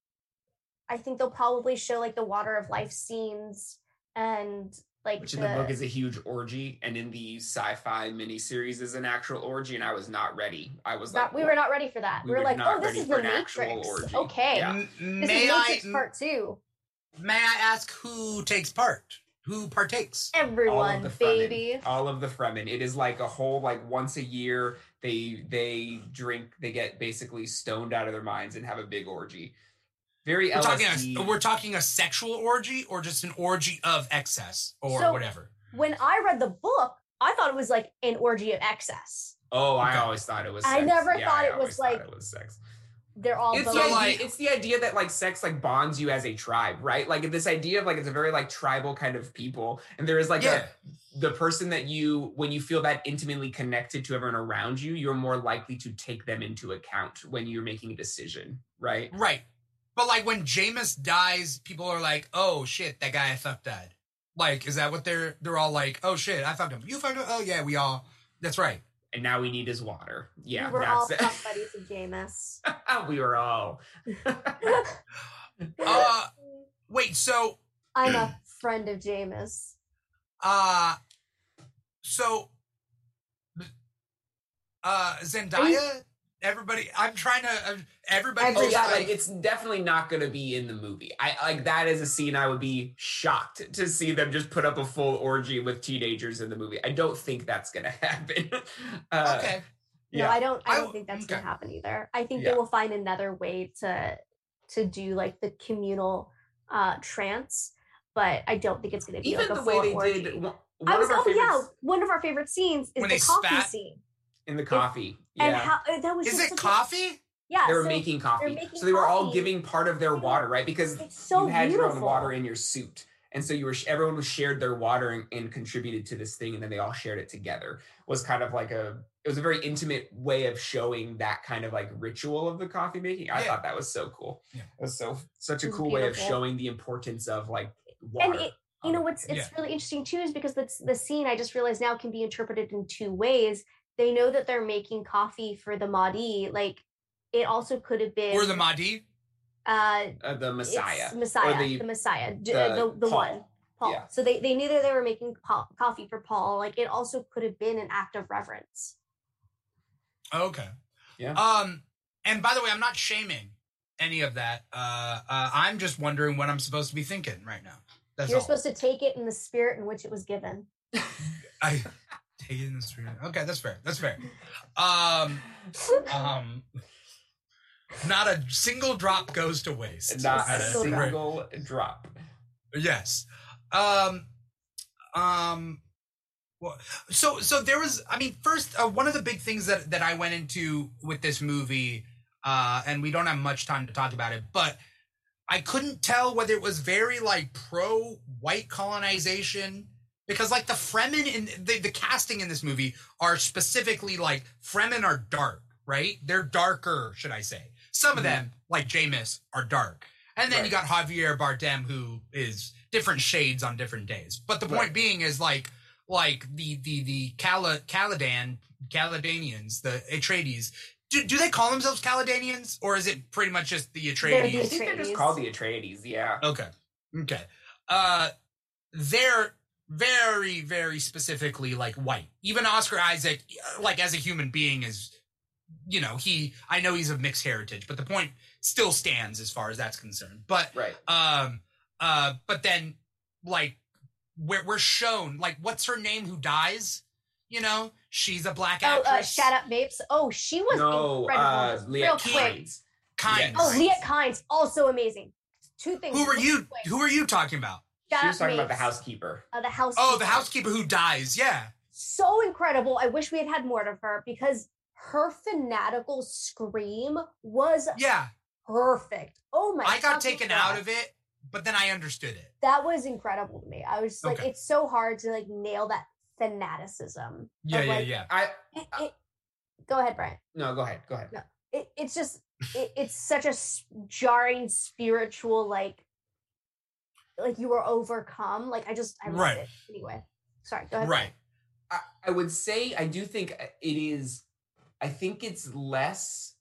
S1: I think they'll probably show like the water of life scenes and like
S3: which in the book is a huge orgy, and in the sci-fi miniseries is an actual orgy, and I was not ready. I was
S1: not,
S3: like,
S1: we were not ready for that.
S3: We
S1: We were
S3: were
S1: like, oh, this is the
S3: an actual
S1: Matrix.
S3: orgy.
S1: Okay.
S3: Yeah.
S2: M-
S1: This
S2: May
S1: is
S2: I
S1: Matrix part two.
S2: may I ask who takes part? Who partakes?
S1: Everyone,
S3: of the Fremen,
S1: baby.
S3: all of the Fremen. It is like a whole like once a year they they drink, they get basically stoned out of their minds and have a big orgy. Very
S2: We're talking, a, we're talking a sexual orgy or just an orgy of excess or
S1: So-
S2: whatever.
S1: When I read the book, I thought it was like an orgy of excess.
S3: oh, I
S2: Okay.
S3: always thought it was.
S1: I never
S3: Yeah,
S1: thought
S3: I
S1: it was
S3: always thought
S1: like-
S3: it was sex.
S1: They're all
S3: It's
S2: So,
S3: the, idea,
S2: like-
S3: it's the idea that like sex like bonds you as a tribe, right? Like this idea of like it's a very like tribal kind of people, and there is like
S2: Yeah.
S3: a the person that you when you feel that intimately connected to everyone around you, you're more likely to take them into account when you're making a decision, right?
S2: Right. But like when Jamis dies, people are like, "Oh shit, that guy I fucked died." Like, is that what they're they're all like? "Oh shit, I fucked him. You fucked him. Oh yeah, we all." That's right.
S3: And now we need his water. Yeah,
S1: we were all
S3: that's
S1: fuck buddies of
S3: Jamis. (laughs) we were all. (laughs) (laughs)
S2: Uh, wait. So,
S1: I'm a friend of Jamis.
S2: uh, so, uh, Zendaya. Everybody, I'm trying to. Uh, everybody.
S3: Oh yeah,
S1: Everybody.
S3: like it's definitely not going to be in the movie. I like that is a scene I would be shocked to see them just put up a full orgy with teenagers in the movie. I don't think that's going (laughs) to happen. Uh,
S2: okay.
S1: No, I don't. I
S2: I
S1: don't
S2: w-
S1: think that's
S2: okay.
S1: gonna happen either. I think
S3: Yeah.
S1: they will find another way to to do like the communal uh trance, but I don't think it's gonna be
S3: Even
S1: like a
S3: the
S1: full
S3: way they
S1: orgy.
S3: did one,
S1: I was
S3: of our
S1: oh yeah, one of our favorite scenes is
S2: When
S1: the coffee
S2: spat?
S1: scene,
S3: in the coffee.
S1: and
S3: Yeah.
S1: how uh, that was
S2: Is
S1: just
S2: it
S1: such a-
S2: coffee?
S1: yeah,
S3: they were
S1: so
S3: making coffee.
S1: making
S3: so they were all
S1: coffee.
S3: giving part of their water, right? Because
S1: It's so
S3: you had your own water in your suit. And so you were everyone was shared their water and, and contributed to this thing, and then they all shared it together. Was kind of like a it was a very intimate way of showing that kind of like ritual of the coffee making. I
S2: Yeah.
S3: thought that was so cool.
S2: Yeah.
S3: It was so such a
S1: It was
S3: cool way of showing the importance of like water.
S1: and it, you know what's it's
S2: yeah.
S1: really interesting too is because that's the scene I just realized now can be interpreted in two ways. They know that they're making coffee for the Mahdi, like it also could have been
S2: Or the Mahdi?
S1: uh
S3: uh, the Messiah.
S1: Messiah,
S3: the-
S1: the, Messiah,
S3: the
S1: the, the
S3: Paul.
S1: one, Paul.
S3: Yeah.
S1: So they, they knew that they were making Paul, coffee for Paul. Like it also could have been an act of reverence.
S2: Okay.
S3: Yeah.
S2: Um, and by the way, I'm not shaming any of that. Uh, uh, I'm just wondering what I'm supposed to be thinking right now. That's
S1: You're
S2: all.
S1: supposed to take it in the spirit in which it was given.
S2: I take it in the street. Okay, that's fair. That's fair. Um, um, not a single drop goes to waste.
S3: Not a
S1: single
S3: single drop.
S2: Yes. Um um well, so so there was I mean first uh, one of the big things that that I went into with this movie uh and we don't have much time to talk about it but I couldn't tell whether it was very like pro white colonization because like the Fremen in the, the casting in this movie are specifically like Fremen are dark, right? They're darker, should I say. Some of
S3: Mhm.
S2: them, like Jamis, are dark. And then you got Javier Bardem, who is different shades on different days. But the point
S3: Right.
S2: being is like like the the the Cala Caladan Caladanians, the Atreides. Do, do they call themselves Caladanians, or is it pretty much just the
S1: They're
S2: Atreides?
S3: I think they're just
S1: Atreides.
S3: called the Atreides. Yeah.
S2: Okay. Okay. Uh they're very, very specifically like white. Even Oscar Isaac, uh, like as a human being, is you know, he I know he's of mixed heritage, but the point still stands as far as that's concerned. But
S3: Right.
S2: um uh but then like we're we're shown like what's her name who dies? You know, she's a black
S1: Oh,
S2: actress.
S1: uh, Shut Up Mapes. Oh, she was
S3: No,
S1: incredible.
S3: uh, Leah
S1: Real
S2: Kane.
S1: quick.
S3: Kynes.
S2: Kind.
S1: Oh,
S3: Right.
S1: Liet Kynes, also amazing. Two things.
S2: Who were you
S1: quick.
S2: who are you talking about?
S1: Shut
S3: She was
S1: Up
S3: talking about the housekeeper.
S1: Uh, the house.
S2: Oh, the housekeeper who dies. Yeah.
S1: so incredible. I wish we had had more of her because her fanatical scream was
S2: Yeah.
S1: perfect. Oh my! God.
S2: I got taken
S1: God.
S2: out of it, but then I understood it.
S1: That was incredible to me. I was like,
S2: Okay.
S1: it's so hard to like nail that fanaticism.
S2: Yeah,
S1: of,
S2: yeah,
S1: like,
S2: yeah.
S3: I
S1: It, it, go ahead, Bryant.
S3: no, go ahead. Go ahead.
S1: No. It, it's just it, it's such a s- jarring spiritual like like you were overcome. Like I just I loved
S2: Right.
S1: it anyway. Sorry, go ahead.
S2: Right.
S3: I, I would say I do think uh, it is. I think it's less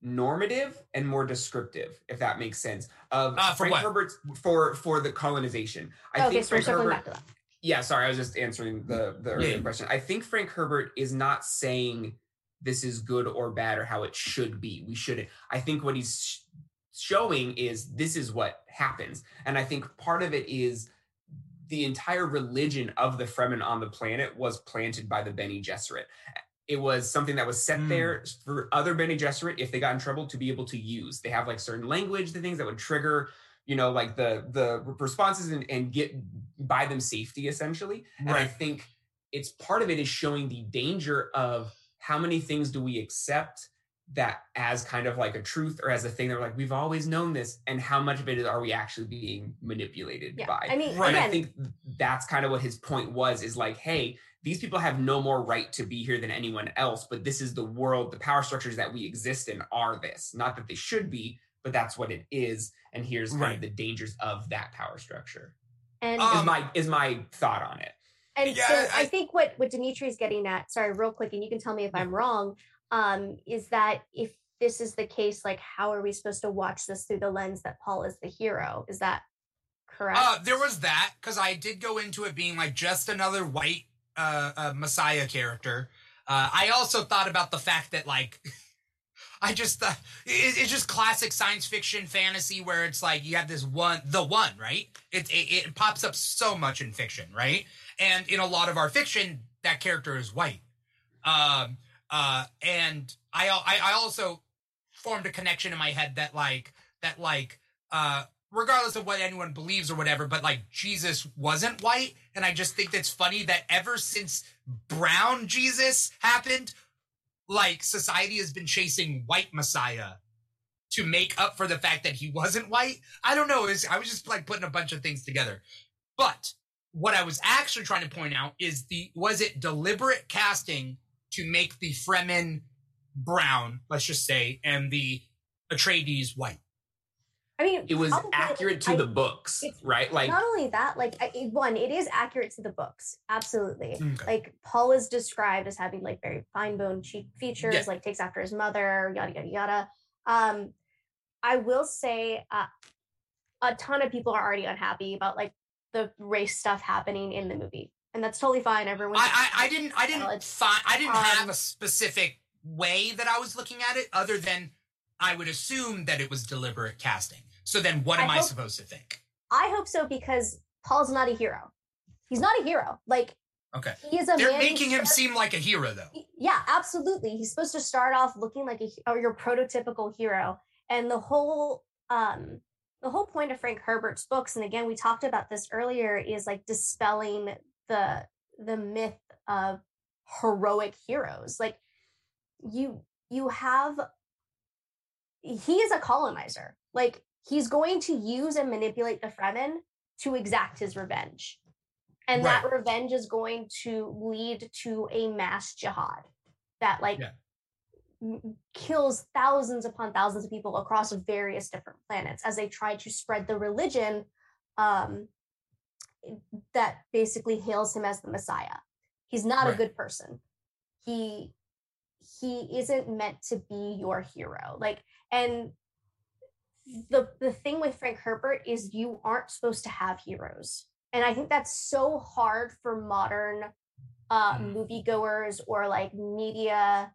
S3: normative and more descriptive, if that makes sense. Of
S2: Uh, for
S3: Frank
S2: what?
S3: Herbert's for for the colonization. I
S1: okay,
S3: think
S1: so
S3: Frank Herbert.
S1: back to that.
S3: Yeah, sorry, I was just answering the the earlier
S2: Yeah.
S3: question. I think Frank Herbert is not saying this is good or bad or how it should be. We shouldn't. I think what he's sh- showing is this is what happens, and I think part of it is the entire religion of the Fremen on the planet was planted by the Bene Gesserit. it was something that was set
S2: Mm.
S3: there for other Bene Gesserit if they got in trouble to be able to use. They have like certain language, the things that would trigger, you know, like the the responses and, and get buy them safety essentially. And I think it's part of it is showing the danger of how many things do we accept that as kind of like a truth or as a thing that we're like we've always known this and how much of it is, are we actually being manipulated
S1: Yeah.
S3: by
S1: I mean,
S2: Right.
S3: and I think that's kind of what his point was is like, hey, these people have no more right to be here than anyone else, but this is the world, the power structures that we exist in are this. Not that they should be, but that's what it is. And here's kind
S2: Right.
S3: of the dangers of that power structure.
S1: and
S2: Um,
S3: is my is my thought on it.
S1: And
S2: Yeah,
S1: so
S2: I-
S1: I, think what what Dimithri's getting at, sorry, real quick, and you can tell me if I'm wrong, um, is that if this is the case, like how are we supposed to watch this through the lens that Paul is the hero? Is that correct?
S2: Uh, there was that because I did go into it being like just another white uh, uh Messiah character. Uh, I also thought about the fact that like (laughs) I just uh, it, it's just classic science fiction fantasy where it's like you have this one the one right it, it it pops up so much in fiction right and in a lot of our fiction that character is white um uh and I I, I also formed a connection in my head that like that like uh regardless of what anyone believes or whatever, but like Jesus wasn't white. And I just think that's funny that ever since brown Jesus happened, like society has been chasing white Messiah to make up for the fact that he wasn't white. I don't know. Was, I was just like putting a bunch of things together. But what I was actually trying to point out is the was it deliberate casting to make the Fremen brown, let's just say, and the Atreides white?
S1: I mean,
S3: It was accurate to
S1: I-
S3: the books, right? Like
S1: not only that, like I, one, it is accurate to the books, absolutely.
S2: Okay.
S1: Like Paul is described as having like very fine bone cheek features,
S2: Yeah.
S1: like takes after his mother, yada yada yada. Um, I will say, uh, a ton of people are already unhappy about like the race stuff happening in the movie, and that's totally fine. Everyone,
S2: I, I, I didn't I didn't find I didn't
S1: Um,
S2: have a specific way that I was looking at it other than I would assume that it was deliberate casting. So then what am I
S1: hope-
S2: supposed to think?
S1: I hope so because Paul's not a hero. He's not a hero. Like
S2: Okay.
S1: he is a
S2: They're making him
S1: starts-
S2: seem like a hero though.
S1: yeah absolutely he's supposed to start off looking like a or your prototypical hero and the whole um the whole point of frank herbert's books and again we talked about this earlier is like dispelling the the myth of heroic heroes like you you have he is a colonizer like he's going to use and manipulate the fremen to exact his revenge and that revenge is going to lead to a mass jihad that like
S2: Yeah.
S1: m- kills thousands upon thousands of people across various different planets as they try to spread the religion um, that basically hails him as the messiah he's not
S2: Right.
S1: a good person he he isn't meant to be your hero like and the the thing with Frank Herbert is you aren't supposed to have heroes. And I think that's so hard for modern uh
S2: Mm.
S1: moviegoers or like media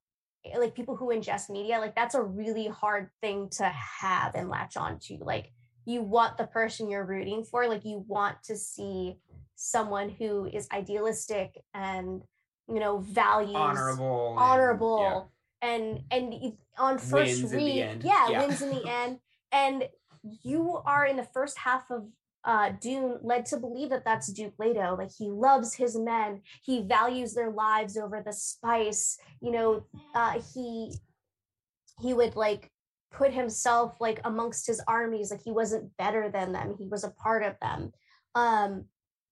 S1: like people who ingest media like that's a really hard thing to have and latch on to like you want the person you're rooting for like you want to see someone who is idealistic and you know values
S3: honorable. and-
S1: honorable
S3: yeah.
S1: and and on first
S3: Wins
S1: read yeah,
S3: Yeah.
S1: wins in the (laughs) end and you are in the first half of uh dune led to believe that that's duke leto like he loves his men he values their lives over the spice you know uh he he would like put himself like amongst his armies like he wasn't better than them he was a part of them um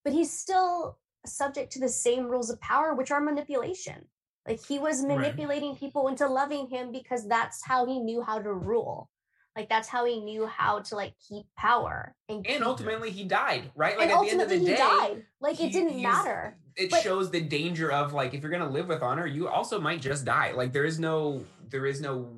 S1: but he's still subject to the same rules of power which are manipulation like he was
S2: Right.
S1: manipulating people into loving him because that's how he knew how to rule like that's how he knew how to like keep power and,
S3: And ultimately, he died. Right. Like
S1: and
S3: at the end of the day,
S1: died like it didn't matter
S3: it
S1: But-
S3: shows the danger of like if you're gonna live with honor, you also might just die. Like there is no there is no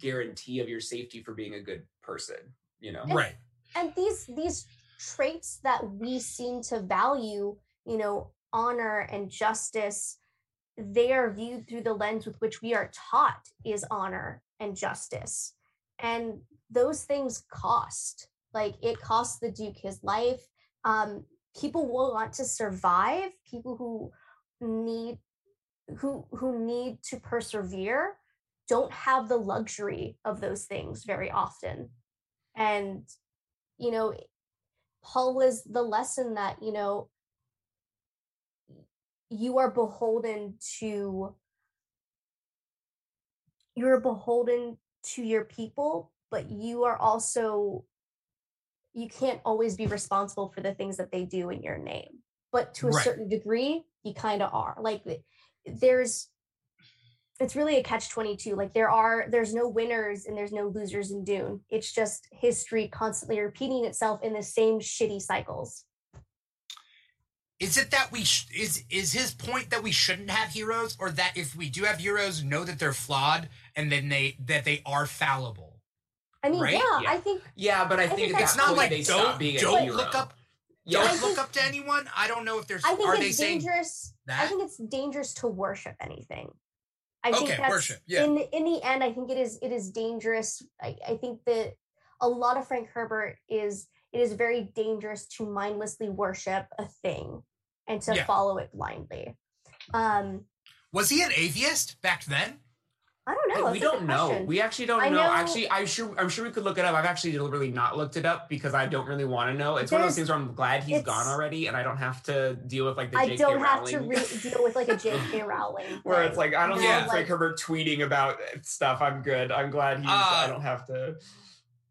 S3: guarantee of your safety for being a good person. You know.
S2: Right.
S1: and these these traits that we seem to value you know honor and justice they are viewed through the lens with which we are taught is honor and justice and those things cost like it costs the duke his life um people will want to survive people who need who who need to persevere don't have the luxury of those things very often. And you know paul was the lesson that you know you are beholden to you're beholden to your people but you are also you can't always be responsible for the things that they do in your name. But to a
S2: Right.
S1: certain degree you kind of are. Like there's it's really a catch 22 like there are there's no winners and there's no losers in dune it's just history constantly repeating itself in the same shitty cycles
S2: Is it that we sh- is is his point that we shouldn't have heroes, or that if we do have heroes, know that they're flawed and then they that they are fallible?
S1: i mean
S2: Right?
S1: yeah,
S3: Yeah.
S1: i think
S3: Yeah, but I,
S1: I
S3: think,
S1: think
S2: It's not like
S3: they
S2: don't
S3: being
S2: don't
S3: hero.
S2: look up
S3: Yeah,
S2: don't
S1: think-
S2: look up to anyone. I don't know if there's
S1: i think
S2: are
S1: it's
S2: they saying
S1: dangerous i think it's dangerous to worship anything i think
S2: Okay,
S1: that's
S2: worship, yeah.
S1: in in the end i think it is it is dangerous i, I think that a lot of frank herbert is it is very dangerous to mindlessly worship a thing and to
S2: Yeah.
S1: follow it blindly um
S2: Was he an atheist back then?
S1: I don't know
S3: we
S1: that's a
S3: don't know.
S1: question.
S3: We actually don't know.
S1: know-
S3: Actually, I'm sure. I'm sure we could look it up. I've actually deliberately not looked it up because I don't really want to know. It's one of those things where I'm glad he's gone already, and I don't have to deal with like the
S1: I
S3: J.K.
S1: don't have
S3: Rowling.
S1: to re- deal with like a J.K. (laughs) Rowling.
S3: where it's like I don't
S1: you
S3: need
S2: Yeah.
S1: know,
S3: Frank
S1: like-
S3: Herbert tweeting about stuff. I'm good. I'm glad he's.
S2: Uh,
S3: I don't have to.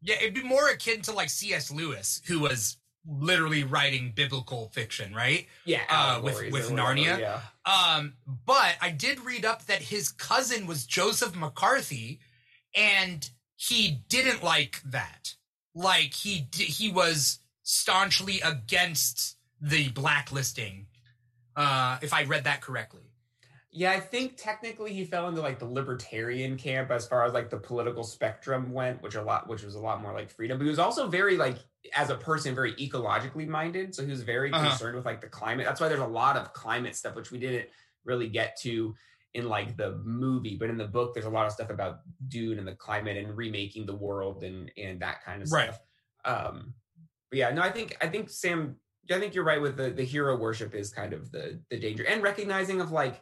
S2: Yeah, it'd be more akin to like C.S. Lewis, who was literally writing biblical fiction, right?
S3: Yeah,
S2: uh, with- with
S3: or whatever,
S2: Narnia.
S3: Yeah.
S2: Um, but I did read up that his cousin was Joseph McCarthy, and he didn't like that. Like he he was staunchly against the blacklisting. Uh, if I read that correctly.
S3: Yeah, I think technically he fell into like the libertarian camp as far as like the political spectrum went, which a lot which was a lot more like freedom. But he was also very like as a person very ecologically minded, so he was very
S2: Uh-huh.
S3: concerned with like the climate. That's why there's a lot of climate stuff which we didn't really get to in like the movie, but in the book there's a lot of stuff about Dune and the climate and remaking the world and and that kind of
S2: Right.
S3: stuff. Um but yeah, no, I think I think Sam I think you're right with the the hero worship is kind of the the danger and recognizing of like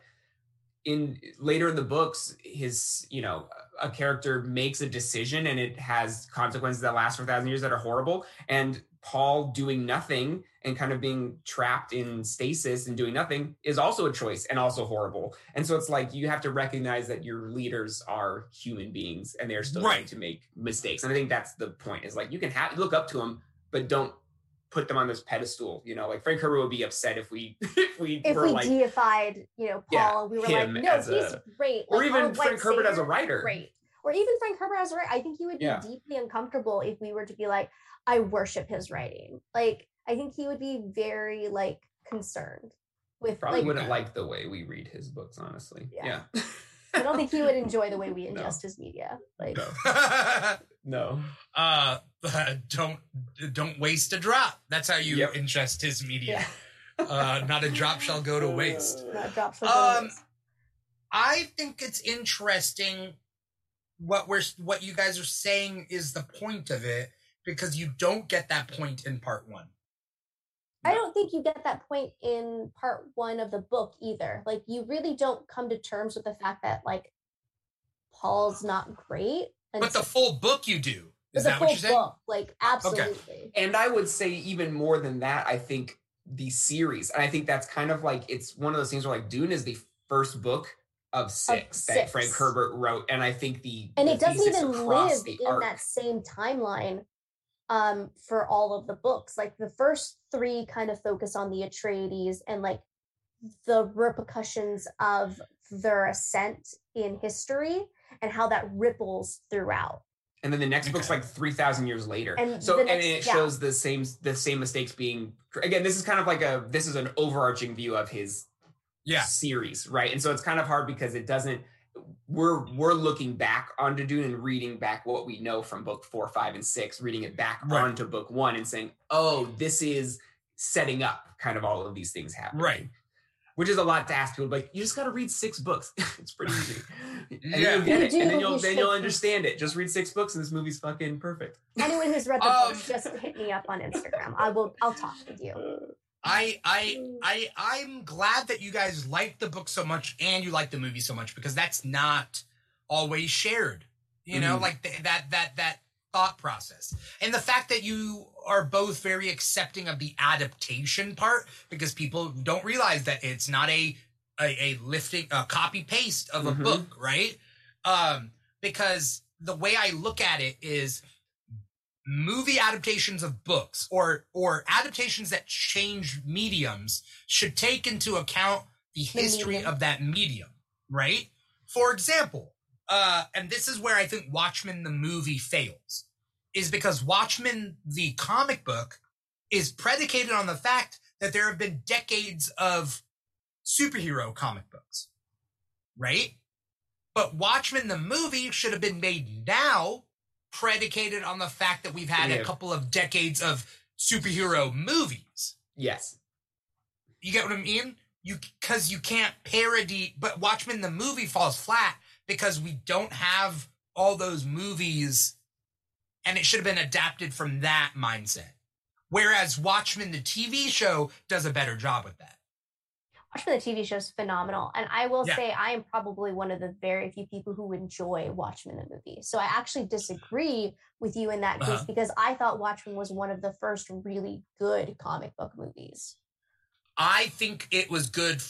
S3: in later in the books his you know a character makes a decision and it has consequences that last for a thousand years that are horrible. And paul doing nothing and kind of being trapped in stasis and doing nothing is also a choice and also horrible. And so it's like you have to recognize that your leaders are human beings and they're still going
S2: Right.
S3: to make mistakes. And i think that's the point is like you can have look up to them but don't put them on this pedestal you know like frank herbert would be upset if we (laughs) if we
S1: if
S3: were
S1: we
S3: like
S1: deified, you know,
S3: Yeah,
S1: Paul, we were like, no, he's
S3: a-
S1: great.
S3: or
S1: Like, our
S3: even Frank Herbert as a writer.
S1: Great. Or even Frank Herbert as a writer. I think he would be
S3: Yeah.
S1: deeply uncomfortable if we were to be like, I worship his writing. Like, I think he would be very like concerned with
S3: probably
S1: like
S3: wouldn't like the way we read his books, honestly.
S1: Yeah.
S3: Yeah. (laughs)
S1: I don't think he would enjoy the way we (laughs)
S3: No.
S1: ingest his media. Like
S3: no. (laughs) No.
S2: uh, don't don't waste a drop. That's how you
S3: Yep.
S2: ingest his media.
S1: Yeah.
S2: Uh, not a drop shall go to (laughs) waste.
S1: not drops from
S2: Um,
S1: um,
S2: I think it's interesting what we're what you guys are saying is the point of it because you don't get that point in part one.
S1: I don't think you get that point in part one of the book either. Like you really don't come to terms with the fact that like Paul's not great.
S2: But the full book you do.
S1: but
S2: Is
S1: the
S2: that
S1: full
S2: what you're saying?
S1: book, like absolutely.
S3: And I would say even more than that, I think the series, and I think that's kind of like it's one of those things where like Dune is the first book of six, that
S1: six.
S3: Frank Herbert wrote, and I think the
S1: And
S3: the
S1: it doesn't even live in
S3: arc-
S1: that same timeline um for all of the books. Like the first three kind of focus on the Atreides and like the repercussions of their ascent in history and how that ripples throughout.
S3: and then the next book's
S2: Okay.
S3: like 3000 years later
S1: And
S3: so
S1: the
S3: and
S1: next-
S3: it
S1: yeah.
S3: shows the same the same mistakes being again this is kind of like a this is an overarching view of his
S2: Yeah.
S3: series right and so it's kind of hard because it doesn't we're we're looking back onto Dune and reading back what we know from book four five and six reading it back
S2: Right.
S3: onto book one and saying oh this is setting up kind of all of these things happening
S2: Right.
S3: which is a lot to ask people like you just got to read six books (laughs) it's pretty easy (laughs) and
S2: Yeah.
S3: then you'll get it and then you'll then you'll understand it just read six books and this movie's fucking perfect
S1: Anyone who's read the
S2: Um,
S1: books, just hit me up on Instagram. I will I'll talk with you. (laughs)
S2: I I I I'm glad that you guys like the book so much and you like the movie so much because that's not always shared. You know,
S3: Mhm.
S2: like th- that that that thought process. And the fact that you are both very accepting of the adaptation part because people don't realize that it's not a a, a lifting a copy paste of a
S3: Mhm.
S2: book, right? Um because the way I look at it is movie adaptations of books or or adaptations that change mediums should take into account the
S1: The
S2: history
S1: medium.
S2: of that medium, right? For example, uh, and this is where I think Watchmen the movie fails, is because Watchmen the comic book is predicated on the fact that there have been decades of superhero comic books, right? But Watchmen the movie should have been made now, predicated on the fact that we've had a couple of decades of superhero movies.
S3: Yes.
S2: You get what I mean? You because you can't parody, but Watchmen the movie falls flat because we don't have all those movies, and it should have been adapted from that mindset. Whereas Watchmen the TV show does a better job with that.
S1: Watchmen the TV show is phenomenal, and I will
S2: Yeah.
S1: say I am probably one of the very few people who enjoy Watchmen the movie. So I actually disagree with you in that case
S2: Uh-huh.
S1: because I thought Watchmen was one of the first really good comic book movies.
S2: I think it was good.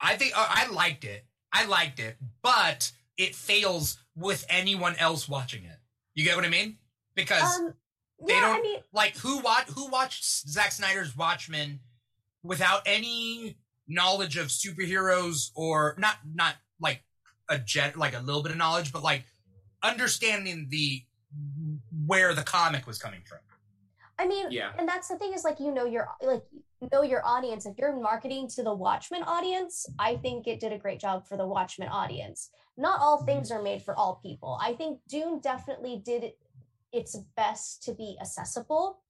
S2: I think uh, I liked it. I liked it, but it fails with anyone else watching it. You get what I mean? Because
S1: Um,
S2: they
S1: yeah,
S2: don't-
S1: mean,
S2: like who watch who watched Zack Snyder's Watchmen without any knowledge of superheroes or not not like a jet like a little bit of knowledge, but like understanding the where the comic was coming from.
S1: I mean,
S3: Yeah.
S1: and that's the thing is like you know your like know your audience. If you're marketing to the Watchmen audience, I think it did a great job for the Watchmen audience. Not all things are made for all people. I think Dune definitely did its best to be accessible.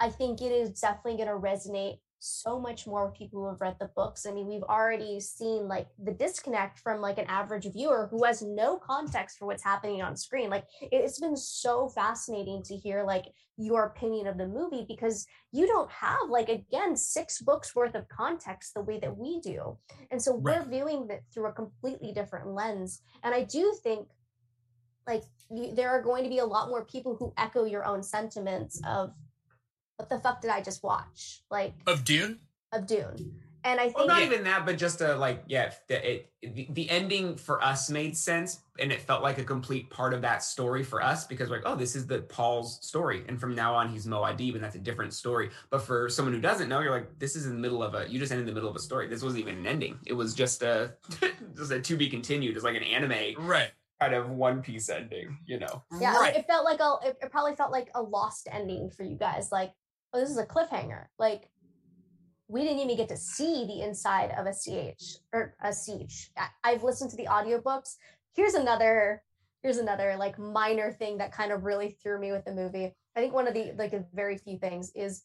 S1: I think it is definitely going to resonate so much more with people who have read the books. I mean, we've already seen like the disconnect from like an average viewer who has no context for what's happening on screen. Like it- it's been so fascinating to hear like your opinion of the movie because you don't have like again six books worth of context the way that we do and so we're
S2: Right.
S1: viewing it through a completely different lens and i do think like you, there are going to be a lot more people who echo your own sentiments of what the fuck did i just watch like
S2: Of Dune?
S1: of dune and i
S3: Well,
S1: think
S3: not
S2: Yeah.
S3: even that, but just a like, yeah, the, it, the, the ending for us made sense, and it felt like a complete part of that story for us because we're like, oh, this is the Paul's story, and from now on he's Muad'Dib, and that's a different story. But for someone who doesn't know, you're like, this is in the middle of a, you just ended in the middle of a story. This wasn't even an ending. It was just a, (laughs) just a to be continued. It's like an anime
S2: Right.
S3: kind of one piece ending, you know?
S1: yeah
S2: right.
S1: it felt like a it, it probably felt like a lost ending for you guys like oh this is a cliffhanger. Like we didn't even get to see the inside of a ch or a sietch i've listened to the audiobooks. Here's another here's another like minor thing that kind of really threw me with the movie. I think one of the like very few things is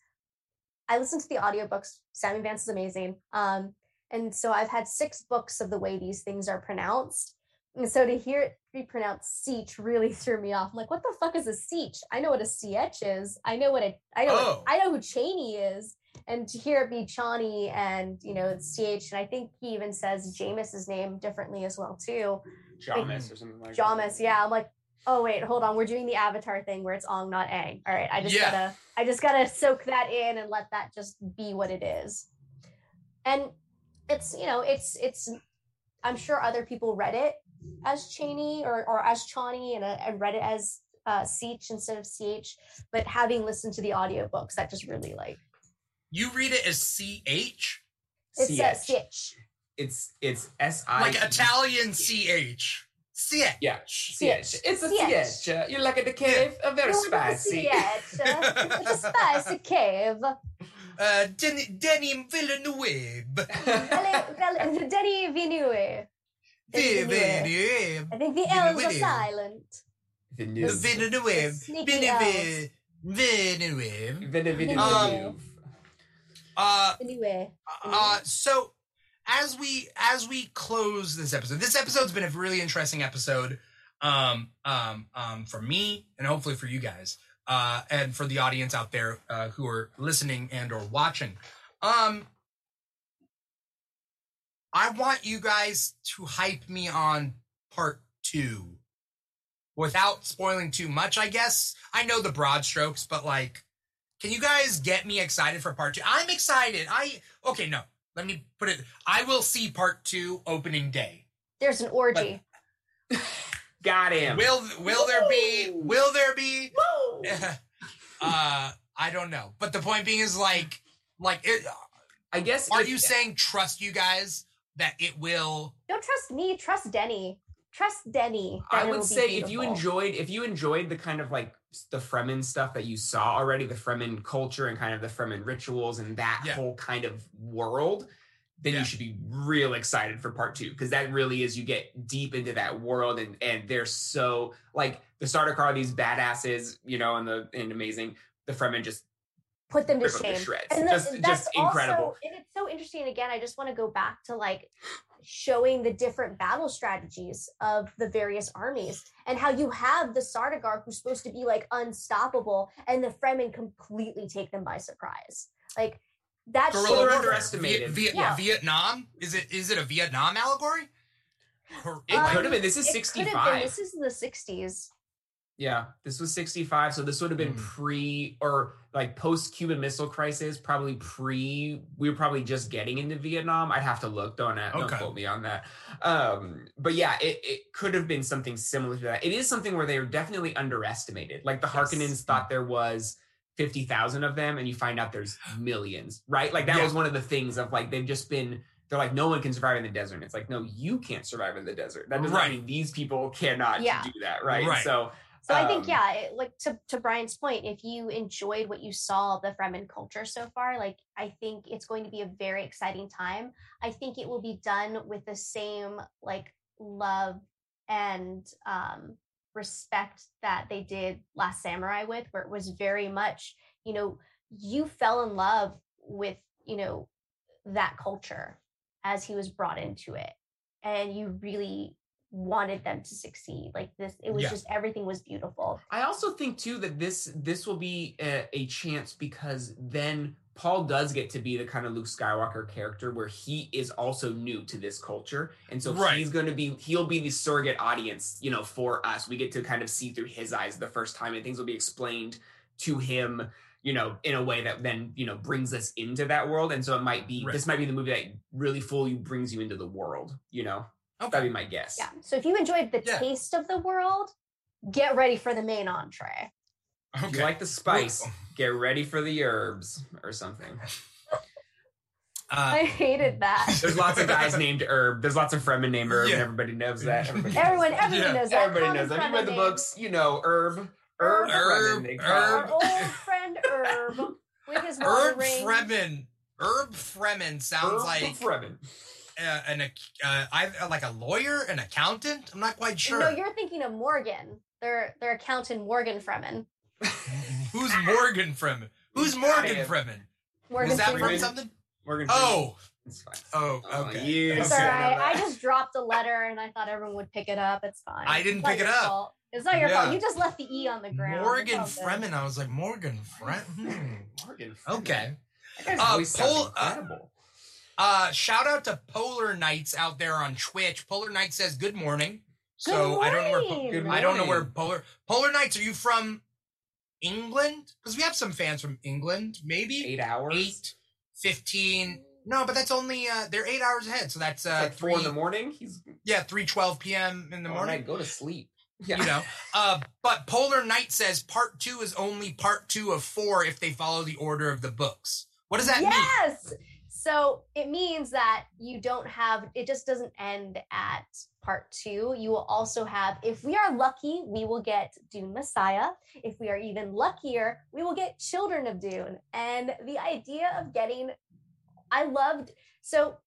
S1: i listened to the audiobooks. Simon Vance is amazing. Um and so i've had six books of the way these things are pronounced and so to hear it be pronounced Seach really (laughs) threw me off. I'm like, what the fuck is a Seach? I know what a CH is. I know what a I know
S2: Oh.
S1: I know who Cheney is. And to hear it be Chani and you know CH, and I think he even says Jameis's name differently as well too.
S3: Jamis or something like
S1: Jamis, yeah. I'm like, oh wait, hold on. We're doing the Avatar thing where it's Ong, not Aang. All right, I just
S2: Yeah.
S1: gotta I just gotta soak that in and let that just be what it is. And it's you know it's it's I'm sure other people read it as Cheney or, or as Chani and, uh, and read it as uh, Seach instead of CH. But having listened to the audiobooks, that just really like
S2: You read it as C H?
S1: it's
S3: CH. It's it's S I
S2: Like Italian C H. C H.
S3: Yeah,
S1: CH.
S3: It's a
S1: CH.
S3: CH. Uh, you like it, the cave? Uh, very spicy.
S1: CH. uh, It's a spicy cave.
S2: Uh, Denny, Denny Villeneuve.
S1: Rel- rel- Denny Villeneuve. Denny Villeneuve.
S2: Villeneuve.
S1: I think the L's are silent.
S3: The
S2: The
S3: new
S2: Villeneuve.
S1: Sneaky
S2: Villeneuve. Villeneuve.
S3: Villeneuve.
S1: Um,
S2: Uh,
S1: Anyway,
S2: uh, so as we as we close this episode, this episode's been a really interesting episode. Um, um, um, for me and hopefully for you guys, uh, and for the audience out there uh, who are listening and or watching. Um, I want you guys to hype me on part two without spoiling too much, I guess. I know the broad strokes, but like, can you guys get me excited for part two? I'm excited. I, okay, no, let me put it. I will see part two opening day.
S1: There's an orgy. (laughs)
S3: Got him.
S2: Will, will there be, will there be,
S1: Whoa! (laughs)
S2: uh, I don't know. But the point being is like, like, it,
S3: I guess.
S2: are
S3: if-
S2: you saying trust you guys that it will?
S1: Don't trust me. Trust Denny. Trust Denny.
S3: I would say if you enjoyed if you enjoyed the kind of like the Fremen stuff that you saw already, the Fremen culture and kind of the Fremen rituals and that
S2: Yeah.
S3: whole kind of world, then
S2: Yeah.
S3: you should be real excited for part two because that really is you get deep into that world and and they're so like the Sardaukar these badasses, you know, and the and amazing. The Fremen just
S1: put them to
S3: rip 'em to
S1: shame.
S3: shreds.
S1: And the-
S3: Just-
S1: that's
S3: just incredible.
S1: Also, and it's so interesting. Again, I just want to go back to like showing the different battle strategies of the various armies and how you have the Sardaukar who's supposed to be like unstoppable, and the Fremen completely take them by surprise. Like that's
S2: Guerrilla
S3: they're
S1: so-
S3: underestimated.
S2: Viet-
S1: Yeah.
S2: Vietnam? Is it is it a Vietnam allegory? Or-
S3: it
S1: Um,
S3: could have been. This is
S1: it
S3: sixty
S1: could have been- This is the '60s.
S3: Yeah, this was 65. So this would have been
S2: Mm.
S3: pre or like post Cuban Missile Crisis, probably pre. We were probably just getting into Vietnam. I'd have to look. Don't, don't quote me on that. Um, but yeah, it, it could have been something similar to that. It is something where they were definitely underestimated. Like the
S1: Yes.
S3: Harkonnens thought there was 50,000 of them, and you find out there's (sighs) millions, right? Like that
S2: Yeah.
S3: was one of the things of like they've just been. They're like, no one can survive in the desert. And it's like, no, you can't survive in the desert. That doesn't
S2: Right.
S3: mean these people cannot
S1: Yeah.
S3: do that, right?
S2: Right.
S3: So
S1: So I
S3: Um,
S1: think, yeah, it, like to, to Bryant's point, if you enjoyed what you saw of the Fremen culture so far, like I think it's going to be a very exciting time. I think it will be done with the same like love and um, respect that they did Last Samurai with, where it was very much, you know, you fell in love with, you know, that culture as he was brought into it. And you really wanted them to succeed. Like this, it was
S2: Yeah.
S1: just everything was beautiful.
S3: I also think too that this this will be a, a chance because then Paul does get to be the kind of Luke Skywalker character where he is also new to this culture, and so
S2: Right.
S3: he's going to be he'll be the surrogate audience, you know, for us. We get to kind of see through his eyes the first time, and things will be explained to him, you know, in a way that then you know brings us into that world. And so it might be
S2: Right.
S3: this might be the movie that really fully brings you into the world. You know, that'd be my guess.
S1: Yeah. So if you enjoyed the
S2: Yeah.
S1: taste of the world, get ready for the main entree.
S3: If you like the spice, get ready for the herbs or something. (laughs)
S1: I
S2: Uh,
S1: hated that. (laughs)
S3: There's lots of guys named Herb. There's lots of Fremen named Herb,
S2: Yeah.
S3: and everybody knows that. (laughs) Everybody
S1: Everyone,
S3: knows
S1: everyone
S2: Yeah.
S1: knows that.
S3: Everybody
S1: Common
S3: knows that. If you read the
S1: Fremen
S3: books, you know Herb. Herb,
S2: Herb,
S3: Fremen, they call
S1: Our
S2: Herb.
S3: him.
S1: old friend Herb with his
S2: Herb
S1: ring.
S2: Fremen. Herb Fremen sounds
S3: Herb
S2: like
S3: Fremen.
S2: Uh, an ac- uh, I like a lawyer, an accountant. I'm not quite sure.
S1: No, you're thinking of Morgan. Their their accountant Morgan Fremen. (laughs)
S2: Who's Morgan Fremen? Who's Morgan
S3: Got it.
S2: Fremen?
S1: Morgan
S2: Was that
S1: Freeman.
S2: from something?
S3: Morgan Freeman.
S2: Oh,
S3: it's fine.
S2: oh,
S3: Oh,
S2: okay.
S3: you
S1: It's
S3: Okay.
S1: all
S3: I know
S1: right. I
S3: that.
S1: just dropped a letter and I thought everyone would pick it up. It's fine.
S2: I didn't pick it up.
S1: fault. It's not your
S2: Yeah.
S1: fault. You just left the E on the ground.
S2: Morgan
S1: all good.
S2: Fremen. I was like Morgan Fremen. Hmm.
S3: Morgan Freeman.
S2: Okay.
S3: That guy's
S2: Uh,
S3: voice sounds
S2: Pol- uh,
S3: incredible.
S2: Uh, shout out to Polar Knights out there on Twitch. Polar Knight says good morning.
S1: Good
S2: so I don't know where
S3: Good
S2: I don't know where. Polar Polar Knights. Are you from England? Because we have some fans from England. Maybe
S3: Eight hours.
S2: eight, 15. No, but that's only uh they're eight hours ahead. So that's uh
S3: like four
S2: three
S3: in the morning. He's
S2: yeah, three twelve PM in the morning.
S3: right, go to sleep. Yeah.
S2: You know. Uh but Polar Knight says part two is only part two of four if they follow the order of the books. What does that mean?
S1: yes. So it means that you don't have, it just doesn't end at part two. You will also have, if we are lucky, we will get Dune Messiah. If we are even luckier, we will get Children of Dune. And the idea of getting, I loved, so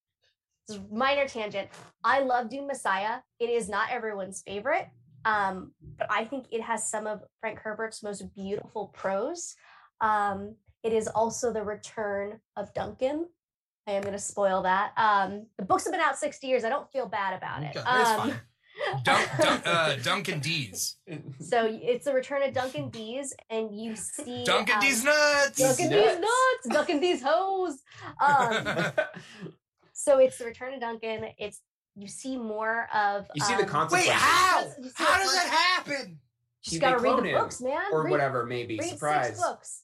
S1: minor tangent. I love Dune Messiah. It is not everyone's favorite. Um, but I think it has some of Frank Herbert's most beautiful prose. Um, it is also the return of Duncan. I am going to spoil that. Um, the books have been out 60 years. I don't feel bad about it.
S2: Okay,
S1: Um,
S2: fine. (laughs) Dunk, Dunk, uh, Duncan D's.
S1: So it's the return of Duncan D's, and you see
S2: Duncan
S1: um,
S2: D's nuts.
S1: Duncan
S3: Nuts.
S1: D's nuts, Duncan D's hose. Um, (laughs) so it's the return of Duncan. It's you see more of.
S3: You see the
S1: um,
S3: consequences.
S2: Wait, how? How
S1: the
S2: does that happen?
S1: Just
S3: They
S1: gotta read the
S3: him,
S1: books, man.
S3: or
S1: read,
S3: whatever, maybe.
S1: Read
S3: Surprise. (laughs)
S1: six books.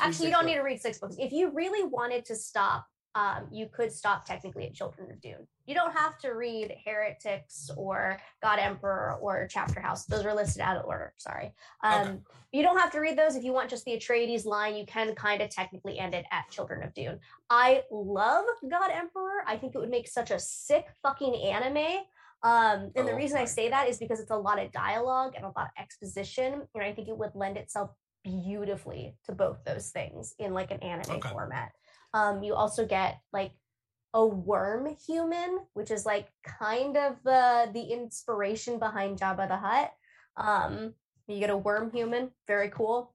S1: Actually, you don't need to read six books. If you really wanted to stop, um, you could stop technically at Children of Dune. You don't have to read Heretics or God Emperor or Chapter House. Those are listed out of order. Sorry. Um,
S2: Okay.
S1: You don't have to read those. If you want just the Atreides line, you can kind of technically end it at Children of Dune. I love God Emperor. I think it would make such a sick fucking anime. Um, and the
S3: Oh
S1: reason I say that is because it's a lot of dialogue and a lot of exposition, and I think it would lend itself beautifully to both those things in like an anime
S2: Okay.
S1: format. Um, you also get like a worm human, which is like kind of the the inspiration behind Jabba the Hutt. Um, you get a worm human, very cool,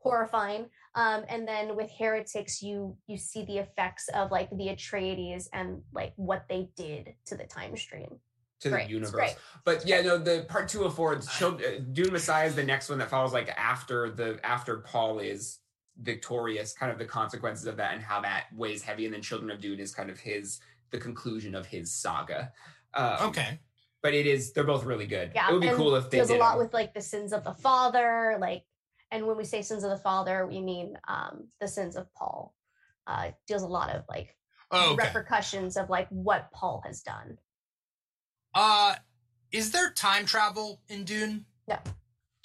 S1: horrifying. Um, and then with heretics, you you see the effects of like the Atreides and like what they did to the time stream.
S3: to
S1: Great,
S3: the universe.
S1: great.
S3: But yeah, no, the part two of four, it's Chil- uh, Dune Messiah is the next one that follows like after the after Paul is victorious, kind of the consequences of that and how that weighs heavy, and then Children of Dune is kind of his the conclusion of his saga. Um,
S2: Okay.
S3: but it is they're both really good.
S1: Yeah,
S3: it would be
S1: and
S3: cool if they
S1: deals
S3: did
S1: a lot
S3: them.
S1: with like the sins of the father, like, and when we say sins of the father, we mean um the sins of Paul. Uh, deals a lot of like
S2: Oh, okay.
S1: repercussions of like what Paul has done.
S2: Uh, is there time travel in Dune? No.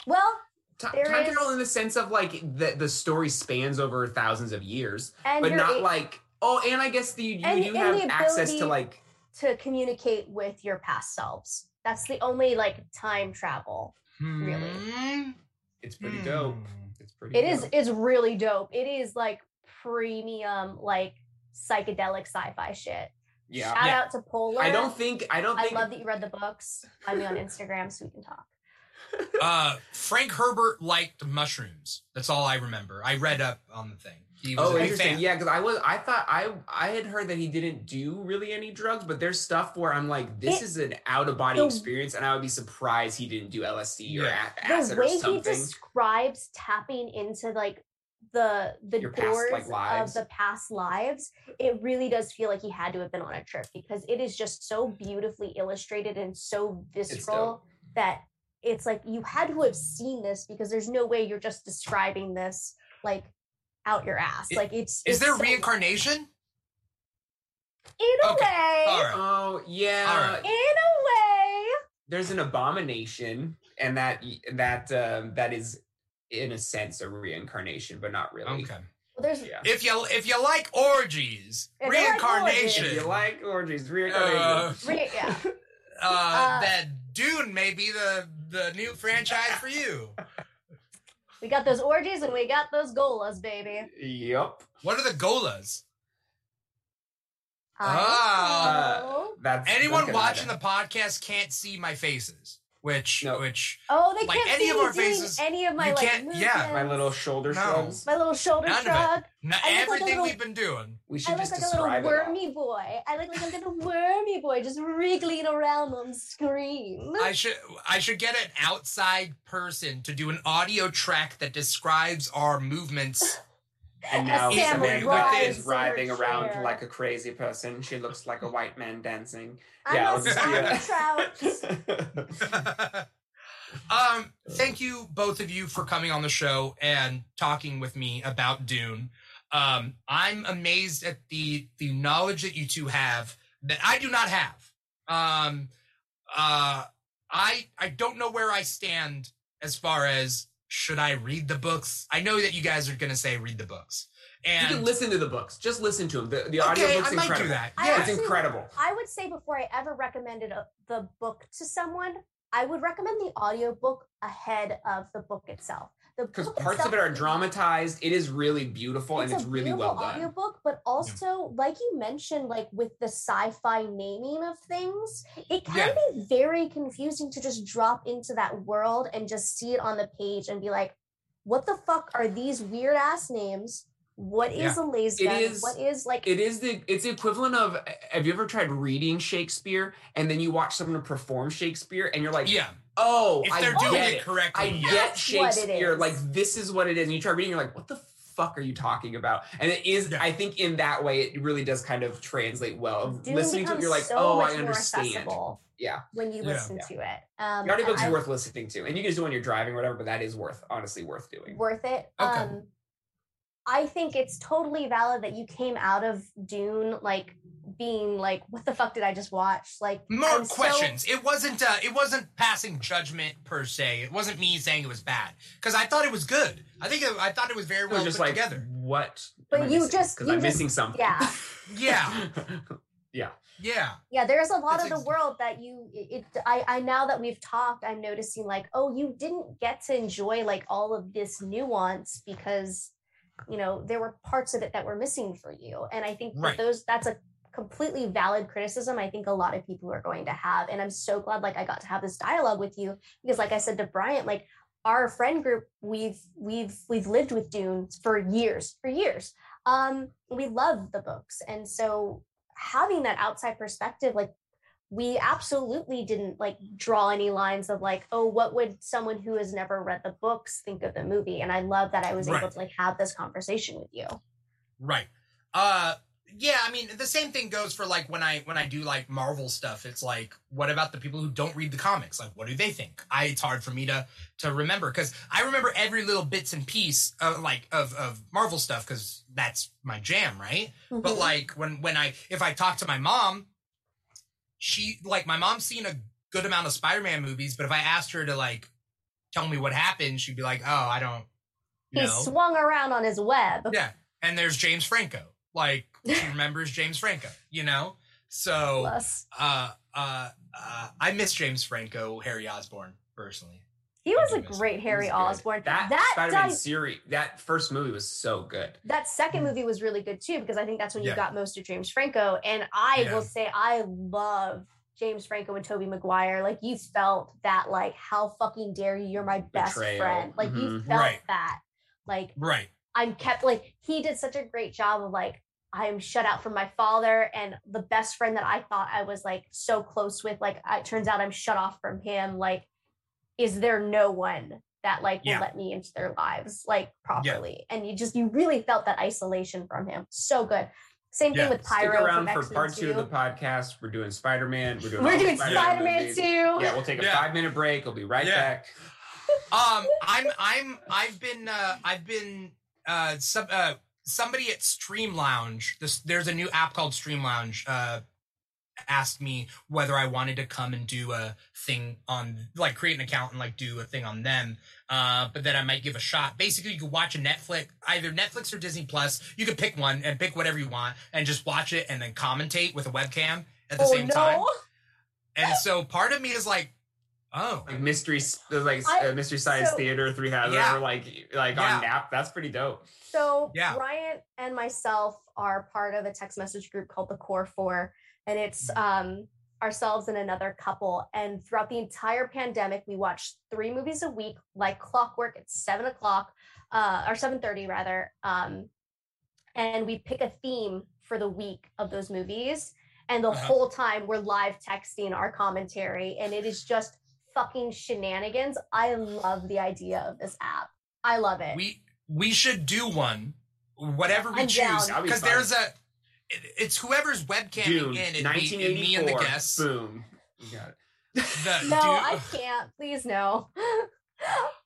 S1: Well,
S3: Ti-
S1: there
S3: time
S1: is-
S3: travel in the sense of like the the story spans over thousands of years,
S1: and
S3: but not
S1: a-
S3: like oh, and I guess the you
S1: And-
S3: do
S1: and
S3: have
S1: the
S3: access to like
S1: to communicate with your past selves. That's the only like time travel. Really?
S2: Hmm.
S3: it's pretty dope.
S2: Hmm.
S3: It's pretty.
S1: It is
S3: dope.
S1: it's really dope. It is like premium like psychedelic sci-fi shit.
S3: Yeah.
S1: Shout
S2: Yeah.
S1: out to Polar.
S3: I don't think I don't
S1: I
S3: think
S1: love that you read the books. Find me on Instagram so we can talk. (laughs)
S2: Uh, Frank Herbert liked mushrooms. That's all I remember. I read up on the thing. He was
S3: Oh,
S2: a
S3: interesting.
S2: fan.
S3: Yeah, because I was I thought I I had heard that he didn't do really any drugs, but there's stuff where I'm like, this
S1: It-
S3: is an out of body experience, and I would be surprised he didn't do LSD or
S2: Yeah.
S3: a- acid
S1: the
S3: or
S1: way he describes tapping into like the the
S3: Your past,
S1: doors
S3: like,
S1: of the past lives it really does feel like he had to have been on a trip because it is just so beautifully illustrated and so visceral that it's like you had to have seen this because there's no way you're just describing this like out your ass
S2: I-
S1: like it's
S2: Is
S1: it's
S2: there
S1: so-
S2: reincarnation?
S1: in a
S2: Okay,
S1: way
S2: all right.
S3: Oh yeah,
S2: All right.
S1: in a way
S3: there's an abomination, and that that um, that is in a sense a reincarnation, but not really.
S2: Okay.
S1: well, there's
S3: Yeah.
S2: If you if you like orgies,
S1: If you like
S2: reincarnation,
S3: If you like orgies, reincarnation.
S2: uh,
S1: re- yeah (laughs)
S2: uh,
S1: Uh,
S2: that Dune may be the the new franchise for you.
S1: we got those orgies and we got those gholas baby
S3: Yep.
S2: What are the gholas?
S1: I
S2: Ah.
S1: know.
S3: That's
S2: Anyone
S3: look
S2: watching
S3: that.
S2: the podcast can't see my faces, which
S3: No.
S2: which
S1: Oh, they
S2: Like
S1: can't
S2: any
S1: see
S2: of
S1: me
S2: our
S1: doing
S2: faces,
S1: any of my
S2: you
S1: like
S2: can't- yeah,
S3: my little shoulder
S2: No.
S3: shrugs.
S1: my little shoulder
S2: None of it.
S1: shrug.
S2: not
S1: I look like a
S2: everything
S1: little-
S2: we've been doing.
S3: We should I
S1: look
S3: just
S1: like a little
S3: describe it.
S1: wormy boy. I look like a little wormy boy just wriggling around on screen.
S2: I should I should get an outside person to do an audio track that describes our movements.
S3: And now
S2: Sam
S3: Samantha
S2: writhes
S3: is writhing around
S1: chair.
S3: like a crazy person. She looks like a white man dancing.
S1: I'm
S3: yeah,
S1: a
S3: I'll just-
S1: Santa Trout. (laughs) (laughs)
S2: um, thank you both of you for coming on the show and talking with me about Dune. Um, I'm amazed at the the knowledge that you two have that I do not have. Um, uh, I I don't know where I stand as far as should I read the books. I know that you guys are gonna say read the books, And you
S3: can listen to the books. Just listen to them. The, the
S2: okay,
S3: audiobook's
S2: I might
S3: incredible.
S2: do that. Yeah,
S3: It's incredible.
S1: I would say before I ever recommended a, the book to someone, I would recommend the audiobook ahead of the book itself. The
S3: Because parts
S1: itself
S3: of it are dramatized. It is really beautiful and
S1: a
S3: it's really well
S1: beautiful
S3: done.
S1: audiobook, but also, like you mentioned, like with the sci-fi naming of things, it can
S2: Yeah.
S1: be very confusing to just drop into that world and just see it on the page and be like, "What the fuck are these weird ass names? What is
S2: Yeah.
S1: a lays
S3: It
S1: gun?
S3: is-
S1: what is like
S3: It is the it's the equivalent of have you ever tried reading Shakespeare and then you watch someone perform Shakespeare and you're like,
S2: Yeah,
S3: oh,
S2: if
S3: I
S2: they're
S3: get
S2: doing
S3: it.
S2: it correctly,
S3: I
S2: yeah.
S3: get
S1: That's
S3: Shakespeare. Like this is what it is. And you try reading, you're like, what the fuck are you talking about? And it is,
S2: Yeah.
S3: I think in that way, it really does kind of translate well.
S1: Dune
S3: Listening to it, you're like,
S1: so
S3: oh, I understand. Yeah.
S1: when you
S2: Yeah.
S1: listen to it. Um,
S3: The audiobook is
S1: I-
S3: worth listening to. And you can just do it when you're driving or whatever, but that is worth, honestly, worth doing.
S1: worth it.
S2: Okay.
S1: Um, I think it's totally valid that you came out of Dune like being like, "What the fuck did I just watch?" Like
S2: more
S1: I'm so-
S2: questions. it wasn't. Uh, it wasn't passing judgment per se. It wasn't me saying it was bad because I thought it was good. I think it, I thought it was very
S3: It
S2: well
S3: was just
S2: put
S3: like,
S2: together.
S3: what?
S1: But
S3: am
S1: you
S3: missing?
S1: just-
S3: 'Cause
S1: you
S3: I'm
S1: just-
S3: missing something.
S1: yeah. (laughs)
S2: Yeah,
S3: yeah.
S2: yeah,
S1: yeah there's a lot
S2: That's
S1: of the
S2: ex-
S1: world that you it, it I, I now that we've talked i'm noticing like oh you didn't get to enjoy like all of this nuance because you know there were parts of it that were missing for you and i think
S2: Right.
S1: that those that's a completely valid criticism i think a lot of people are going to have and i'm so glad like i got to have this dialogue with you because like i said to bryant like our friend group we've we've we've lived with dune for years for years. Um we love the books and so having that outside perspective like we absolutely didn't like draw any lines of like oh what would someone who has never read the books think of the movie? And i love that i was able to like have this conversation with you.
S2: Right. Uh, yeah. I mean, the same thing goes for like when I when I do like Marvel stuff. It's like, what about the people who don't read the comics? Like, what do they think? I it's hard for me to to remember because I remember every little bits and piece of like of of Marvel stuff because that's my jam, right? But
S1: Mhm.
S2: like when when I if I talk to my mom, she like my mom's seen a good amount of Spider-Man movies, but if I asked her to like tell me what happened, she'd be like, "Oh, I don't
S1: he
S2: know."
S1: swung around on his web
S2: Yeah, and there's James Franco. Like she remembers James Franco, you know. So
S1: Plus,
S2: uh, uh, uh, I miss James Franco, Harry Osborn personally.
S1: he was a
S2: Goodness.
S1: great harry
S3: He's good.
S1: osborn
S3: That,
S1: that
S3: Spider-Man
S1: di-
S3: series, that first movie was so good.
S1: that second movie was really good too because I think that's when you
S2: Yeah.
S1: got most of James Franco. And I
S2: Yeah.
S1: will say I love James Franco and Tobey Maguire. Like you felt that like how fucking dare you? You're my best
S3: Betrayal.
S1: friend. Like you
S3: Mhm.
S1: felt
S2: Right.
S1: that. Like
S2: Right.
S1: I'm kept like he did such a great job of like I'm shut out from my father and the best friend that I thought I was like so close with. Like it turns out I'm shut off from him. Like, is there no one that like will let me into their lives like properly? And you just you really felt that isolation from him. So good. Same
S2: Yeah.
S1: thing with
S3: Stick
S1: Pyro
S3: around
S1: from
S3: for part two of the podcast. We're doing Spider-Man. We're doing,
S1: We're doing Spider-Man too.
S3: Yeah, we'll take a
S2: Yeah.
S3: five-minute break. We'll be right
S2: Yeah.
S3: back.
S2: Um, I'm I'm I've been uh I've been uh some uh somebody at Stream Lounge. This there's a new app called Stream Lounge. Uh, asked me whether I wanted to come and do a thing on like create an account and like do a thing on them. Uh, but that I might give a shot. Basically, you could watch a Netflix, either Netflix or Disney Plus. You could pick one and pick whatever you want and just watch it and then commentate with a webcam at the
S1: oh
S2: same
S1: no.
S2: time. And so part of me is like, oh,
S3: Like mystery, like
S1: I-
S3: uh, mystery science
S1: so-
S3: theater, three thousand,
S2: Yeah.
S3: or like like
S2: Yeah.
S3: on Nap. That's pretty dope.
S1: So
S2: Yeah.
S1: Bryant and myself are part of a text message group called the Core Four, and it's
S2: Mm-hmm.
S1: um, ourselves and another couple. And throughout the entire pandemic, we watched three movies a week, like clockwork at seven o'clock, uh, or seven thirty rather. Um, and we pick a theme for the week of those movies, and the
S2: Uh-huh.
S1: whole time we're live texting our commentary, and it is just fucking shenanigans. I love the idea of this app. I love it.
S2: we we should do one whatever we
S1: I'm
S2: choose
S3: That'd be
S2: because there's a it- it's whoever's webcamming
S3: June,
S2: in it,
S3: nineteen
S2: me, me and the
S3: four.
S2: guests
S3: Boom. You got it.
S2: the (laughs)
S1: No,
S2: dude-
S1: I can't. Please no. (laughs)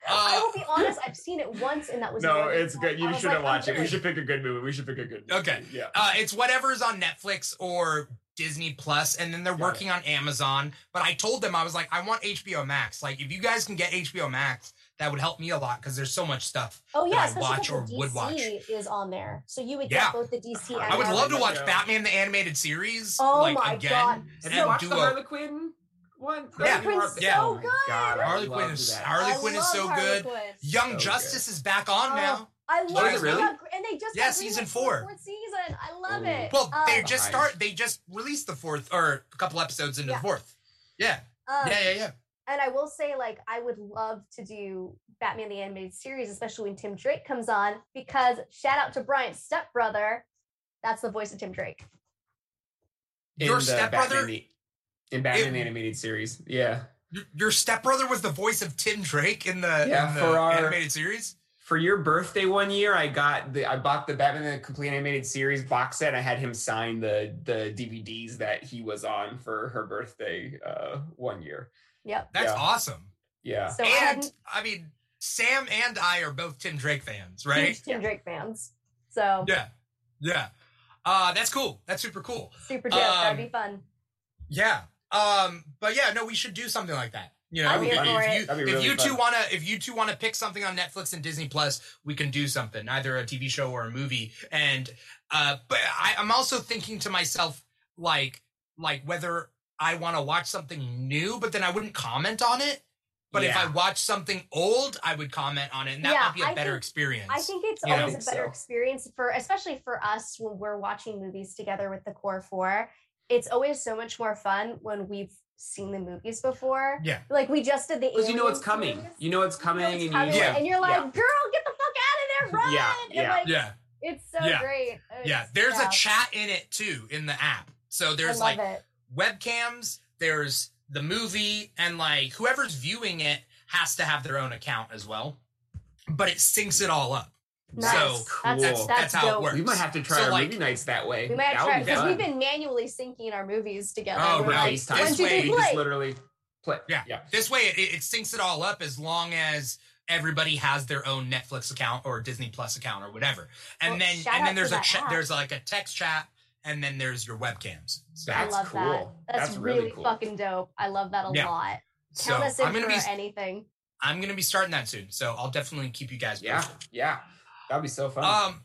S1: I will be honest. I've seen it once, and that was
S3: No,
S1: really
S3: it's good. You shouldn't
S1: like,
S3: watch it. We
S1: good.
S3: should pick a good movie. We should pick a good movie.
S2: Okay.
S3: Yeah.
S2: uh, it's whatever's on Netflix or Disney Plus, and then they're
S3: Got it.
S2: working on Amazon. But I told them I was like, I want HBO Max. Like, if you guys can get HBO Max, that would help me a lot because there's so much stuff.
S1: Oh yeah,
S2: I watch
S1: because
S2: or would
S1: DC
S2: watch.
S1: is on there, so you would
S2: Yeah.
S1: get both the DC. and
S2: I would love to watch
S3: Yeah.
S2: Batman the animated series.
S1: Oh
S2: like
S1: my
S2: again.
S1: God.
S3: Have
S2: and
S3: you watched
S2: do
S3: the
S2: a-
S3: Harley Quinn one?
S2: Yeah.
S3: The new
S1: Harley Quinn's
S2: Yeah.
S1: so
S3: Oh
S1: good.
S3: God, I
S2: Harley Quinn is. Harley Quinn is so
S1: Harley
S2: good.
S1: Quinn.
S2: Young
S3: So
S2: Justice is back on
S1: Oh,
S2: now.
S1: I love
S3: it
S1: it.
S3: really?
S1: Got- And they just
S2: Yeah,
S1: got
S2: season
S1: greenlit for the
S2: four.
S1: Fourth season. I love
S3: Ooh.
S1: it.
S2: Well, they
S1: Um,
S2: just start. They just released the fourth or a couple episodes into
S1: Yeah.
S2: the fourth. Yeah,
S1: um,
S2: yeah, yeah, yeah.
S1: and I will say, like, I would love to do Batman the Animated Series, especially when Tim Drake comes on, because shout out to Bryant's stepbrother. That's the voice of Tim Drake.
S2: Your
S3: the
S2: stepbrother-
S3: Batman the- in Batman
S2: It-
S3: the animated series. Yeah.
S2: Your, your stepbrother was the voice of Tim Drake in the,
S3: Yeah,
S2: in the
S3: for our-
S2: animated series.
S3: For your birthday one year, I got the I bought the Batman the complete animated series box set. I had him sign the the DVDs that he was on for her birthday uh one year.
S1: Yep.
S2: That's
S3: Yeah.
S2: awesome.
S3: Yeah.
S1: So
S2: and
S1: hadn't
S2: I mean, Sam and I are both Tim Drake fans, right?
S1: huge Tim Drake fans. So
S2: Yeah, yeah. Uh, that's cool. That's super cool.
S1: super dope. That'd
S2: Um,
S1: be fun.
S2: Yeah. Um, but yeah, no, we should do something like that. You know,
S1: I'm
S2: if,
S1: here for
S2: if
S1: it.
S2: you,
S3: That'd be
S2: if
S3: really
S2: you two wanna if you two wanna pick something on Netflix and Disney Plus, we can do something, either a TV show or a movie. And uh, but I, I'm also thinking to myself, like, like whether I want to watch something new, but then I wouldn't comment on it. But if I watch something old, I would comment on it, and that
S1: Yeah,
S2: might be a
S1: I
S2: better
S1: think-
S2: experience.
S1: I think it's
S2: you
S1: always
S3: I
S1: a
S3: think
S1: better
S3: so.
S1: experience for, especially for us when we're watching movies together with the core four. It's always so much more fun when we've seen the movies before.
S2: Yeah.
S1: Like we just did the
S3: Because you know what's coming.
S1: series.
S3: You know what's
S1: You
S3: coming
S1: know what's
S3: and
S1: coming,
S3: you
S2: Yeah.
S1: and you're like,
S3: Yeah.
S1: girl, get the fuck out of there, (laughs) run!
S3: Yeah,
S1: And,
S3: yeah.
S1: like,
S2: yeah,
S1: It's so
S2: Yeah.
S1: great.
S2: yeah. There's
S1: yeah,
S2: a chat in it too in the app. So there's like
S1: it.
S2: webcams, there's the movie, and like whoever's viewing it has to have their own account as well. But it syncs it all up.
S1: Nice.
S2: So
S1: that's,
S3: cool.
S1: that's,
S2: That's how it works.
S3: We might have to try
S2: So,
S3: our
S2: like-
S3: movie nights that way.
S1: We might
S3: That
S1: have
S3: would
S1: tried
S3: be
S1: because
S3: fun.
S1: we've been manually syncing our movies together.
S2: Oh,
S1: We're
S2: really?
S1: like,
S2: This way-
S1: three,
S3: You just literally play.
S2: Yeah.
S3: Yeah.
S2: This way, it, it syncs it all up as long as everybody has their own Netflix account or Disney Plus account or whatever. And
S1: Well,
S2: then and then there's a
S1: that
S2: cha-
S1: app.
S2: there's like a text chat, and then there's your webcams. So,
S1: I
S3: That's
S1: love that. That's,
S3: That's really
S1: really
S3: cool.
S1: fucking dope. I love that a
S2: Yeah.
S1: lot.
S2: so
S1: us in
S2: I'm gonna
S1: for
S2: be
S1: anything.
S2: I'm gonna be starting that soon. So I'll definitely keep you guys
S3: Yeah. Yeah. That'd be so fun.
S2: Um,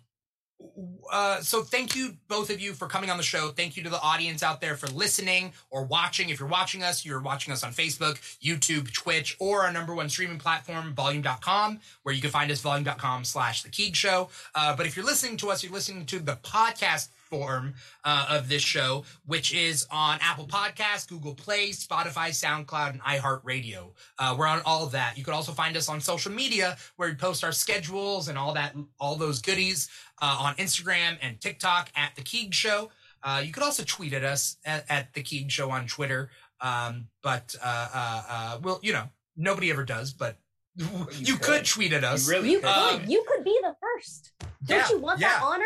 S2: uh, so thank you both of you for coming on the show. Thank you to the audience out there for listening or watching. If you're watching us, you're watching us on Facebook, YouTube, Twitch, or our number one streaming platform, volume.com, where you can find us volume.com slash the Keeg Show. Uh, but if you're listening to us, you're listening to the podcast form uh, of this show, which is on Apple Podcasts, Google Play, Spotify, SoundCloud, and iHeartRadio. Uh, we're on all of that. You can also find us on social media where we post our schedules and all that, all those goodies uh, on Instagram and TikTok at the Keeg Show. Uh, you could also tweet at us at, at the Keeg Show on Twitter. Um, but uh, uh, uh, well, you know, nobody ever does. But you, could.
S3: could.
S2: tweet at us.
S3: You really
S1: You
S3: could.
S1: could.
S2: Um,
S1: you could be the first. Don't
S2: yeah,
S1: you want that honor?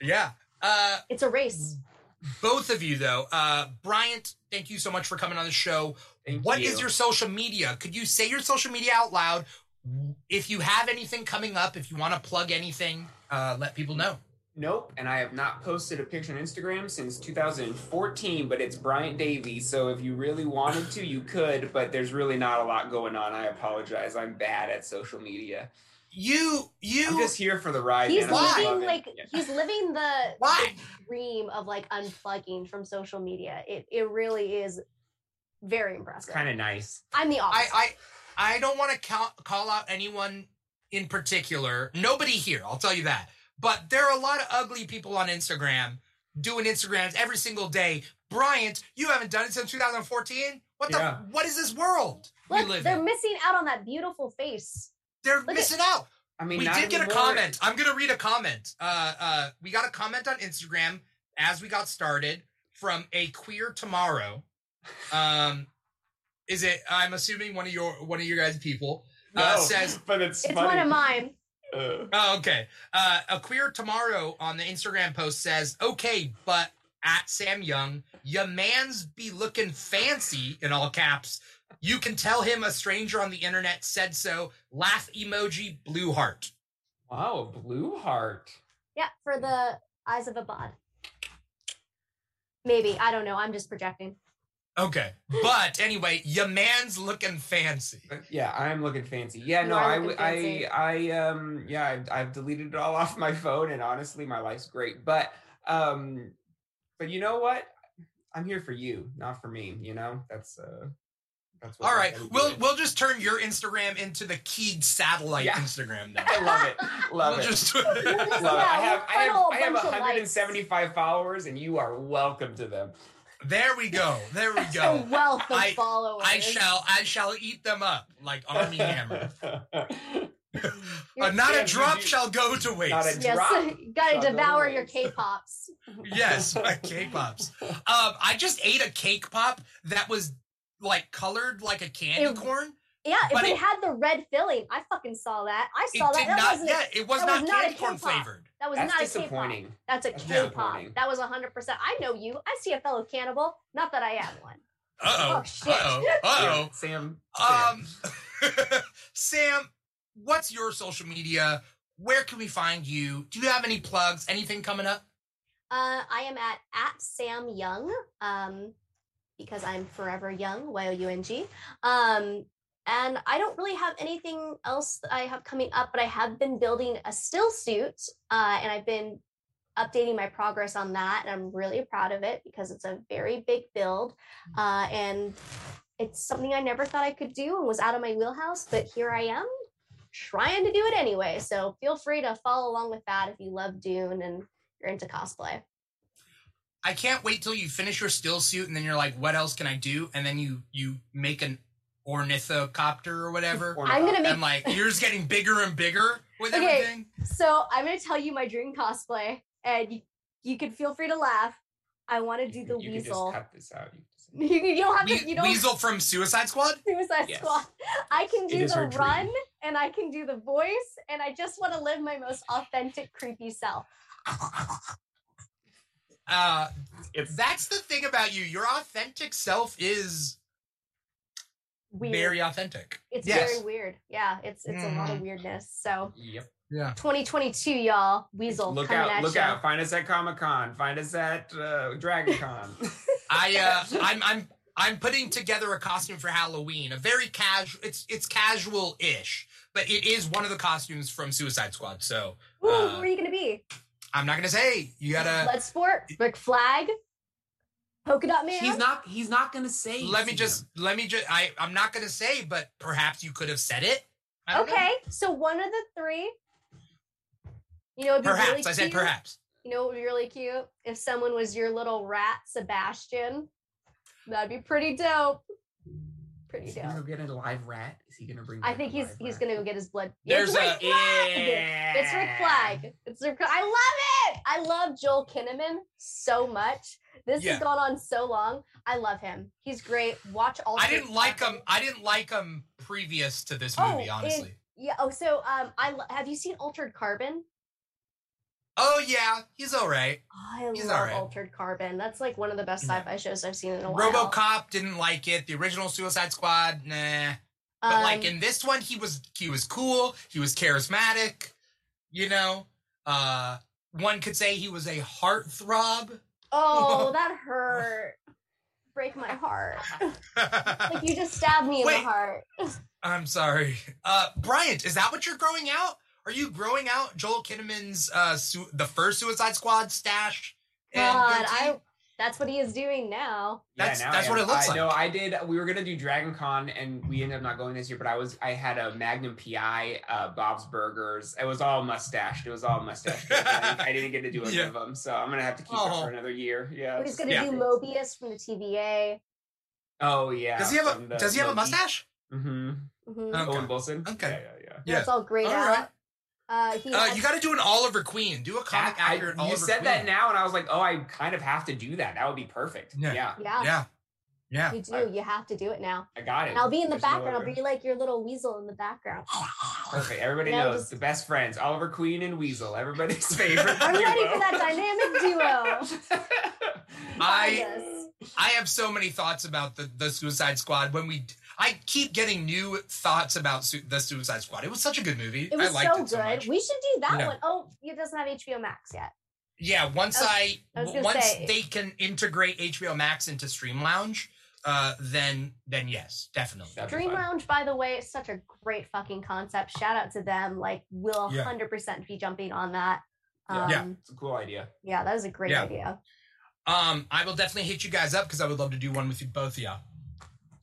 S2: Yeah. Uh,
S1: It's a race.
S2: both of you though uh bryant thank you so much for coming on the show
S3: Thank
S2: What is
S3: you.
S2: your social media could you say your social media out loud if you have anything coming up if you want to plug anything uh let people know
S3: Nope, and I have not posted a picture on Instagram since 2014, but it's Bryant Davey. So if you really wanted to, you could, but there's really not a lot going on. I apologize. I'm bad at social media.
S2: You you
S3: I'm just here for the ride.
S1: He's
S3: man. I'm
S1: living like
S3: yeah.
S1: he's living the, (laughs)
S2: Why?
S1: the dream of like unplugging from social media. It it really is very impressive.
S3: kind of nice.
S1: I'm the
S2: i
S1: opposite.
S2: i i don't want to call, call out anyone in particular nobody here i'll tell you that but there are a lot of ugly people on instagram doing instagrams every single day bryant you haven't done it since 2014 what the
S3: Yeah.
S2: what is this world we
S1: Look,
S2: live
S1: they're
S2: in
S1: missing out on that beautiful face.
S2: They're
S1: at-
S2: missing out
S3: I mean,
S2: we did get a
S3: anymore.
S2: comment. I'm gonna read a comment. Uh, uh, we got a comment on Instagram as we got started from a queer tomorrow. Um, is it? I'm assuming one of your one of your guys' people uh,
S3: No,
S2: says. (laughs)
S3: but it's,
S1: It's
S3: funny.
S1: one of mine.
S3: Uh,
S2: Oh, okay. Uh, a queer tomorrow on the Instagram post says, "Okay, but at Sam Young, your man's be looking fancy in all caps. You can tell him a stranger on the internet said so. Laugh emoji, blue heart."
S3: wow, a blue heart.
S1: Yeah, for the eyes of a bod. Maybe I don't know. I'm just projecting.
S2: Okay. But anyway, your man's looking fancy.
S3: Yeah, I am looking fancy. Yeah,
S1: You
S3: no,
S1: are
S3: I,
S1: looking
S3: I. I, um, yeah, I've, I've deleted it all (laughs) off my phone, and honestly, my life's great. But, um, but you know what? I'm here for you, not for me. You know, that's uh, that's what
S2: All
S3: I
S2: right. We'll we'll just turn your Instagram into the Keeg satellite
S3: Yeah.
S2: Instagram (laughs) then.
S3: I love it, love
S2: We'll
S3: it.
S2: just
S3: Love it. (laughs) I have, I have,
S1: funnel a
S3: I have
S1: bunch of
S3: 175 followers, and you are welcome to them.
S2: There we go. There we
S1: A
S2: go.
S1: wealth of
S2: I-
S1: followers.
S2: I shall I shall eat them up like Armie Hammer.
S1: You're- (laughs)
S2: Uh, not
S3: Yeah,
S2: a drop
S3: do-
S2: shall go to waste.
S3: Not a
S1: Yes,
S3: drop
S1: gotta
S3: shall
S1: devour your
S3: waste.
S1: K-pops.
S2: yes, my cake pops. Um, I just ate a cake pop that was like colored like a candy
S1: It-
S2: corn.
S1: Yeah,
S2: But
S1: but it,
S2: it-
S1: had the red filling. I fucking saw that. I
S2: It
S1: saw that.
S2: did
S1: That
S2: not.
S1: wasn't.
S2: Yeah, it was not
S1: was not a
S2: candy corn
S1: K-pop.
S2: flavored.
S1: that was
S3: That's
S1: not a K-pop.
S3: disappointing.
S1: That's a
S3: That's
S1: K-pop.
S3: disappointing.
S1: That was hundred percent. I know you. I see a fellow cannibal. Not that I am one.
S2: Uh oh.
S1: Shit.
S2: Uh oh. (laughs) Uh
S3: Sam.
S2: oh.
S3: Sam.
S2: Um, (laughs) Sam, what's your social media? Where can we find you? Do you have any plugs? Anything coming up?
S1: Uh, I am at at Sam Young. Um, because I'm forever young. Y o u n g. Um, and I don't really have anything else that I have coming up, but I have been building a still suit, uh, and I've been updating my progress on that, and I'm really proud of it because it's a very big build, uh, and it's something I never thought I could do and was out of my wheelhouse, but here I am trying to do it anyway. So feel free to follow along with that if you love Dune and you're into cosplay.
S2: I can't wait till you finish your still suit and then you're like, what else can I do? And then you you make an ornithocopter or whatever. (laughs)
S1: I'm gonna make
S2: and like you're getting bigger and bigger with
S1: Okay.
S2: everything.
S1: So I'm going to tell you my dream cosplay, and you, you can feel free to laugh. I want to do the
S3: can- you can just
S1: weasel.
S3: cut this out. You
S1: You, (laughs) you don't have
S2: We-
S1: to. You don't.
S2: Weasel from Suicide Squad.
S1: Suicide
S3: Yes.
S1: Squad. I can do
S3: is
S1: the
S3: her dream.
S1: run, and I can do the voice, and I just want to live my most authentic, creepy self. (laughs)
S2: Uh,
S3: It's
S2: that's the thing about you. Your authentic self is
S1: Weird.
S2: very authentic.
S1: it's
S2: yes.
S1: very weird. Yeah, it's it's a lot of
S2: Mhm.
S1: weirdness. So
S3: Yep.
S2: Yeah.
S1: 2022, y'all. Weasel
S3: Look out!
S1: at
S3: Look
S1: ya.
S3: out! Find us at Comic Con. Find us at uh, Dragon Con. (laughs)
S2: I uh, I'm I'm I'm putting together a costume for Halloween. A very casual. It's it's casual ish, but it is one of the costumes from Suicide Squad. So
S1: Ooh,
S2: uh,
S1: who are you gonna be?
S2: I'm not gonna say. You gotta.
S1: Bloodsport, Rick Flag, Polka Dot Man.
S3: he's not. He's not gonna say.
S2: Let me
S3: Sam.
S2: just. Let me just. I I'm not gonna say, but perhaps you could have said it. I don't know.
S1: Okay, so one of the three. You know, it'd be
S2: Perhaps
S1: really
S2: I said perhaps.
S1: You know, what would be really cute if someone was your little rat, Sebastian. That'd be pretty dope. Pretty
S3: Is he gonna go get a live rat? Is he gonna bring?
S1: I think he's he's
S3: rat?
S1: gonna go get his blood.
S2: There's
S1: it's Rick
S2: a-
S1: Flag. It's Rick Flag. It's Rick. I love it. I love Joel Kinnaman so much. This
S2: Yeah.
S1: has gone on so long. I love him. He's great. Watch all.
S2: I didn't like him. I didn't like him previous to this movie.
S1: Oh,
S2: honestly.
S1: and- Yeah. Oh, so um, I have you seen Altered Carbon?
S2: Oh yeah, he's all right.
S1: I
S2: He's
S1: love. Altered Carbon. That's like one of the best sci-fi shows I've seen in a while.
S2: RoboCop didn't like it. The original Suicide Squad, nah. But
S1: Um,
S2: like in this one, he was he was cool. He was charismatic. You know, uh, one could say he was a heartthrob.
S1: oh, (laughs) that hurt. Break my heart. (laughs) like you just stabbed me in
S2: Wait.
S1: the heart. (laughs)
S2: I'm sorry, uh, Bryant. Is that what you're growing out? Are you growing out Joel Kinnaman's uh, su- the first Suicide Squad stash?
S1: God. I. That's what he is doing now.
S2: That's-
S3: now
S2: that's what it looks
S3: I,
S2: like.
S3: No, I did. We were gonna do Dragon Con, and we ended up not going this year. But I was, I had a Magnum PI, uh, Bob's Burgers. It was all mustached. It was all mustached. I, didn't, I didn't get to do any (laughs)
S2: Yeah.
S3: of them, so I'm gonna have to keep it
S2: Oh.
S3: for another year. Yeah.
S1: but He's gonna
S2: Yeah.
S1: do Mobius from the TVA.
S3: Oh yeah.
S2: Does he have a Does he have a mustache?
S3: Mm-hmm.
S1: Mhm.
S2: Okay.
S3: Owen Wilson.
S2: Okay.
S3: Yeah, yeah, yeah.
S2: Yeah.
S1: That's all grayed
S2: All
S1: out.
S2: right.
S1: Uh, he
S2: Uh,
S1: has-
S2: you got to do an Oliver Queen. Do a comic
S3: That- I-
S2: accurate
S3: you
S2: Oliver
S3: said
S2: Queen.
S3: that now, and I was like, oh, I kind of have to do that. That would be perfect.
S2: Yeah.
S3: Yeah,
S1: yeah,
S2: Yeah, yeah.
S1: you do.
S3: I-
S1: you have to do it now.
S3: I got it.
S1: And I'll be in the
S3: There's
S1: background.
S3: other-
S1: I'll be like your little weasel in the background. (gasps)
S3: Perfect. Everybody knows
S1: just-
S3: the best friends, Oliver Queen and Weasel. Everybody's (laughs) favorite.
S1: I'm ready for that dynamic duo. (laughs)
S2: I I have so many thoughts about the the Suicide Squad. When we, I keep getting new thoughts about su- the Suicide Squad. It was such a good movie.
S1: It was
S2: I liked
S1: so
S2: it so
S1: good.
S2: much.
S1: we should do that
S2: Yeah.
S1: one. Oh, it doesn't have HBO Max yet.
S2: Yeah, once
S1: I was-
S2: I,
S1: I
S2: once
S1: say-
S2: they can integrate HBO Max into Stream Lounge, uh, then then yes, definitely.
S3: That'd
S1: Dream. Lounge, by the way, is such a great fucking concept. Shout out to them. Like, we'll
S2: Yeah.
S1: 100% be jumping on that.
S3: Yeah.
S1: Um,
S2: Yeah.
S3: It's a cool idea.
S1: yeah, that was a great
S2: Yeah.
S1: idea.
S2: Um, I will definitely hit you guys up because I would love to do one with you both of y'all.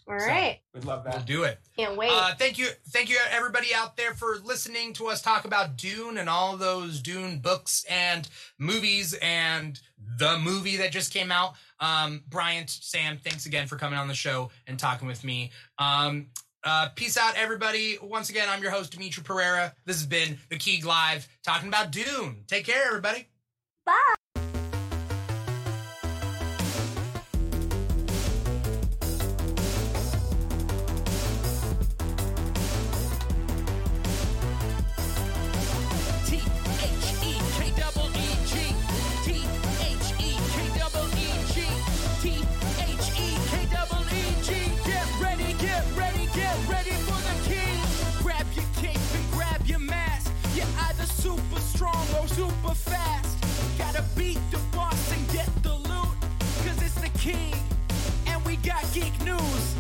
S4: All right.
S3: So, would love that.
S2: We'll do it.
S4: Can't wait.
S2: Uh, thank you, thank you, everybody out there for listening to us talk about Dune and all those Dune books and movies and the movie that just came out. Um, Bryant, Sam, thanks again for coming on the show and talking with me. Um, uh, peace out, everybody. Once again, I'm your host, Dimithri Perera. This has been the Keeg Live talking about Dune. Take care, everybody.
S4: Bye.
S5: strong or oh, super fast. Gotta beat the boss and get the loot, cause it's the king. And we got geek news.